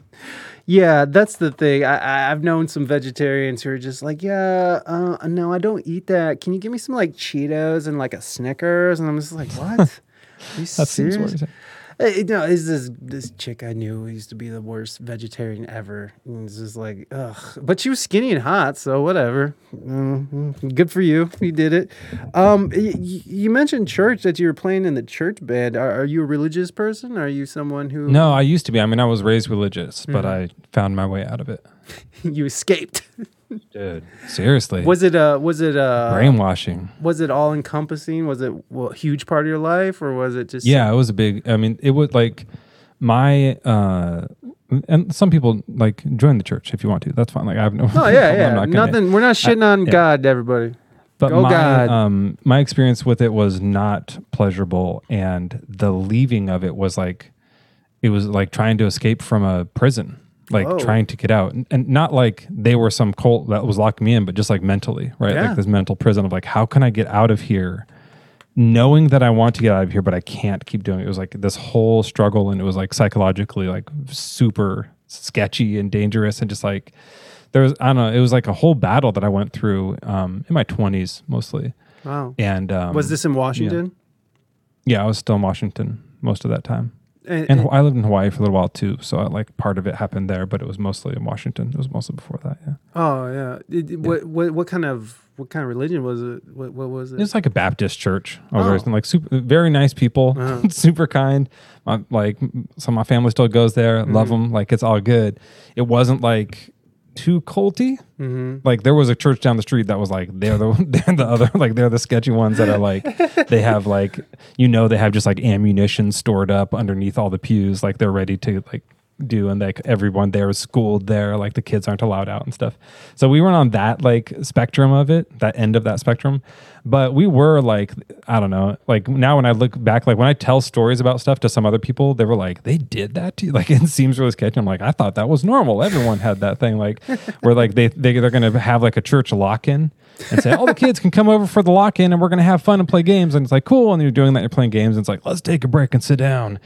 A: Yeah, that's the thing. I, I I've known some vegetarians who are just like, yeah, uh, no, I don't eat that. Can you give me some like Cheetos and like a Snickers? And I'm just like, what? Are you
B: that seems
A: serious?
B: Worrisome.
A: know, is this this chick I knew used to be the worst vegetarian ever? And it's just like, ugh. But she was skinny and hot, so whatever. Mhm. Good for you. You did it. Um, y- you mentioned church that you were playing in the church band. Are, are you a religious person? Are you someone who
B: No, I used to be. I mean, I was raised religious, but
A: Mm-hmm.
B: I found my way out of it.
A: you escaped?
B: Dude, seriously,
A: Was it uh was it uh
B: brainwashing.
A: was it all encompassing? Was it well, a huge part of your life or was it just
B: Yeah, it was a big. I mean, it was like my uh, and some people like join the church if you want to. That's fine. Like I have no.
A: Oh yeah,
B: I'm
A: yeah.
B: not gonna-
A: Nothing. We're not shitting on
B: yeah.
A: God, everybody.
B: But
A: Go
B: my
A: God.
B: um my experience with it was not pleasurable, and the leaving of it was like it was like trying to escape from a prison, like
A: Whoa.
B: trying to get out, and, and not like they were some cult that was locking me in, but just like mentally, right?
A: Yeah.
B: Like this mental prison of like, how can I get out of here? Knowing that I want to get out of here, but I can't keep doing it. It was like this whole struggle, and it was like psychologically like super sketchy and dangerous, and just like there was I don't know. It was like a whole battle that I went through um, in my twenties mostly,
A: Wow.
B: and um,
A: Was this in Washington?
B: Yeah, I was still in Washington most of that time,
A: And,
B: and
A: and-
B: I lived in Hawaii for a little while too. So like part of it happened there, but it was mostly in Washington. It was mostly before that. Yeah,
A: oh yeah. It- it- What what what kind of what kind of religion was it? What what was it?
B: it was like a Baptist church. I was
A: Oh.
B: raised in like super, very nice people,
A: Uh-huh.
B: super kind. My, like some of my family still goes there. Love
A: Mm-hmm.
B: them. Like it's all good. It wasn't like too culty.
A: mm-hmm.
B: like there was a church down the street that was like they're the they're the other like they're the sketchy ones that are like they have like you know they have just like ammunition stored up underneath all the pews like they're ready to like do and like everyone there is schooled there like the kids aren't allowed out and stuff. So we weren't on that like spectrum of it that end of that spectrum. But we were like i don't know like now when i look back like when i tell stories about stuff to some other people they were like they did that to you? Like it seems really sketchy. I'm like i thought that was normal. Everyone had that thing like where like they, they they're gonna have like a church lock-in and say all the kids can come over for the lock-in and we're gonna have fun and play games. And it's like cool. And you're doing that you're playing games. And it's like let's take a break and sit down.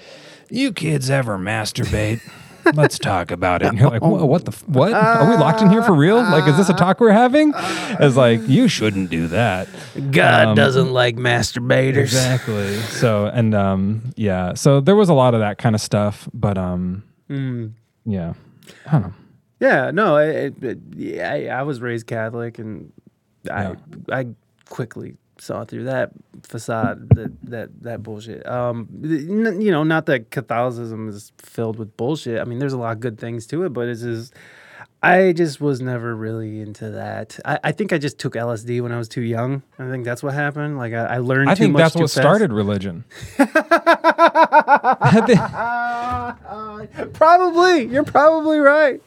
B: You kids ever masturbate Let's talk about it. And you're like, what the, f- what? Are we locked in here for real? Like, is this a talk we're having? It's like, you shouldn't do that.
A: God
B: Um,
A: doesn't like masturbators.
B: Exactly. So, and, um, yeah, so there was a lot of that kind of stuff, but, um,
A: Mm.
B: yeah, I don't know.
A: Yeah, no, yeah, I, I was raised Catholic, and I I quickly saw through that facade that that that bullshit. Um, you know, not that Catholicism is filled with bullshit. I mean, there's a lot of good things to it, but it's just. I just was never really into that. I, I think I just took LSD when I was too young. I think that's what happened. Like I, I learned.
B: I
A: too
B: think
A: much
B: that's what
A: fast.
B: started religion.
A: Probably, you're probably right.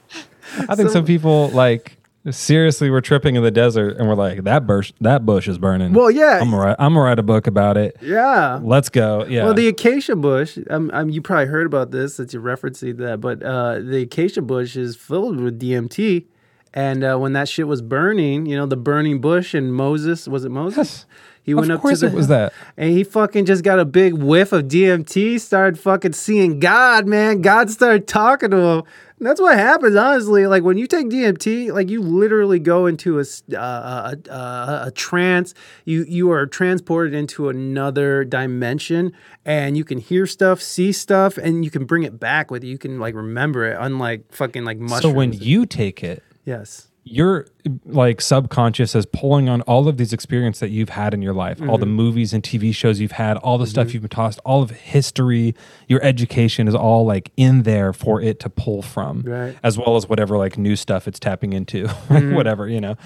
B: I think some people like seriously we're tripping in the desert and we're like, that bush, that bush is burning.
A: Well, yeah,
B: I'm gonna write, I'm gonna write a book about it.
A: yeah.
B: Let's go. Yeah.
A: Well, the acacia bush, um, um, you probably heard about this that you're referencing that, but uh, the acacia bush is filled with DMT. And uh, when that shit was burning, you know, the burning bush and Moses, was it Moses?
B: Yes.
A: He
B: of
A: went up
B: course
A: to the,
B: it was that.
A: and he fucking just got a big whiff of DMT, started fucking seeing God, man. God started talking to him. And that's what happens, honestly. Like when you take DMT, like you literally go into a, uh, a, a, a trance. You you are transported into another dimension, and you can hear stuff, see stuff, and you can bring it back with you. You can like remember it, unlike fucking like mushrooms.
B: So when you take it,
A: yes,
B: your like subconscious is pulling on all of these experiences that you've had in your life, all the
A: Mm-hmm.
B: movies and TV shows you've had, all the stuff you've been tossed, all of history, your education is all like in there for it to pull from,
A: Right. Mm-hmm.
B: as well as whatever like new stuff it's tapping into, whatever you know.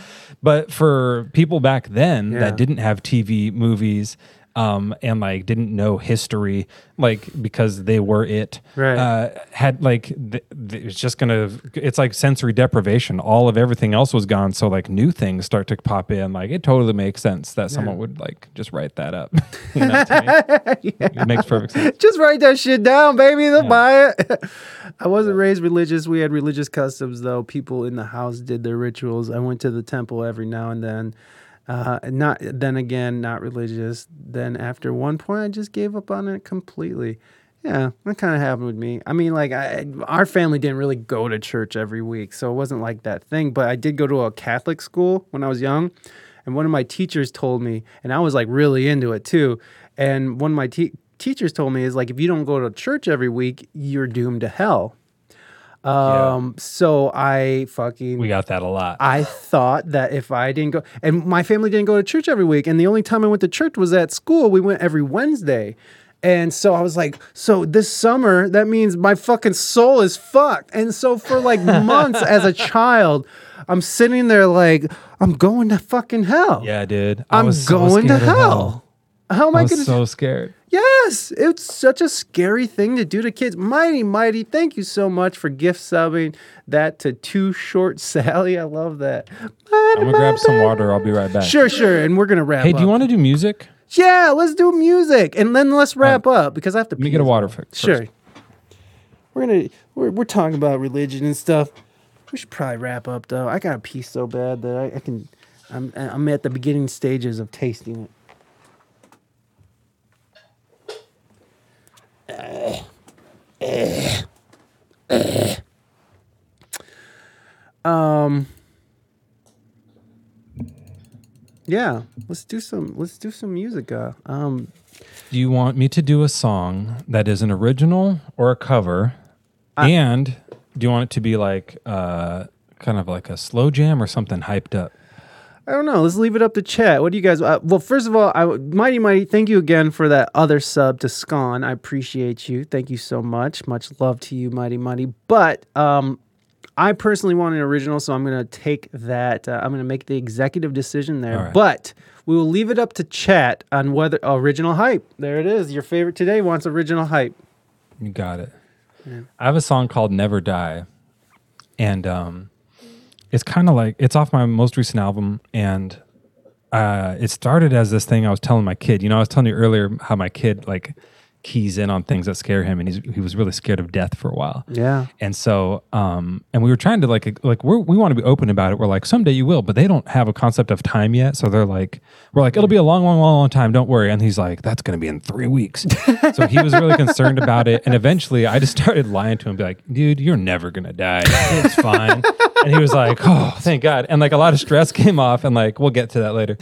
B: But for people back then
A: Yeah.
B: that didn't have TV, movies. Um, and like didn't know history, like because they were it,
A: Right.
B: uh, had like th- th- it's just gonna it's like sensory deprivation all of everything else was gone so like new things start to pop in like it totally makes sense that someone would like just write that up you know, me. it makes perfect sense
A: just write that shit down, baby. They'll buy it. I wasn't raised religious. We had religious customs, though. People in the house did their rituals. I went to the temple every now and then. Uh, not then again, not religious. Then after one point, I just gave up on it completely. Yeah, that kind of happened with me. I mean, like, I, our family didn't really go to church every week, so it wasn't like that thing. But I did go to a Catholic school when I was young, and one of my teachers told me, and I was like really into it too. And one of my te- teachers told me is like, if you don't go to church every week, you're doomed to hell. Um, so I fucking
B: we got that a lot
A: I thought that if I didn't go, and my family didn't go to church every week, and the only time I went to church was at school. We went every Wednesday. And so I was like, so this summer, that means my fucking soul is fucked. And so for like months as a child, I'm sitting there like, I'm going to fucking hell.
B: yeah dude I
A: I'm
B: was so
A: going to
B: of
A: hell. How am I,
B: I
A: going to?
B: so scared
A: Yes, it's such a scary thing to do to kids. Mighty, mighty, thank you so much for gift subbing that to Too Short Sally. I love that.
B: I'm gonna grab some water. I'll be right back.
A: Sure, sure, and we're gonna wrap.
B: Hey, do you want to do music?
A: Yeah, let's do music, and then let's wrap up because I have to.
B: Let me
A: pee
B: get a water fix
A: Sure.
B: first.
A: We're gonna we're we're talking about religion and stuff. We should probably wrap up though. I got a pee so bad that I, I can. I'm I'm at the beginning stages of tasting it. Um. Yeah, let's do some. Let's do some music. Uh, um,
B: Do you want me to do a song that is an original or a cover? and do you want it to be like uh, kind of like a slow jam or something hyped up?
A: I don't know. Let's leave it up to chat. What do you guys? Uh, well, first of all, I mighty mighty. Thank you again for that other sub to Scon. I appreciate you. Thank you so much. Much love to you, mighty mighty. But um, I personally want an original, so I'm gonna take that. Uh, I'm gonna make the executive decision there.
B: Right.
A: But we will leave it up to chat on whether original hype. There it is. Your favorite today wants original hype.
B: You got it. I have a song called Never Die. And um it's kind of like it's off my most recent album and uh it started as this thing I was telling my kid. You know, I was telling you earlier how my kid like keys in on things that scare him and he's he was really scared of death for a while.
A: Yeah.
B: And so, um, and we were trying to like, like we're, we want to be open about it. We're like, someday you will, but they don't have a concept of time yet. So they're like, we're like, it'll be a long, long, long, long time. Don't worry. And he's like, that's going to be in three weeks. so he was really concerned about it. And eventually I just started lying to him, be like, dude, you're never going to die. It's fine. and he was like, oh, thank God. And like a lot of stress came off and like, we'll get to that later.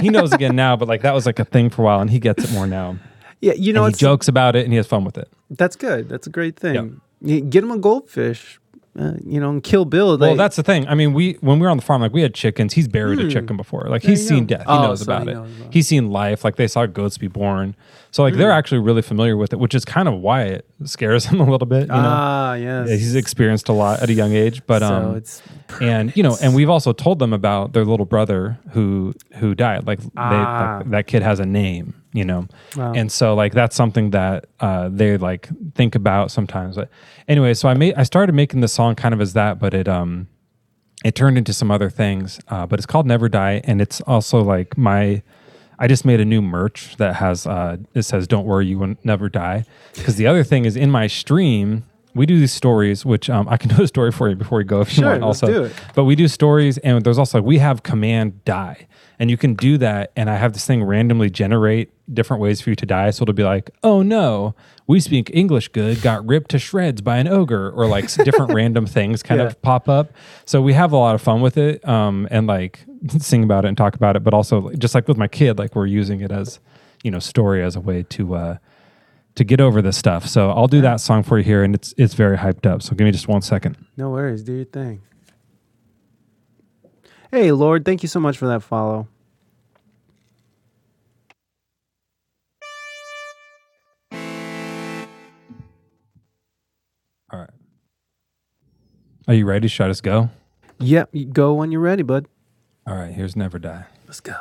B: He knows again now, but like that was like a thing for a while and he gets it more now.
A: Yeah. You know,
B: he jokes about it and he has fun with it.
A: that's good. That's a great thing. You get him a goldfish. Uh, you know, and Kill Bill. They,
B: Well, that's the thing. I mean, we when we were on the farm, like we had chickens. He's buried a chicken before. Like he's seen
A: go.
B: death. He
A: Oh,
B: knows
A: so
B: about
A: he
B: it.
A: knows about.
B: He's seen life. Like they saw goats be born. So like they're actually really familiar with it, which is kind of why it scares him a little bit. You know,
A: ah yes.
B: Yeah, he's experienced a lot at a young age. But
A: so
B: um,
A: it's
B: and you know, and we've also told them about their little brother who who died. Like they
A: Ah.
B: like, that kid has a name. You know,
A: Wow.
B: and so like that's something that uh, they like think about sometimes. But anyway, so I made I started making the song kind of as that, but it um it turned into some other things. Uh, but it's called Never Die, and it's also like my. I just made a new merch that has uh, it says "Don't worry, you will never die." Because the other thing is in my stream, we do these stories, which um, I can do a story for you before we go if you
A: Sure,
B: want. Also,
A: do it.
B: but we do stories, and there's also we have command die, and you can do that. And I have this thing randomly generate different ways for you to die. So it'll be like, oh no, we speak English good, got ripped to shreds by an ogre, or like different random things kind
A: Yeah.
B: of pop up. So we have a lot of fun with it, um, and like sing about it and talk about it. But also, just like with my kid, like we're using it as you know story as a way to. Uh, to get over this stuff, so I'll do that song for you here, and it's it's very hyped up. So give me just one second.
A: no worries. Do your thing. Hey Lord, thank you so much for that follow.
B: All right, are you ready? Should I just go?
A: Yep, you go when you're ready, bud.
B: All right, here's Never Die.
A: Let's go.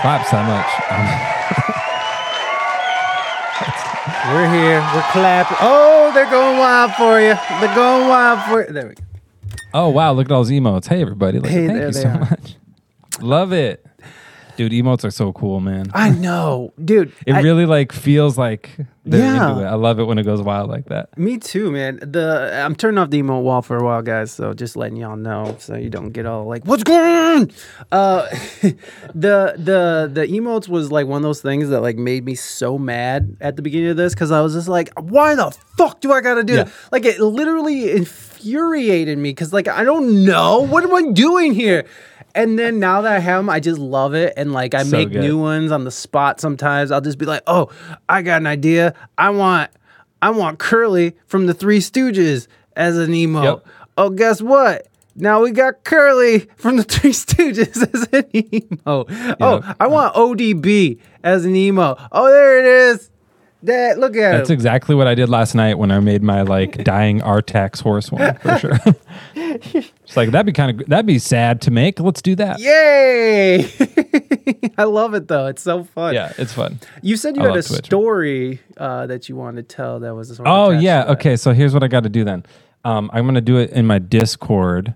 B: Claps that much. Um,
A: We're here. We're clapping. Oh, they're going wild for you. They're going wild for you. There we go.
B: oh wow, look at all those emotes. Hey everybody, look,
A: Hey,
B: thank you so
A: are.
B: much. Love it, dude. Emotes are so cool, man.
A: I know, dude.
B: It
A: I-
B: really like feels like
A: Yeah.
B: I love it when it goes wild like that.
A: Me too, man. The I'm turning off the emote wall for a while, guys. So just letting y'all know, so you don't get all like, "What's going on?" Uh, the the the emotes was like one of those things that like made me so mad at the beginning of this because I was just like, "Why the fuck do I gotta do
B: Yeah.
A: that?" Like it literally infuriated me because like I don't know what am I doing here. And then now that I have them, I just love it. And like I
B: So
A: make
B: good.
A: new ones on the spot sometimes. I'll just be like, "Oh, I got an idea. I want." I want Curly from the Three Stooges as an emote.
B: Yep.
A: Oh, guess what? Now we got Curly from the Three Stooges as an emote. Oh, I want ODB as an emote. Oh, there it is. That look at
B: That's
A: him.
B: exactly what I did last night when I made my like dying Artax horse one for sure. it's like that'd be kind of that'd be sad to make. Let's do that.
A: Yay! I love it though. It's so fun.
B: Yeah, it's fun.
A: You said you
B: I
A: had a
B: Twitch.
A: story uh, that you wanted to tell that was sort of
B: Oh yeah. Okay. So here's what I got to do then. Um, I'm gonna do it in my Discord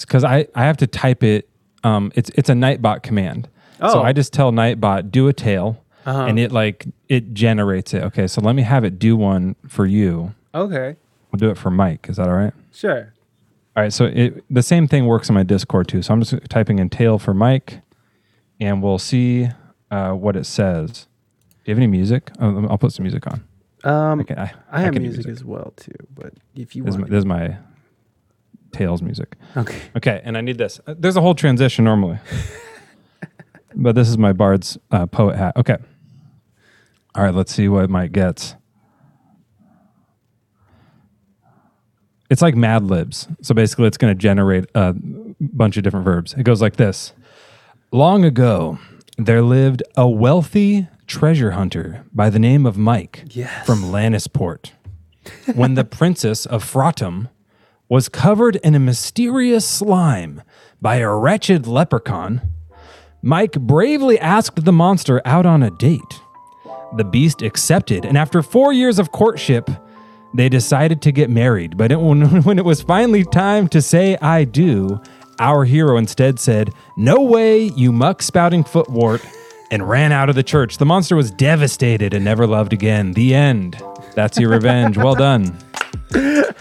B: because I I have to type it. Um, it's it's a Nightbot command.
A: Oh.
B: So I just tell Nightbot do a tale, and it like it generates it. Okay. So let me have it do one for you.
A: Okay.
B: We'll do it for Mike. Is that all right?
A: Sure.
B: All right, so it, the same thing works in my Discord too. So I'm just typing in tale for Mike, and we'll see uh, what it says. Do you have any music? Oh, I'll put some music on.
A: Um,
B: Okay, I,
A: I have
B: can do
A: music, as well too, but if you
B: This is, my,
A: want,
B: this is my tales music.
A: okay.
B: Okay, and I need this. Uh, There's a whole transition normally, but this is my Bard's uh, poet hat. Okay. All right, let's see what Mike gets. It's like Mad Libs. So basically, it's going to generate a bunch of different verbs. It goes like this Long ago, there lived a wealthy treasure hunter by the name of Mike
A: Yes.
B: from Lannisport. when the princess of Fratum was covered in a mysterious slime by a wretched leprechaun, Mike bravely asked the monster out on a date. The beast accepted, and after four years of courtship, they decided to get married. But it, when, it was finally time to say I do, our hero instead said, No way, you muck spouting footwort, and ran out of the church. The monster was devastated and never loved again. The end. That's your revenge. Well done.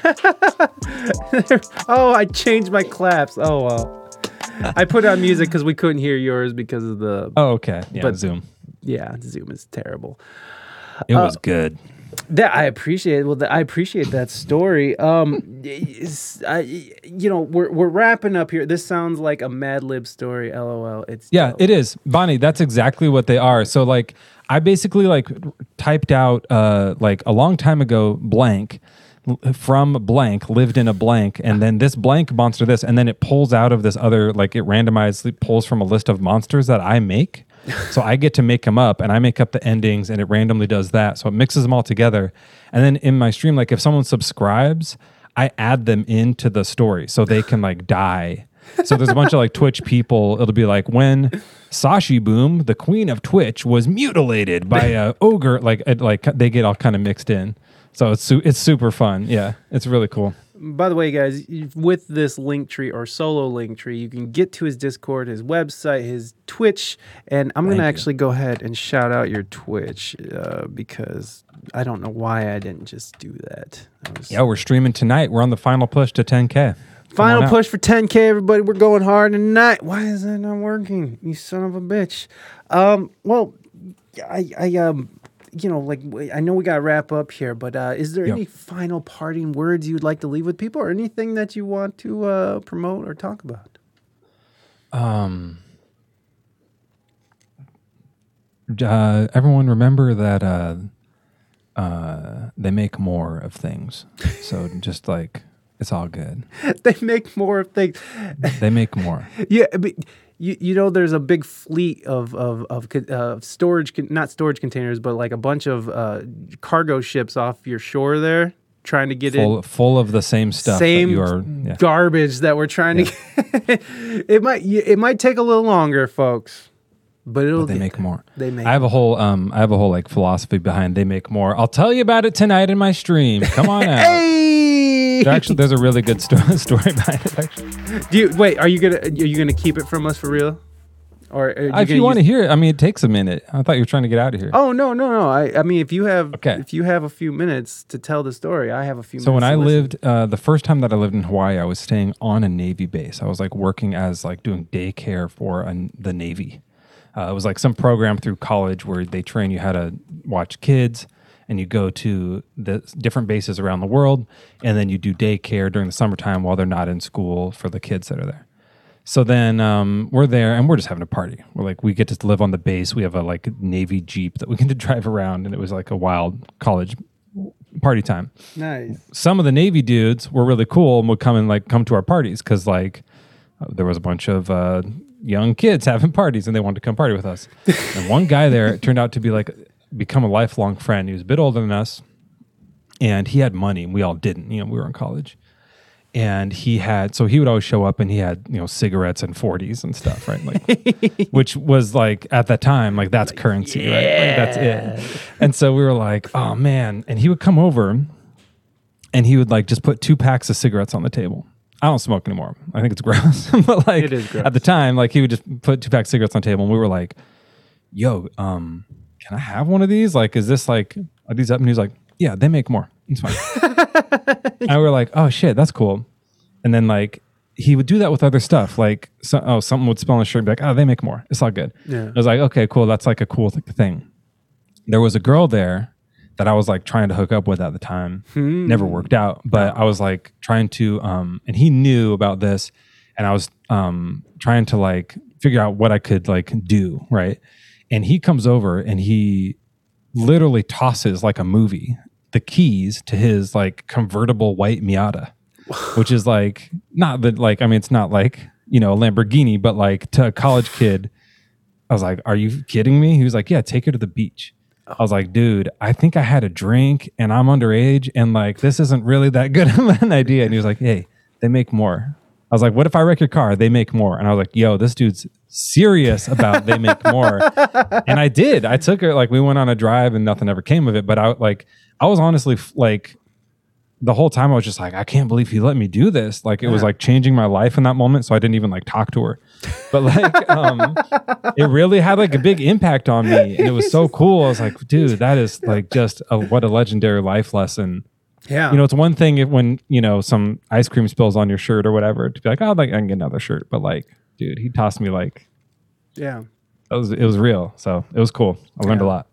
A: Oh, I changed my claps. Oh well. I put on music because we couldn't hear yours because of the
B: Oh, okay. Yeah,
A: But-
B: Zoom.
A: Yeah. Zoom is terrible.
B: It was good.
A: That I appreciate. Well, that, I appreciate that story. Um, I, you know, we're we're wrapping up here. This sounds like a Mad Lib story. LOL. It's
B: Yeah,
A: dope.
B: it is. Bonnie, that's exactly what they are. So like I basically like typed out uh like a long time ago blank from blank lived in a blank and then this blank monster this and then it pulls out of this other like it randomizely pulls from a list of monsters that I make. So I get to make them up and I make up the endings and it randomly does that. So it mixes them all together. And then in my stream like if someone subscribes, I add them into the story so they can like die so there's a bunch of like Twitch people. It'll be like when Sashi Boom, the queen of Twitch, was mutilated by a ogre. Like it, like they get all kind of mixed in. So it's su- it's super fun. Yeah, it's really cool.
A: By the way, guys, with this link tree or solo link tree, you can get to his Discord, his website, his Twitch, and I'm gonna
B: you.
A: actually go ahead and shout out your Twitch uh, because I don't know why I didn't just do that. Was-
B: Yeah, we're streaming tonight. We're on the final push to 10k. Come
A: Final push for 10k, everybody. We're going hard tonight. Why is that not working? You son of a bitch. Um, well, I, I, um, you know, like I know we got to wrap up here, but uh, is there
B: Yep.
A: any final parting words you'd like to leave with people, or anything that you want to uh, promote or talk about?
B: Um. Uh, everyone remember that uh, uh, they make more of things. So just like it's all good.
A: they make more of things.
B: They make more.
A: Yeah, but you, you know, there's a big fleet of of of uh, storage, con- not storage containers, but like a bunch of uh, cargo ships off your shore there, trying to get in.
B: full full of the same stuff
A: same
B: that you are yeah.
A: garbage that we're trying to get. it might it might take a little longer, folks, but it'll
B: but they make
A: there.
B: more.
A: They make
B: I have a whole um I have a whole like philosophy behind they make more. I'll tell you about it tonight in my stream. Come on out.
A: Hey!
B: There actually there's a really good sto- story behind it actually.
A: Do you, wait, are you gonna are you gonna keep it from us for real? Or are
B: if you want to hear it, I mean it takes a minute. I thought you were trying to get out of here.
A: Oh no, no, no. I I mean if you have
B: Okay.
A: if you have a few minutes to tell the story, I have a few
B: So when. I
A: listen.
B: lived, uh, the first time that I lived in Hawaii, I was staying on a Navy base. I was like working as like doing daycare for an, the Navy. Uh, it was like some program through college where they train you how to watch kids, and you go to the different bases around the world, and then you do daycare during the summertime while they're not in school for the kids that are there. So then um, we're there and we're just having a party. We're like, we get to live on the base. We have a like Navy Jeep that we get to drive around, and it was like a wild college party time
A: nice.
B: some of the Navy dudes were really cool and would come and like come to our parties because like uh, there was a bunch of uh, young kids having parties and they wanted to come party with us. and one guy there turned out to be like become a lifelong friend. He was a bit older than us, and he had money and we all didn't. You know, we were in college. And he had so he would always show up and he had you know cigarettes and 40s and stuff right like which was like at that time like that's currency right like, that's it and so we were like oh man and he would come over and he would like just put two packs of cigarettes on the table. I don't smoke anymore. I think it's gross. but like
A: It is gross.
B: at the time, like he would just put two packs of cigarettes on the table and we were like, yo, um, can I have one of these? Like, is this like are these up? And he was like, Yeah, they make more. It's fine. and we're like, Oh shit, that's cool. And then like he would do that with other stuff. Like so, oh, something would spill on his shirt and be like, Oh, they make more. It's all good.
A: Yeah.
B: I was like, okay, cool. That's like a cool th- thing. There was a girl there that I was like trying to hook up with at the time. Never worked out, but I was like trying to, um, and he knew about this, and I was um, trying to like figure out what I could like do, right? And he comes over and he literally tosses like a movie the keys to his like convertible white Miata, which is like not that like I mean it's not like you know a Lamborghini, but like to a college kid. I was like, "Are you kidding me?" He was like, "Yeah, take her to the beach." I was like, "Dude, I think I had a drink and I'm underage, and like this isn't really that good of an idea." And he was like, "Hey, they make more." I was like, "What if I wreck your car? They make more." And I was like, "Yo, this dude's serious about they make more." and I did. I took her like we went on a drive and nothing ever came of it. But I like I was honestly like the whole time I was just like, I can't believe he let me do this. Like it was like changing my life in that moment. So I didn't even like talk to her. But like um it really had like a big impact on me. And it was so cool. I was like, dude, that is like just a what a legendary life lesson.
A: Yeah.
B: You know, it's one thing if when, you know, some ice cream spills on your shirt or whatever to be like, oh like I can get another shirt. But like, dude, he tossed me like
A: yeah.
B: it was it was real. So it was cool. I learned a lot.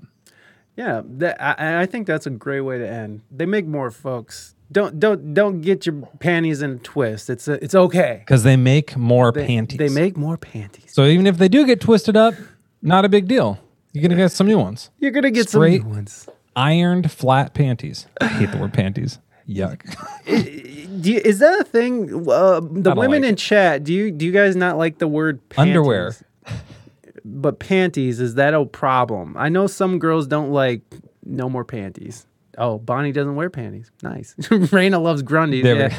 A: Yeah, that, I, I think that's a great way to end. They make more, folks. Don't don't don't get your panties in a twist. It's a, it's okay.
B: Because they make more
A: They,
B: panties.
A: They make more panties.
B: So even if they do get twisted up, not a big deal. You're gonna get some new ones.
A: You're gonna get
B: Straight-
A: some new ones.
B: Ironed flat panties. I hate the word panties. Yuck.
A: You, is that a thing? Uh, the women
B: like
A: in chat, do you do you guys not like the word panties?
B: Underwear.
A: But panties is that a problem? I know some girls don't like no more panties. Oh, Bonnie doesn't wear panties. Nice. Reina loves Grundy.
B: There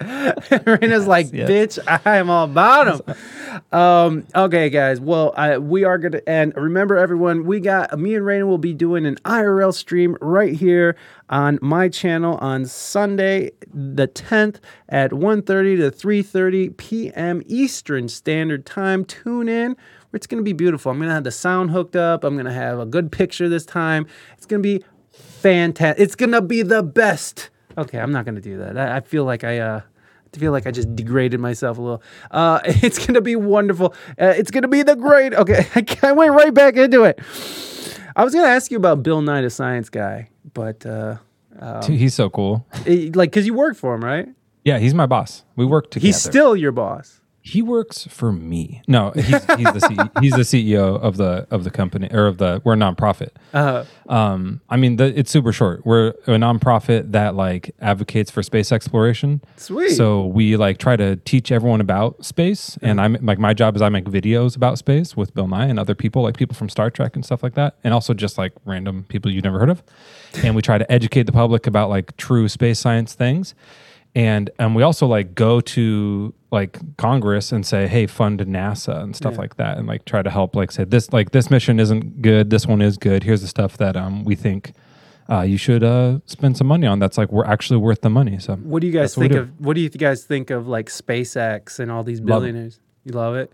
A: yeah. Reina's like,
B: yeah.
A: bitch, I am all about them. Um, okay, guys. Well, I, we are going to end. Remember, everyone, we got me and Raina will be doing an IRL stream right here on my channel on Sunday, the 10th at 1.30 to 3.30 p.m. Eastern Standard Time. Tune in. It's going to be beautiful. I'm going to have the sound hooked up. I'm going to have a good picture this time. It's going to be fantastic. It's going to be the best. Okay, I'm not going to do that. I, I feel like I... Uh, I feel like I just degraded myself a little. Uh, it's gonna be wonderful. Uh, it's gonna be the great. Okay, I went right back into it. I was gonna ask you about Bill Nye, the Science Guy, but uh,
B: Dude, he's so cool.
A: it- like, cause you work for him, right?
B: Yeah, he's my boss. We work together.
A: He's still your boss.
B: He works for me. No, he's, he's the C- he's the CEO of the of the company or of the we're a nonprofit.
A: Uh,
B: Um, I mean, the, it's super short. We're a nonprofit that like advocates for space exploration.
A: Sweet.
B: So we like try to teach everyone about space, and I'm like my job is I make videos about space with Bill Nye and other people, like people from Star Trek and stuff like that, and also just like random people you've never heard of. And we try to educate the public about like true space science things. And and we also like go to like Congress and say, hey, fund NASA and stuff like that, and like try to help like say this like this mission isn't good, this one is good. Here's the stuff that um we think uh, you should uh spend some money on. That's like we're actually worth the money. So
A: what do you guys
B: that's what
A: think of? What do you guys think of like SpaceX and all these
B: Love
A: billionaires? You love it.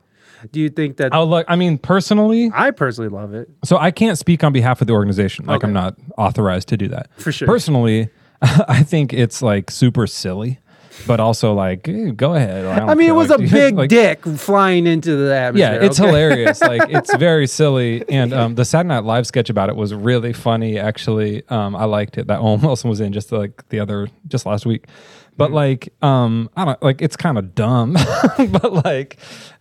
A: Do you think that?
B: Oh look, I mean personally,
A: I personally love it.
B: so I can't speak on behalf of the organization. Like
A: Okay.
B: I'm not authorized to do that.
A: For sure.
B: Personally, I think it's like super silly, but also like eh, go ahead. I,
A: I mean, it was
B: Like,
A: a big
B: like,
A: dick flying into the atmosphere.
B: Yeah, it's
A: okay?
B: hilarious. Like it's very silly, and um, the Saturday Night Live sketch about it was really funny. Actually, um, I liked it. That Owen Wilson was in just like the other, just last week. But
A: Mm-hmm.
B: like, um, I don't like. It's kind of dumb, but like,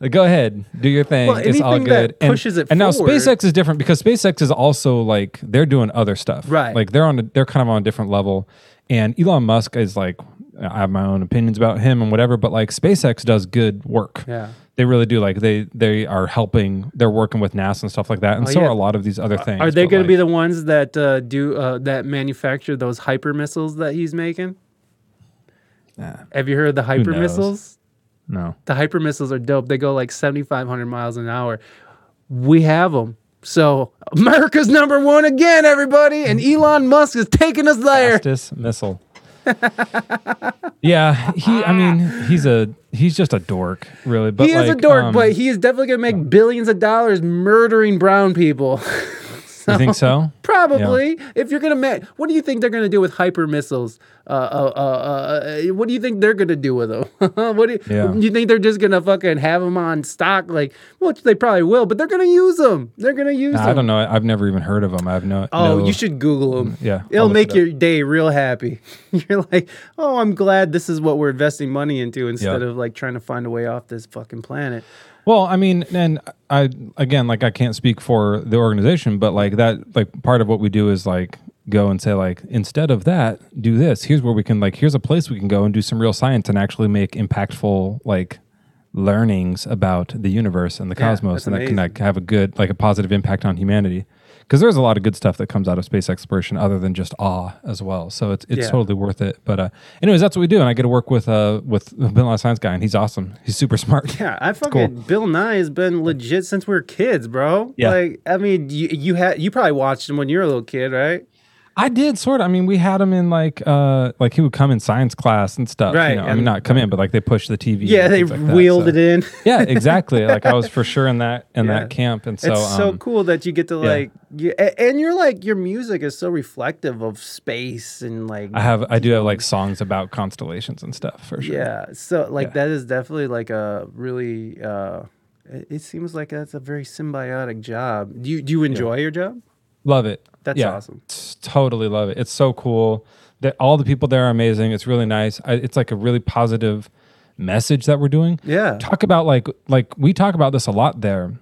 B: go ahead, do your thing.
A: Well,
B: it's all
A: anything that
B: good. And-
A: it
B: And now
A: forward-
B: SpaceX is different because SpaceX is also like they're doing other stuff.
A: Right.
B: Like they're on. A, they're kind of on a different level. And Elon Musk is like, I have my own opinions about him and whatever. But like SpaceX does good work
A: Yeah.
B: they really do like they they are helping they're working with nasa and stuff like that and
A: Oh,
B: so
A: yeah.
B: are a lot of these other things
A: Are they
B: but,
A: going to
B: like,
A: be the ones that uh, do uh, that manufacture those hyper missiles that he's making?
B: Nah,
A: Have you heard of the hyper missiles?
B: no
A: The hyper missiles are dope. They go like 7,500 miles an hour. We have them. So America's number one again, everybody, and Elon Musk is taking us there.
B: fastest missile yeah he i mean he's a he's just a dork really but
A: he is a dork,
B: um,
A: but he is definitely going to make billions of dollars murdering brown people.
B: you think so
A: Probably. If you're gonna make, what do you think they're gonna do with hyper missiles? Uh, uh, uh, uh, what do you think they're gonna do with them? what do you,
B: Yeah.
A: you think they're just gonna fucking have them on stock? Like, which they probably will, but they're gonna use them. They're gonna use
B: Nah,
A: them.
B: i don't know i've never even heard of them. i have no
A: Oh,
B: no-
A: you should Google them.
B: yeah,
A: it'll make
B: it
A: your day real happy. You're like, oh, I'm glad this is what we're investing money into instead
B: Yeah.
A: of like trying to find a way off this fucking planet.
B: Well, I mean, and I again, like I can't speak for the organization, but like that, like part of what we do is like go and say like instead of that, do this. Here's where we can like here's a place we can go and do some real science and actually make impactful like learnings about the universe and the
A: Yeah,
B: cosmos, and that can like have a good like a positive impact on humanity. Because there's a lot of good stuff that comes out of space exploration, other than just awe as well. So it's it's
A: Yeah.
B: totally worth it. But uh, anyways, that's what we do, and I get to work with uh with Bill Nye Science guy, and he's awesome. He's super smart.
A: Yeah, I fucking Bill Nye has been legit since we were kids, bro.
B: Yeah.
A: Like, I mean, you you had you probably watched him when you were a little kid, right?
B: I did sort of. I mean, we had him in like uh like he would come in science class and stuff.
A: Right,
B: You know? I mean, not come in, but like they pushed the TV.
A: Yeah, they
B: like that,
A: wheeled
B: so-
A: it in.
B: yeah, exactly. Like I was for sure in that in
A: Yeah.
B: that camp, and so
A: it's so
B: um,
A: cool that you get to
B: yeah.
A: like, you, and you're like, your music is so reflective of space and like,
B: I have I do have like songs about constellations and stuff for sure.
A: yeah. So like
B: Yeah.
A: that is definitely like a really. uh it, it seems like that's a very symbiotic job. Do you do you enjoy your job?
B: Love it.
A: That's
B: Yeah.
A: awesome.
B: Totally love it. It's so cool. That all the people there are amazing. It's really nice. I, it's like a really positive message that we're doing.
A: Yeah.
B: Talk about like like we talk about this a lot there,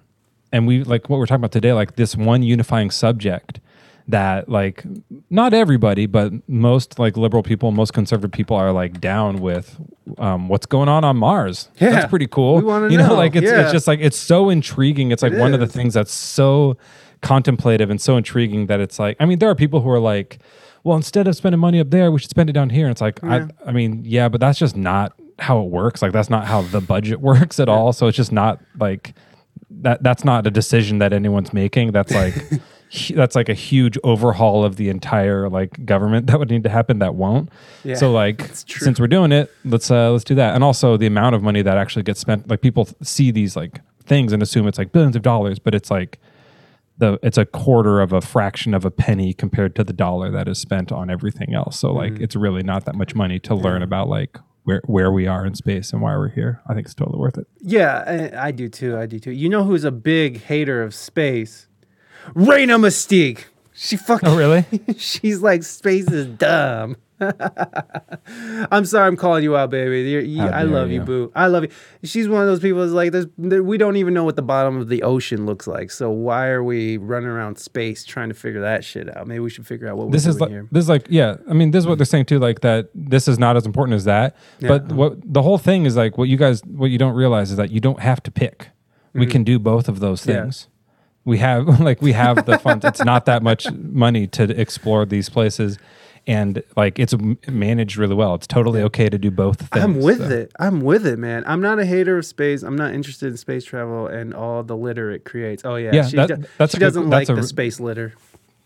B: and we like what we're talking about today. Like this one unifying subject that like not everybody, but most like liberal people, most conservative people are like down with um, what's going on on Mars.
A: Yeah.
B: That's pretty cool.
A: We
B: you know,
A: know.
B: like it's
A: Yeah.
B: it's just like it's so intriguing. It's like
A: It
B: one of the things that's so contemplative and so intriguing that it's like I mean there are people who are like well instead of spending money up there we should spend it down here. And it's like I I mean yeah but that's just not how it works. Like that's not how the budget works at all. So it's just not like that that's not a decision that anyone's making. That's like that's like a huge overhaul of the entire like government that would need to happen that won't.
A: Yeah,
B: so like since we're doing it let's uh let's do that. And also the amount of money that actually gets spent like people see these like things and assume it's like billions of dollars but it's like the it's a quarter of a fraction of a penny compared to the dollar that is spent on everything else. So like mm. it's really not that much money to learn about like where where we are in space and why we're here. I think it's totally worth it.
A: Yeah, I, I do too. I do too. You know who's a big hater of space? Reina Mystique. She fucking.
B: Oh really?
A: she's like space is dumb. I'm sorry, I'm calling you out, baby. You, I love you.
B: you.
A: boo. I love you. She's one of those people that's like, there's, there, we don't even know what the bottom of the ocean looks like. So why are we running around space trying to figure that shit out? Maybe we should figure out what
B: this
A: we're
B: is
A: doing
B: like
A: here.
B: this is like yeah. I mean this is what they're saying too. Like that this is not as important as that. But what the whole thing is like what you guys what you don't realize is that you don't have to pick. We can do both of those
A: Mm-hmm. Yeah.
B: things. We have like we have the funds. it's not that much money to explore these places. And like it's managed really well. It's totally okay to do both things.
A: I'm with
B: so.
A: it. I'm with it, man. I'm not a hater of space. I'm not interested in space travel and all the litter it creates. Oh yeah,
B: Yeah,
A: she,
B: that-
A: do-
B: that's
A: she
B: good-
A: doesn't
B: that's
A: like
B: a-
A: the space litter.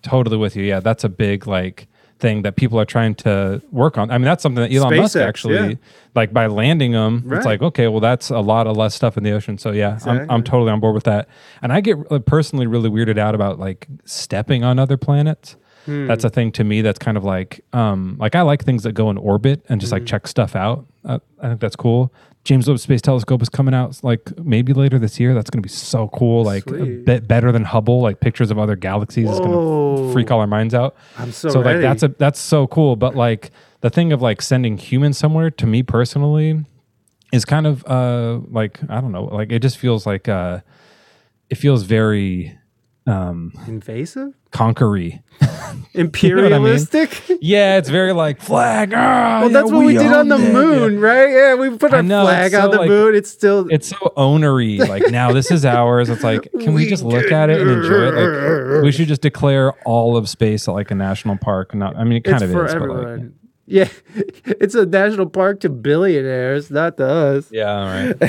B: Totally with you. Yeah, that's a big like thing that people are trying to work on. I mean, that's something that Elon Musk actually
A: yeah.
B: like by landing them.
A: Right.
B: It's like okay, well, that's a lot of less stuff in the ocean. So yeah, I'm, I'm totally on board with that. And I get uh, personally really weirded out about like stepping on other planets.
A: Hmm.
B: That's a thing to me. That's kind of like um like I like things that go in orbit and just like
A: Hmm.
B: check stuff out. Uh, I think that's cool. James Webb Space Telescope is coming out like maybe later this year. That's going to be so cool. Like a bit better than Hubble. Like pictures of other galaxies is going to freak all our minds out.
A: I'm so,
B: So
A: ready.
B: like that's a that's so cool. But like the thing of like sending humans somewhere to me personally is kind of uh like I don't know like it just feels like uh it feels very um
A: invasive,
B: conquery.
A: imperialistic.
B: Yeah, it's very like flag. ah,
A: Well,
B: yeah,
A: that's what we, did on the
B: it.
A: moon,
B: Yeah.
A: right? Yeah, we put
B: I
A: our
B: know,
A: flag
B: it's
A: on the
B: like-
A: moon. It's still
B: It's so onery. Like now this is ours. It's like can we,
A: We
B: just look at it and enjoy it? Like we should just declare all of space like a national park. Not I mean it kind
A: it's
B: of is, but like
A: yeah, it's a national park to billionaires, not to us.
B: yeah, all right.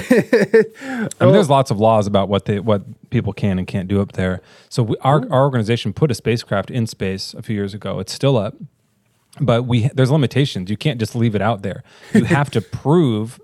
B: I mean, there's oh. lots of laws about what they what people can and can't do up there. So we, our mm. our organization put a spacecraft in space a few years ago. It's still up, but we there's limitations. You can't just leave it out there. You have to prove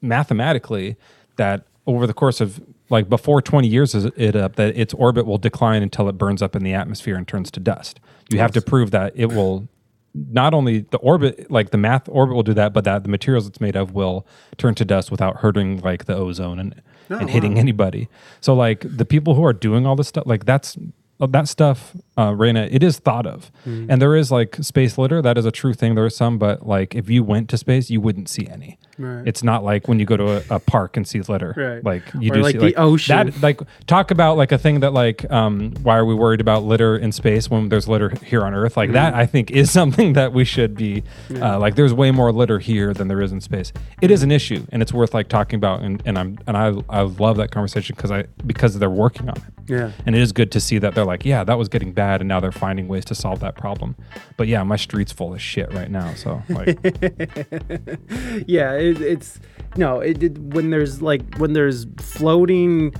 B: mathematically that over the course of like before 20 years is it up that its orbit will decline until it burns up in the atmosphere and turns to dust. You have to prove that it will not only the orbit like the math orbit will do that but that the materials it's made of will turn to dust without hurting like the ozone and and hitting anybody. So like the people who are doing all this stuff like that's that stuff uh Reina it is thought of.
A: Mm-hmm.
B: and there is like space litter. That is a true thing. There is some but like if you went to space you wouldn't see any
A: Right.
B: it's not like when you go to a, a park and see litter
A: Right.
B: like you
A: Or
B: do
A: like
B: see,
A: the ocean.
B: that like talk about like a thing that like um why are we worried about litter in space when there's litter here on earth like
A: Mm.
B: that i think is something that we should be uh, like there's way more litter here than there is in space it is an issue and it's worth like talking about and, and i'm and i i love that conversation because i because they're working on it
A: Yeah.
B: and it is good to see that they're like yeah that was getting bad and now they're finding ways to solve that problem but yeah my street's full of shit right now so like
A: yeah, it, it's no, it, it when there's like when there's floating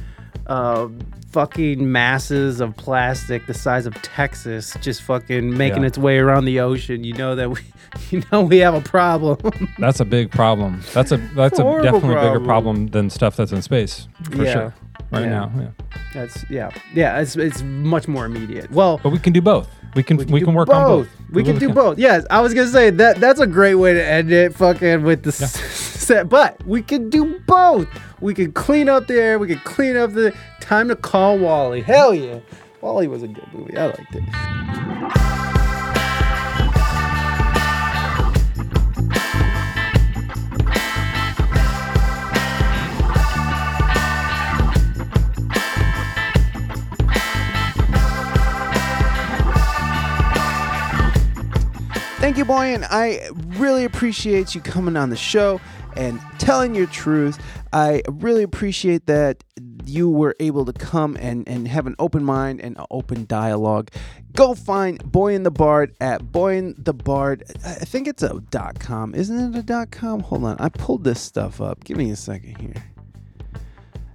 A: uh fucking masses of plastic the size of Texas just fucking making
B: Yeah.
A: its way around the ocean, you know that we you know we have a problem.
B: that's a big problem that's a that's a definitely bigger
A: problem.
B: problem than stuff that's in space for
A: Yeah.
B: sure right
A: Yeah.
B: now yeah
A: That's yeah. Yeah, it's it's much more immediate. Well,
B: But we can do both. We can we can,
A: do
B: work on both.
A: We can
B: really
A: do both. Yes, I was gonna say that that's a great way to end it. Fucking with the s set, but we can do both. We can clean up the air. We can clean up the time to call WALL-E. Hell yeah.
D: WALL-E was a good movie. I liked it.
A: Thank you, boy, and I really appreciate you coming on the show and telling your truth. I really appreciate that you were able to come and, and have an open mind and an open dialogue. Go find Boyan the Bard at Boyan the Bard. I think it's a dot com, isn't it a dot com? Hold on, I pulled this stuff up. Give me a second here.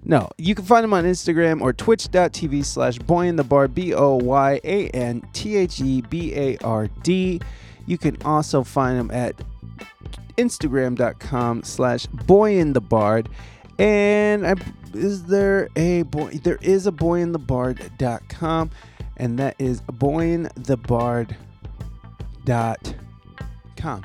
A: No, you can find him on Instagram or twitch.tv slash boyan the bard, B O Y A N T H E B A R D. You can also find him at instagram.com slash boyan the bard. And I, is there a boy? There is a boyan the bard.com, and that is boyanthebard.com.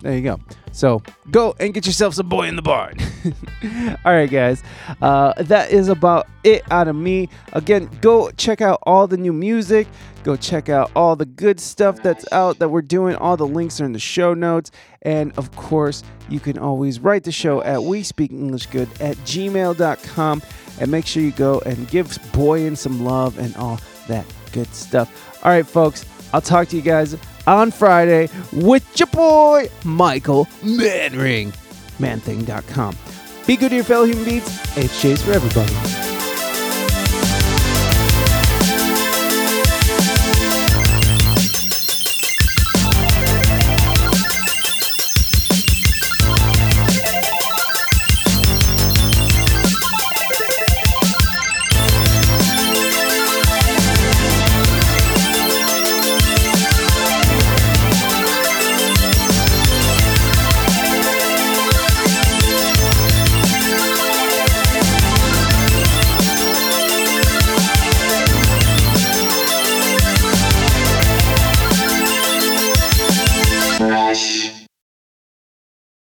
A: There you go. So go and get yourself some boy in the barn. all right, guys. Uh, that is about it out of me. Again, go check out all the new music. Go check out all the good stuff that's out that we're doing. All the links are in the show notes. And of course, you can always write the show at we speak English good at gmail.com. And make sure you go and give Boyan some love and all that good stuff. All right, folks. I'll talk to you guys on Friday with your boy, Michael Manring. Manthing.com. Be good to your fellow human beings. Chase for everybody.